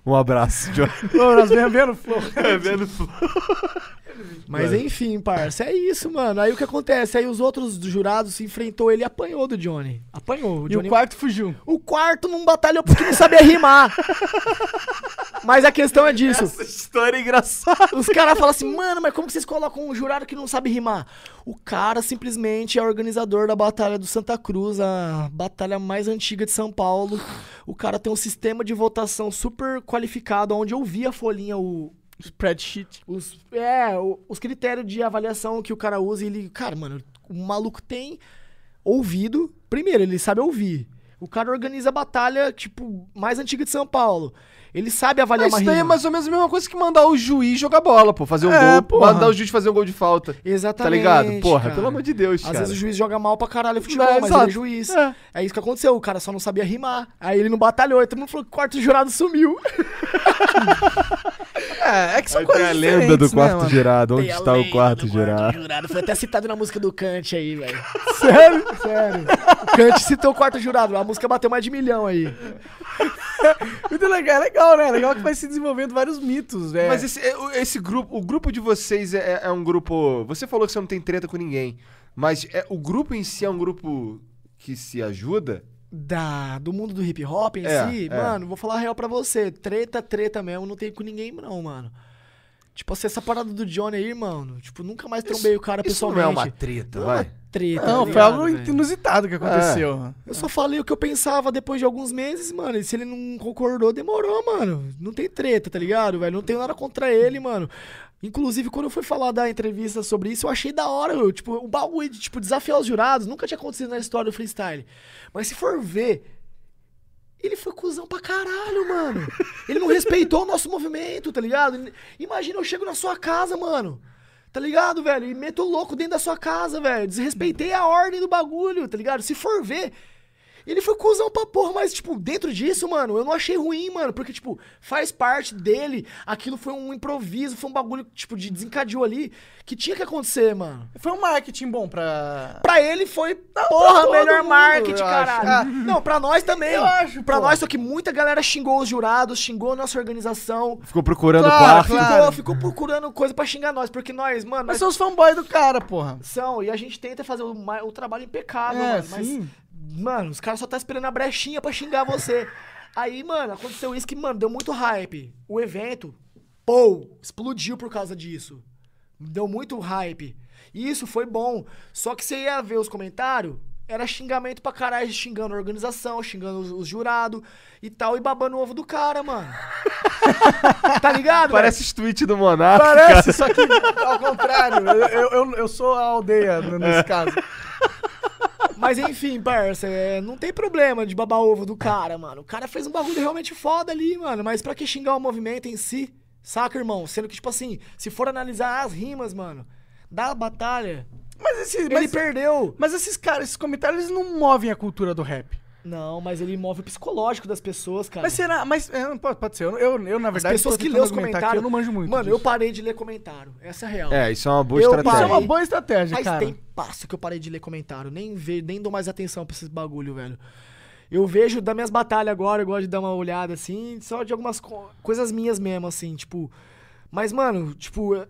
Um abraço, Johnny. Nós vemos vendo, Flor. É vendo? Mas Vai. enfim, parça, é isso, mano. Aí o que acontece? Aí os outros jurados se enfrentou, ele apanhou do Johnny. Apanhou. O, E Johnny... o quarto fugiu. o quarto não batalhou porque não sabia rimar. (laughs) Mas a questão é disso. Essa história é engraçada. Os caras falam assim, mano, mas como que vocês colocam um jurado que não sabe rimar? O cara simplesmente é organizador da Batalha do Santa Cruz, a batalha mais antiga de São Paulo. O cara tem um sistema de votação super qualificado, onde eu vi a folhinha, o, Spreadsheet. os, é, os critérios de avaliação que o cara usa. E ele, cara, mano, o maluco tem ouvido. Primeiro, ele sabe ouvir. O cara organiza a batalha, tipo, mais antiga de São Paulo. Ele sabe avaliar Mas uma isso daí é mais ou menos a mesma coisa que mandar o juiz jogar bola, pô. Fazer um É, gol, porra. mandar o juiz fazer um gol de falta. Exatamente. Tá ligado? Porra, cara. pelo amor de Deus, Às cara. vezes o juiz joga mal pra caralho o futebol, É, mas exato. ele é juiz. É. É. isso que aconteceu, o cara só não sabia rimar. Aí ele não batalhou, e todo mundo falou que o quarto jurado sumiu. (laughs) É, é que são Aí tem coisas a lenda do né, quarto mano? jurado. Onde Tem a está o quarto do jurado? jurado. Foi até citado na música do Kant aí, velho. (laughs) Sério? Sério. O Kant citou o quarto jurado, a música bateu mais de milhão aí. (laughs) Muito legal, é legal, né? É legal que vai se desenvolvendo vários mitos, é. Mas esse, é, o- esse grupo, o grupo de vocês é, é um grupo. Você falou que você não tem treta com ninguém. Mas é, o grupo em si é um grupo que se ajuda? Da, do mundo do hip hop em É, si, é. mano, vou falar a real pra você. Treta, treta mesmo, não tem com ninguém, não, mano. Tipo, assim, essa parada do Johnny aí, mano. Tipo, nunca mais trombei o cara Isso não pessoalmente. é uma treta, Não é uma vai. treta. Não, tá foi algo ligado, velho? inusitado que aconteceu. Eu só falei o que eu pensava depois de alguns meses, mano. E se ele não concordou, demorou, mano. Não tem treta, tá ligado, velho? Não tenho nada contra ele, mano. Inclusive, quando eu fui falar da entrevista sobre isso, eu achei da hora, tipo, o bagulho de, tipo, desafiar os jurados nunca tinha acontecido na história do freestyle. Mas se for ver, ele foi cuzão pra caralho, mano. Ele não respeitou o nosso movimento, tá ligado? Imagina, eu chego na sua casa, mano. Tá ligado, velho? E meto louco dentro da sua casa, velho. Desrespeitei a ordem do bagulho, tá ligado? Se for ver, Ele foi cuzão pra porra, mas, tipo, dentro disso, mano, eu não achei ruim, mano. Porque, tipo, faz parte dele. Aquilo foi um improviso, foi um bagulho, tipo, de desencadeou ali. Que tinha que acontecer, mano. Foi um marketing bom pra. Pra ele foi, pra porra, melhor mundo, marketing, caralho. Ah. Não, pra nós também. Eu acho, Pra pô. nós, só que muita galera xingou os jurados, xingou a nossa organização. Ficou procurando Claro, quarto. claro. Ficou, ficou procurando coisa pra xingar nós. Porque nós, mano, Mas nós são os fanboys do cara, porra. são. E a gente tenta fazer o, o trabalho impecável, É, mano. Mas sim. Mano, os caras só tá esperando a brechinha pra xingar você. Aí, mano, aconteceu isso que, mano, deu muito hype. O evento, pô, explodiu por causa disso. Deu muito hype. E isso foi bom. Só que você ia ver os comentários, era xingamento pra caralho, xingando a organização, xingando os, os jurados e tal, e babando o ovo do cara, mano. (laughs) tá ligado? Parece os tweets do Monarca. Parece, só que ao contrário. Eu, eu, eu- eu sou a aldeia n- nesse caso. Mas enfim, parça, é, não tem problema de babar ovo do cara, mano. O cara fez um bagulho realmente foda ali, mano. Mas pra que xingar o movimento em si? Saca, irmão? Sendo que, tipo assim, se for analisar as rimas, mano, da batalha, Mas, esse, ele mas, perdeu. mas esses caras, esses comentários, eles não movem a cultura do rap. Não, mas ele move o psicológico das pessoas, cara. Mas será? Mas é, pode, pode ser. Eu, eu, eu, na As verdade, pessoas tô que lêem os comentários. eu não manjo muito. Mano, eu disso. parei de ler comentário. Essa é a real. É, isso é uma boa Eu Isso é estratégia. uma boa estratégia, Faz cara. tempo passo que eu parei de ler comentário. Nem, ve, nem dou mais atenção pra esses bagulho, velho. Eu vejo das minhas batalhas agora, eu gosto de dar uma olhada assim, só de algumas co- coisas minhas mesmo, assim, tipo. Mas, mano, tipo,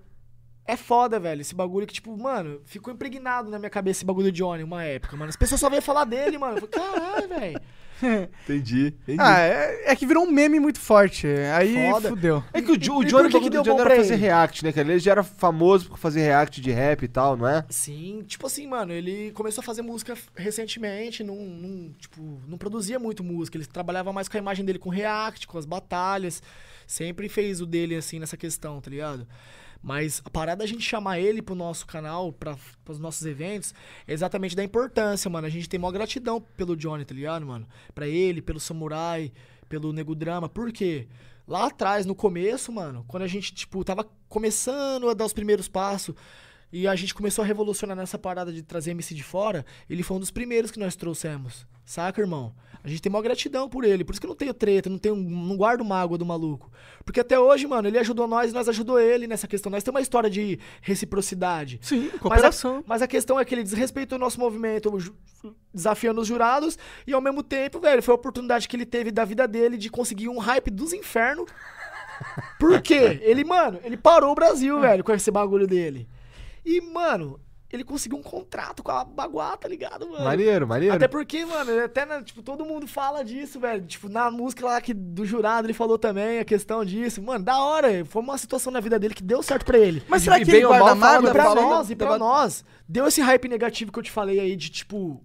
é- foda, velho. Esse bagulho que, tipo, mano, ficou impregnado na minha cabeça esse bagulho de Johnny uma época, mano. As pessoas só veem falar dele, mano. Eu falei, caralho, velho. (laughs) Entendi, entendi. Ah, é, é que virou um meme muito forte. Aí Foda. fudeu. É que o, Jo- o Johnny, que o que bagulho deu bom pra fazer ele? react, né? Ele já era famoso por fazer react de rap e tal, não é? Sim, tipo assim, mano, ele começou a fazer música recentemente, não, não, tipo, não produzia muito música, ele trabalhava mais com a imagem dele com react, com as batalhas, sempre fez o dele assim nessa questão, tá ligado? Mas a parada da gente chamar ele pro nosso canal, para os nossos eventos, é exatamente da importância, mano. A gente tem maior gratidão pelo Johnny, tá ligado, mano? Pra ele, pelo Samurai, pelo Nego Drama. Por quê? Lá atrás, no começo, mano, quando a gente, tipo, tava começando a dar os primeiros passos, e a gente começou a revolucionar nessa parada de trazer MC de fora, ele foi um dos primeiros que nós trouxemos. Saca, irmão? A gente tem maior gratidão por ele. Por isso que eu não tenho treta, não, tenho, não guardo mágoa do maluco. Porque até hoje, mano, ele ajudou nós e nós ajudou ele nessa questão. Nós temos uma história de reciprocidade. Sim, Mas a, cooperação. mas a questão é que ele desrespeitou o nosso movimento, desafiando os jurados, e ao mesmo tempo, velho, foi a oportunidade que ele teve da vida dele de conseguir um hype dos infernos. Por quê? (laughs) Ele, mano, ele parou o Brasil, velho, com esse bagulho dele. E, mano, ele conseguiu um contrato com a Baguá, tá ligado, mano? Maneiro, maneiro. Até porque, mano, até, na- tipo, todo mundo fala disso, velho. Tipo, na música lá que, do jurado, ele falou também a questão disso. Mano, da hora. Foi uma situação na vida dele que deu certo pra ele. Mas E- será e que ele guarda mal? E pra fala- nós, e pra nós, deu esse hype negativo que eu te falei aí de, tipo...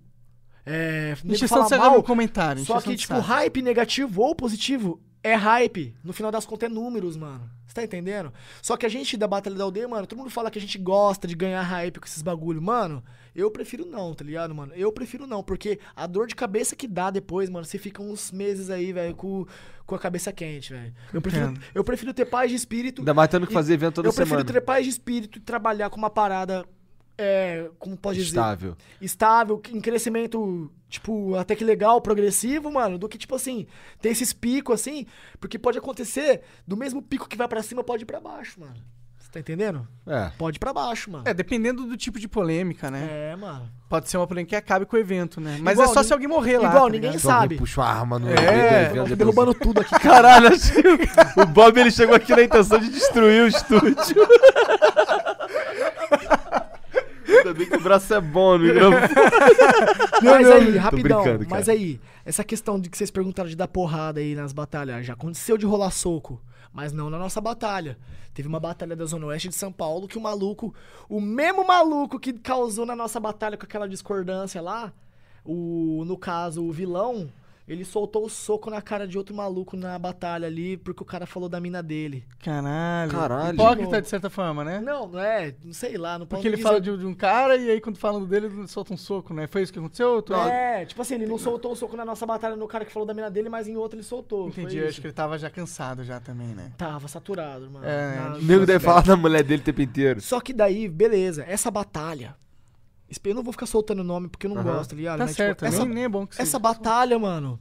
É, fala de mal, no comentário. só que, tipo, hype negativo ou positivo é hype. No final das contas é números, mano. Você tá entendendo? Só que a gente da Batalha da Aldeia, mano, todo mundo fala que a gente gosta de ganhar hype com esses bagulho. Mano, eu prefiro não, tá ligado, mano? Eu prefiro não, porque a dor de cabeça que dá depois, mano, você fica uns meses aí, velho, com, com a cabeça quente, velho. Eu prefiro, Entendo. eu prefiro ter paz de espírito Ainda mais tendo que fazer evento toda eu semana. prefiro ter paz de espírito e trabalhar com uma parada, é, como pode dizer, Estável. estável, em crescimento, tipo, até que legal, progressivo, mano, do que, tipo assim, ter esses picos, assim, porque pode acontecer, do mesmo pico que vai pra cima, pode ir pra baixo, mano. Você tá entendendo? É. Pode ir pra baixo, mano. É, dependendo do tipo de polêmica, né? É, mano. Pode ser uma polêmica que acabe com o evento, né? Mas Igual, é só se alguém morrer lá. igual, tá ninguém ligado? Sabe. puxa uma arma no É, evento, depois- derrubando tudo aqui, cara. (laughs) Caralho, o Bob ele chegou aqui na intenção de destruir o estúdio. (laughs) Ainda bem que o braço é bom (laughs) no microfone. Mas aí, rapidão. brincando, mas cara. aí, essa questão de que vocês perguntaram de dar porrada aí nas batalhas, já aconteceu de rolar soco, mas não na nossa batalha. Teve uma batalha da Zona Oeste de São Paulo que o maluco, o mesmo maluco que causou na nossa batalha com aquela discordância lá, o, no caso, o vilão, ele soltou o soco na cara de outro maluco na batalha ali, porque o cara falou da mina dele. Caralho. Caralho. Hipócrita, de certa forma, né? Não, não é, não sei lá, não Porque ele dizer. fala de, de um cara e aí quando falam dele, ele solta um soco, né? Foi isso que aconteceu? Tu- É, tipo assim, ele não soltou o soco na nossa batalha no cara que falou da mina dele, mas em outro ele soltou. Entendi, eu acho que ele tava já cansado já também, né? Tava saturado, mano. É, Na- né? O nego deve falar da mulher dele o tempo inteiro. Só que daí, beleza, essa batalha Eu não vou ficar soltando o nome porque eu não Aham. gosto, tá ligado? Tá Mas, tipo, certo, essa, nem, é bom que essa batalha, mano,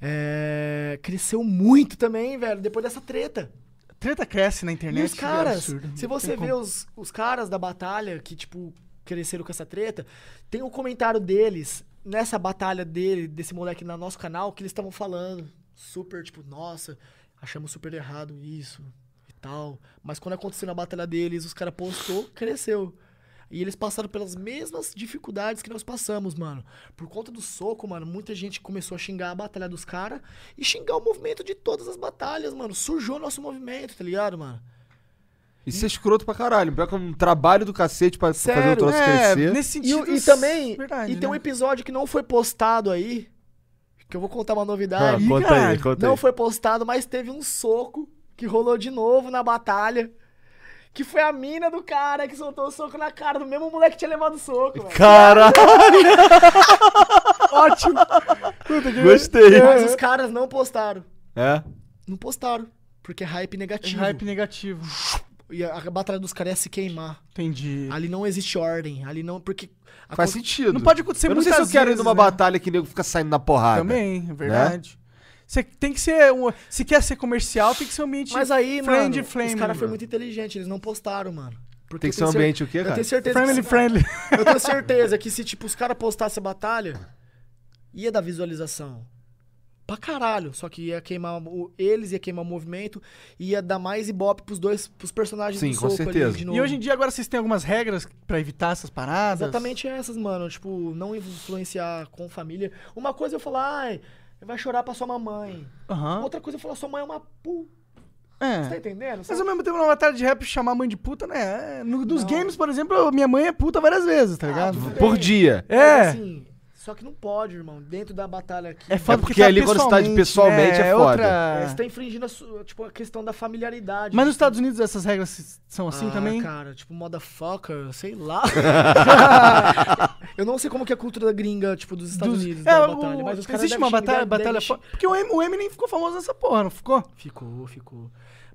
é, cresceu muito também, velho, depois dessa treta. Treta cresce na internet. E os que caras, absurdo. se você vê como. os, os caras da batalha que, tipo, cresceram com essa treta, tem um comentário deles, nessa batalha dele, desse moleque no nosso canal, que eles estavam falando super, tipo, nossa, achamos super errado isso e tal. Mas quando aconteceu na batalha deles, os caras postou, cresceu. E eles passaram pelas mesmas dificuldades que nós passamos, mano. Por conta do soco, mano, muita gente começou a xingar a batalha dos caras e xingar o movimento de todas as batalhas, mano. Surgiu nosso movimento, tá ligado, mano? Isso é escroto pra caralho. Pior que é um trabalho do cacete pra fazer o Sério? troço É, crescer. nesse E, sentido... o- e também, Verdade, e tem um né? episódio que não foi postado aí, que eu vou contar uma Ah, novidade. Ih, conta aí, conta não aí. foi postado, mas teve um soco que rolou de novo na batalha. Que foi a mina do cara que soltou o soco na cara do mesmo moleque que tinha levado o soco, velho. Caralho, (laughs) Ótimo. Puta que gostei. Mas os caras não postaram. É? Não postaram. Porque é hype negativo. Hype negativo. E a, a batalha dos caras é se queimar. Entendi. Ali não existe ordem. Ali não. Porque. a Faz con- sentido. Não pode acontecer Eu não sei se eu quero ir vezes, numa né? batalha que nego fica saindo na porrada. Também, é verdade. Você tem que ser um, se quer ser comercial, tem que ser um ambiente Mas aí, friend mano, flame. os caras foram muito inteligentes. Eles não postaram, mano. Porque Tem que eu ser um cer- ambiente o quê, Eu cara? tenho certeza Family que se- friendly. (laughs) Eu tenho certeza que se, tipo, os caras postassem a batalha, ia dar visualização. Pra caralho. Só que ia queimar o, eles, ia queimar o movimento, ia dar mais ibope pros dois, pros personagens Sim, do com soco ali certeza. de novo. E hoje em dia agora vocês têm algumas regras pra evitar essas paradas? Exatamente essas, mano. Tipo, não influenciar com família. Uma coisa é eu falar, ai, vai chorar pra sua mamãe. Aham. Outra coisa é eu falar, sua mãe é uma pu. É. Você tá entendendo? Mas ao mesmo tempo, numa batalha de rap, chamar a mãe de puta, né? É, No, nos Não. games, por exemplo, minha mãe é puta várias vezes, tá Ah, ligado? Por dia. Mas, É. assim, só que não pode, irmão. Dentro da batalha aqui. É foda porque tá ali quando você tá de pessoalmente é foda. É, outra... você tá infringindo a, sua- tipo, a questão da familiaridade. Mas nos Estados Unidos essas regras são assim Ah, também? cara, tipo, motherfucker, sei lá. (laughs) eu não sei como que é a cultura da gringa, tipo, dos Estados Dos- Unidos, É, da o- batalha. Mas os caras existe uma batalha, xingar- batalha Porque o Eminem ficou famoso nessa porra, não ficou? Ficou, ficou.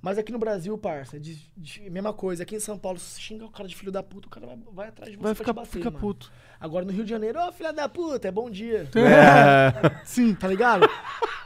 Mas aqui no Brasil, parça, de, de- mesma coisa. Aqui em São Paulo, se você xinga o cara de filho da puta, o cara vai, vai atrás de você Vai pra ficar, te bater, fica mano. puto. Agora no Rio de Janeiro, ô filha da puta, é bom dia. É. (laughs) Sim. Tá ligado? (laughs)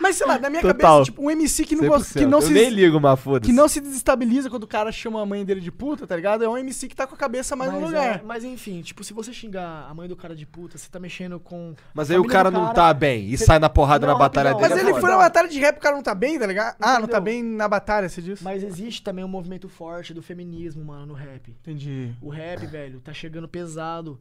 Mas sei lá, na minha Total. cabeça, tipo, um MC que não, gosta, que não eu se nem ligo, mas foda-se. que não se desestabiliza quando o cara chama a mãe dele de puta, tá ligado? É um MC que tá com a cabeça mais no mas, lugar. é- mas enfim, tipo, se você xingar a mãe do cara de puta, você tá mexendo com. Mas aí o cara do não cara. tá bem e Cê- sai na porrada Não, na batalha dele. Mas é ele foda. foi na batalha de rap, o cara não tá bem, tá ligado? Ah, não tá Entendeu? bem na batalha, você diz? Mas existe também um movimento forte do feminismo, mano, no rap. Entendi. O rap, velho, tá chegando pesado,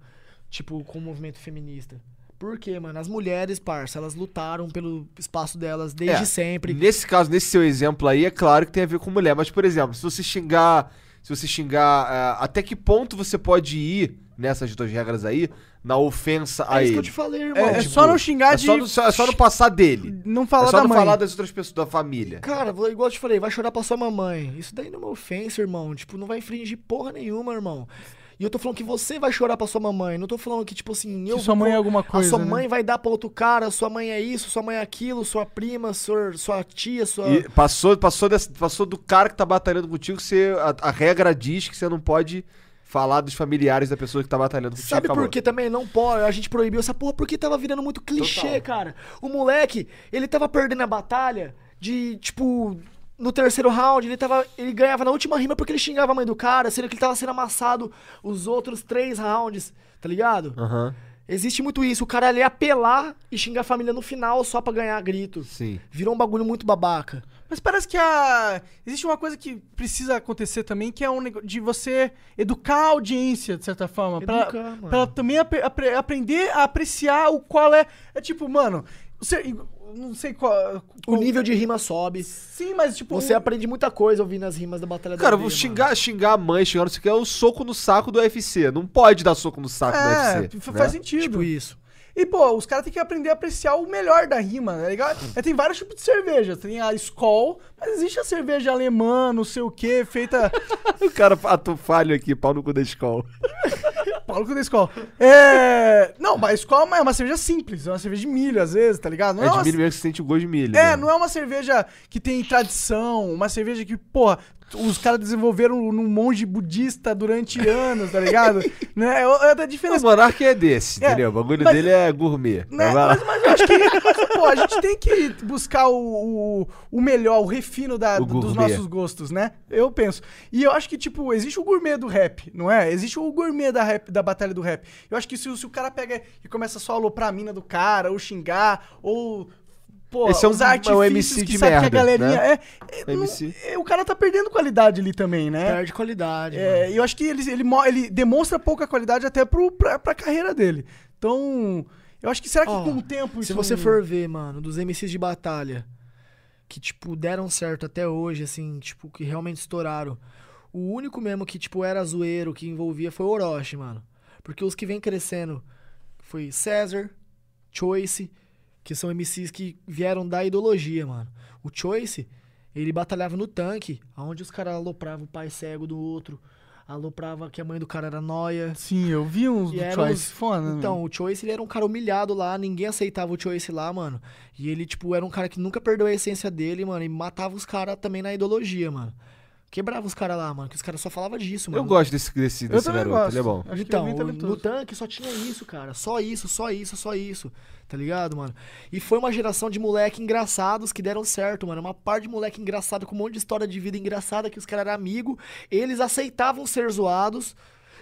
tipo, com o movimento feminista. Por quê, mano? As mulheres, parça, elas lutaram pelo espaço delas desde É, sempre. Nesse caso, nesse seu exemplo aí, é claro que tem a ver com mulher. Mas, por exemplo, se você xingar. Se você xingar. ah, até que ponto você pode ir nessas duas regras aí, na ofensa a É isso ele? que eu te falei, irmão. É, é Tipo, só não xingar É de. só, no, só- é só não passar dele. Não É falar só da não mãe. falar das outras pessoas da família. Cara, igual eu te falei, vai chorar pra sua mamãe. Isso daí não é uma ofensa, irmão. Tipo, não vai infringir porra nenhuma, irmão. E eu tô falando que você vai chorar pra sua mamãe. Não tô falando que, tipo assim, eu. Que sua vou mãe é co- alguma coisa, A sua né? mãe vai dar pra outro cara, sua mãe é isso, sua mãe é aquilo, sua prima, sua, sua tia, sua. E passou, passou, desse- passou do cara que tá batalhando contigo, você, a, a regra diz que você não pode falar dos familiares da pessoa que tá batalhando contigo. Sabe por que também não pode? A gente proibiu essa porra porque tava virando muito clichê, Total. cara. O moleque, ele tava perdendo a batalha de, tipo, no terceiro round, ele tava. Ele ganhava na última rima porque ele xingava a mãe do cara, sendo que ele tava sendo amassado os outros três rounds, tá ligado? Aham, Existe muito isso. O cara ia apelar e xingar a família no final só pra ganhar grito. sim. Virou um bagulho muito babaca. Mas parece que a. Existe uma coisa que precisa acontecer também, que é um negócio de você educar a audiência, de certa forma. pra, Educar, mano. pra ela também apre- apre- aprender a apreciar o qual é. É tipo, mano. Você, não sei qual. O qual- nível de rima sobe. Sim, mas tipo. Você um- aprende muita coisa ouvindo as rimas da Batalha da Cara, vou mano. xingar, xingar a mãe, xingar não sei o que, é o soco no saco do UFC. Não pode dar soco no saco do É, UFC. f- né? faz sentido. Tipo isso. E, pô, os caras têm que aprender a apreciar o melhor da rima, tá ligado? É, tem vários tipos de cerveja. Tem a Skol, mas existe a cerveja alemã, não sei o que, feita. (laughs) O cara ato falho aqui, pau no cu da escola. (laughs) Paulo da escola. É. Não, mas a escola é uma cerveja simples, é uma cerveja de milho, às vezes, tá ligado? Não É uma- de milho mesmo que você sente o gosto de milho. É, né? não é uma cerveja que tem tradição, uma cerveja que, porra, os caras desenvolveram num monge budista durante anos, tá ligado? (laughs) né? É, da O diferença. Monark é desse, É, entendeu? O bagulho mas- dele é gourmet. Né? Mas, mas eu acho que (laughs) mas, pô, a gente tem que buscar o, o, o melhor, o refino da- O dos nossos gostos, né? Eu penso. E eu acho que, tipo, existe o gourmet do rap, não é? Existe o gourmet da, rap, da batalha do rap. Eu acho que se, o- se o cara pega e começa só a aloprar a mina do cara, ou xingar, ou. Pô, Esse é um- usar é um artifícios MC que de sabe que a merda, galerinha. né? É, é, não- MC. é, o cara tá perdendo qualidade ali também, né? Perde qualidade. mano. É, eu acho que ele, ele, ele demonstra pouca qualidade até pro, pra, pra carreira dele. Então, eu acho que será que Ó, com o tempo Se isso você não- for ver, mano, dos MCs de batalha que, tipo, deram certo até hoje, assim, tipo, que realmente estouraram. O único mesmo que, tipo, era zoeiro, que envolvia foi o Orochi, mano. Porque os que vem crescendo foi César, Choice, que são MCs que vieram da ideologia, mano. O Choice, ele batalhava no tanque, onde os caras alopravam o pai cego do outro, aloprava que a mãe do cara era noia. Sim, eu vi uns E do Choice. os- Foda, né? Então, o Choice ele era um cara humilhado lá, ninguém aceitava o Choice lá, mano. E ele, tipo, era um cara que nunca perdeu a essência dele, mano, e matava os caras também na ideologia, mano. Quebrava os caras lá, mano, que os caras só falavam disso, mano. Eu gosto desse, desse, Eu desse garoto, gosto. ele é bom. Acho então, é no tanque só tinha isso, cara. Só isso, só isso, só isso. Tá ligado, mano? E foi uma geração de moleque engraçados que deram certo, mano. Uma par de moleque engraçado com um monte de história de vida engraçada que os caras eram amigos. Eles aceitavam ser zoados.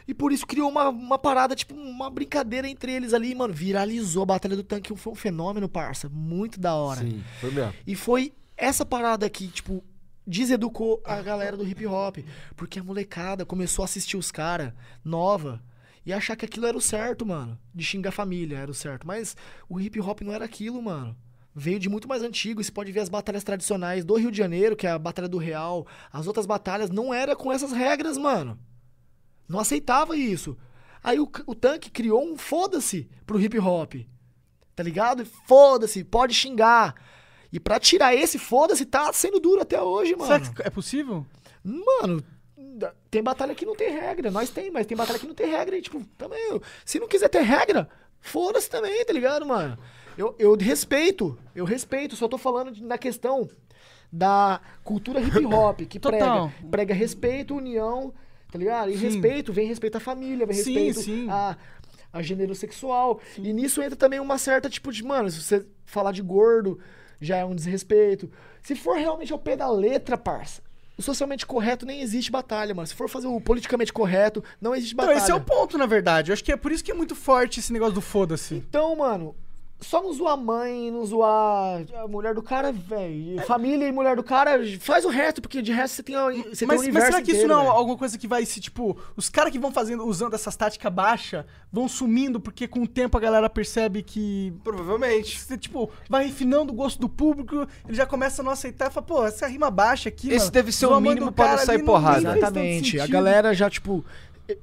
E por isso criou uma, uma parada, tipo, uma brincadeira entre eles ali, mano. Viralizou a Batalha do Tanque. Foi um fenômeno, parça. Muito da hora. Sim, foi mesmo. E foi essa parada que, tipo, deseducou a galera do hip hop. Porque a molecada começou a assistir os caras nova e achar que aquilo era o certo, mano. De xingar a família era o certo. Mas o hip hop não era aquilo, mano. Veio de muito mais antigo. Você pode ver as batalhas tradicionais do Rio de Janeiro, que é a Batalha do Real. As outras batalhas não era com essas regras, mano. Não aceitava isso. Aí o, o tanque criou um foda-se pro hip hop. Tá ligado? Foda-se, pode xingar. E pra tirar esse foda-se, tá sendo duro até hoje, mano. Será que é possível? Mano, tem batalha que não tem regra. Nós tem, mas tem batalha que não tem regra. E, tipo, também. Se não quiser ter regra, foda-se também, tá ligado, mano? Eu, eu respeito, eu respeito. Só tô falando de- na questão da cultura hip hop, que (laughs) prega, prega respeito, união, tá ligado? E Sim. respeito, vem respeito à família, vem Sim, respeito sim. a a gênero sexual. E nisso entra também uma certa, tipo, de, mano, se você falar de gordo, já é um desrespeito. Se for realmente ao pé da letra, parça, o socialmente correto nem existe batalha, mano. Se for fazer o politicamente correto, não existe Então, batalha. esse é o ponto, na verdade. Eu acho que é por isso que é muito forte esse negócio do foda-se. Então, mano, só não zoar a mãe, não zoar a mulher do cara, velho. Família e mulher do cara, faz o resto, porque de resto você tem, você tem o Mas, mas será que isso inteiro, não é alguma coisa que vai se, tipo, os caras que vão fazendo, usando essas táticas baixas, vão sumindo, porque com o tempo a galera percebe que. Provavelmente. Você, tipo, vai refinando o gosto do público, ele já começa a não aceitar e fala, pô, essa rima baixa aqui. Esse mano, deve ser o mínimo do pra não cara sair porrada. Exatamente. A galera já, tipo.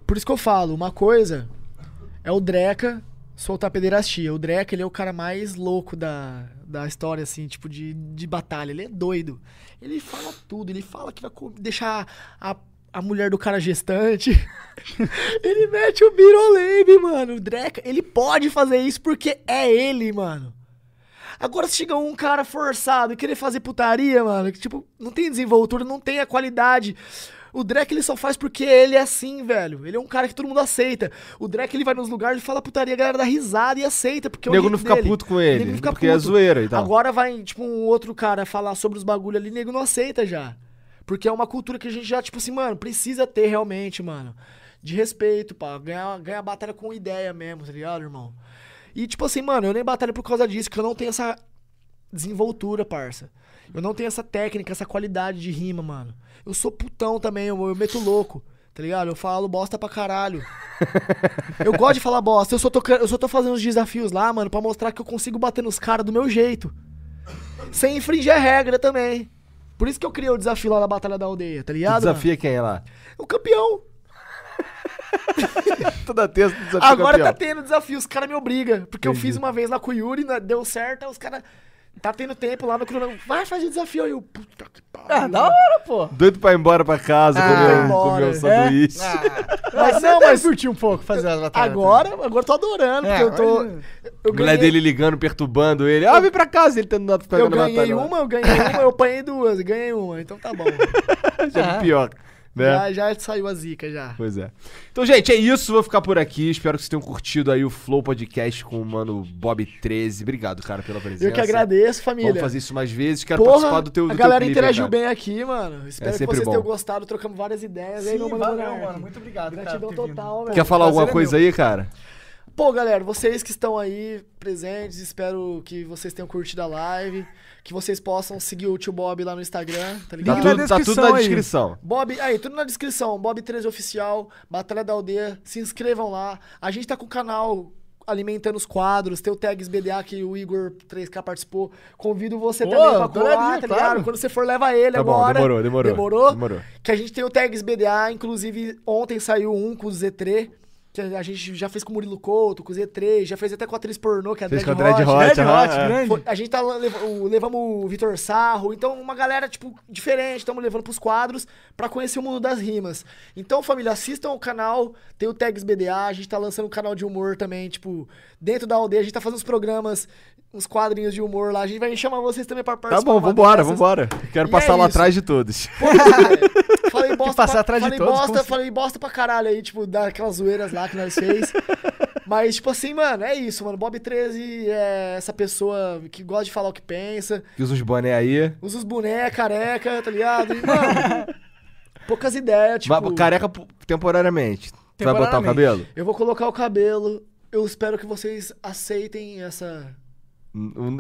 Por isso que eu falo, uma coisa é o Dreca soltar pederastia. O Dreca, ele é o cara mais louco da, da história, assim, tipo, de, de batalha. Ele é doido. Ele fala tudo. Ele fala que vai deixar a, a mulher do cara gestante. (laughs) ele mete o Birolembe, mano. O Dreca, ele pode fazer isso porque é ele, mano. Agora, se chega um cara forçado e querer fazer putaria, mano, que tipo, não tem desenvoltura, não tem a qualidade. O Drek ele só faz porque ele é assim, velho. Ele é um cara que todo mundo aceita. O Drek ele vai nos lugares, ele fala putaria, a galera dá risada e aceita, porque é O nego não fica dele. puto com ele, Nego fica porque é zoeira e tal. Agora vai, tipo, um outro cara falar sobre os bagulho ali, nego não aceita já. Porque é uma cultura que a gente já, tipo assim, mano, precisa ter realmente, mano. De respeito, pá. Ganhar, ganhar batalha com ideia mesmo, tá ligado, irmão? E, tipo assim, mano, eu nem batalho por causa disso, que eu não tenho essa desenvoltura, parça. Eu não tenho essa técnica, essa qualidade de rima, mano. Eu sou putão também, eu, eu meto louco, tá ligado? Eu falo bosta pra caralho. (laughs) eu gosto de falar bosta. Eu só, tô, eu só tô fazendo os desafios lá, mano, pra mostrar que eu consigo bater nos caras do meu jeito. Sem infringir a regra também. Por isso que eu criei o desafio lá na Batalha da Aldeia, tá Tu ligado? desafia quem é lá? O campeão. (laughs) Toda terça tu desafia o Agora campeão. tá tendo desafio, os caras me obrigam. Porque eu Entendi. fiz uma vez lá com o Yuri, né, deu certo, aí os caras Tá tendo tempo lá no cronograma. Vai fazer desafio aí. Eu, puta que pariu. Ah, da hora, pô. Doido pra ir embora pra casa, Ah, comer, embora. comer um sanduíche. (laughs) Mas não, mas curti um pouco fazer as batalhas. Agora, agora eu tô adorando, É, porque eu tô. mas- Eu A mulher dele ligando, perturbando ele. Ah, vem pra casa, ele tentando Eu pegando ganhei batalha. uma, eu ganhei uma, eu apanhei duas, ganhei uma, então tá bom. (laughs) Já Ah. pior, né? Já, já saiu a zica já. Pois é. Então, gente, é isso. Vou ficar por aqui. Espero que vocês tenham curtido aí o Flow Podcast com o mano Bob13. Obrigado, cara, pela presença. Eu que agradeço, família. Vamos fazer isso mais vezes. Quero Porra, participar do teu do a teu galera clipe, interagiu cara. bem aqui, mano. Espero que sempre vocês bom. tenham gostado. Trocamos várias ideias. aí, Sim, mano valeu, mano. Muito obrigado, cara, Gratidão vindo. total, velho. Quer falar alguma é coisa meu. aí, cara? Pô, galera, vocês que estão aí presentes, espero que vocês tenham curtido a live, que vocês possam seguir o tio Bob lá no Instagram, tá Tá ligado? Link na tudo, tá tudo descrição na aí. descrição. Bob, aí, tudo na descrição. Bob 13 Oficial, Batalha da Aldeia. Se inscrevam lá. A gente tá com o canal alimentando os quadros. Tem o Tags BDA que o Igor 3K participou. Convido você Pô, também pra colar, tá ligado? claro. Quando você for, leva ele Tá bom, agora. demorou, demorou. Demorou? Demorou. Que a gente tem o Tags BDA. Inclusive, ontem saiu um com o Z3. Que a gente já fez com o Murilo Couto, com o Z3, já fez até com a atriz pornô, que é a Fez Dread com a Dread Hot. Hot, Dread aham, Hot, é. grande. Foi- a gente tá lev- o- levamos o Vitor Sarro, então uma galera, tipo, diferente, estamos levando pros quadros pra conhecer o mundo das rimas. Então, família, assistam o canal, tem o Tags BDA, a gente tá lançando um canal de humor também, tipo, dentro da aldeia, a gente tá fazendo uns programas, uns quadrinhos de humor lá, a gente vai chamar vocês também pra Tá participar. bom, uma vambora, dessas. vambora. Quero E passar é lá isso. atrás de todos. Pô, cara, (laughs) falei bosta, passar pra, atrás de falei todos, bosta, como se- falei bosta pra caralho aí, tipo, daquelas zoeiras lá que nós fez. (laughs) Mas, tipo assim, mano, é isso, mano. Bob 13 é essa pessoa que gosta de falar o que pensa, Que usa uns boné aí. usa os bonecos, careca, tá ligado? E, mano, (laughs) poucas ideias, tipo... Mas careca temporariamente. Tu vai botar o Temporariamente. cabelo? Eu vou colocar o cabelo, eu espero que vocês aceitem essa,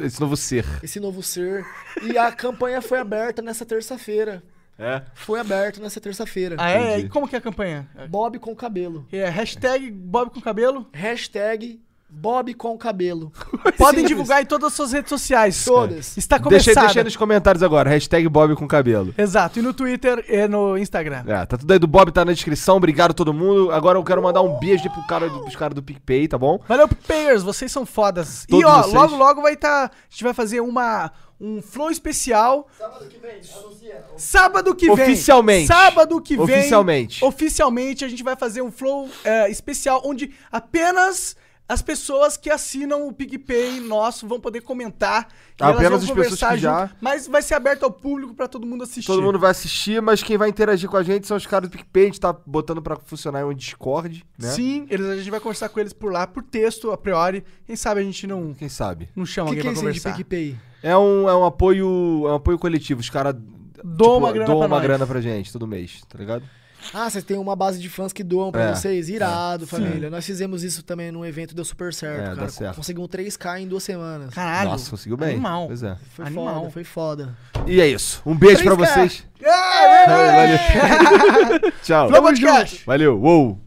Esse novo ser. esse novo ser. E a campanha foi aberta nessa terça-feira. É? Foi aberta nessa terça-feira. Ah, é? Entendi. E como que é a campanha? Bob com cabelo. É hashtag Bob com cabelo. Hashtag Bob com cabelo. (laughs) Podem Simples. divulgar em todas as suas redes sociais. Todas. Está Deixa, começado. deixa aí nos comentários agora. Hashtag Bob com cabelo. Exato. E no Twitter e no Instagram. É, tá tudo aí do Bob, tá na descrição. Obrigado todo mundo. Agora eu quero mandar um beijo aí pro cara, pros caras do PicPay, tá bom? Valeu, Payers, vocês são fodas. Todos e ó, vocês. logo, logo vai estar. a gente vai fazer uma. Um flow especial. Sábado que vem, anuncia. Sábado que vem. Oficialmente. Sábado que vem. Oficialmente. Oficialmente, a gente vai fazer um flow é, especial onde apenas as pessoas que assinam o PicPay nosso vão poder comentar. elas apenas vão as pessoas conversar que já- junto, Mas vai ser aberto ao público pra todo mundo assistir. Todo mundo vai assistir, mas quem vai interagir com a gente são os caras do PicPay. A gente tá botando pra funcionar em um Discord, né? Sim, eles, a gente vai conversar com eles por lá, por texto, a priori. Quem sabe a gente não, Quem sabe? não chama que, alguém que é pra de conversar. PicPay? É um, é um apoio. É um apoio coletivo. Os caras Doam uma grana doam pra uma nós. grana pra gente todo mês, tá ligado? Ah, vocês têm uma base de fãs que doam pra É, vocês? Irado, é, família. Nós fizemos isso também num evento, deu super certo, É, cara. certo. Conseguimos 3K em duas semanas. Caralho. Nossa, conseguiu bem. Animal. Pois é. Foi Animal. foda, foi foda. E é isso. Um beijo pra 3K. vocês. É, Valeu. (laughs) Tchau. Podcast. Valeu. Uou.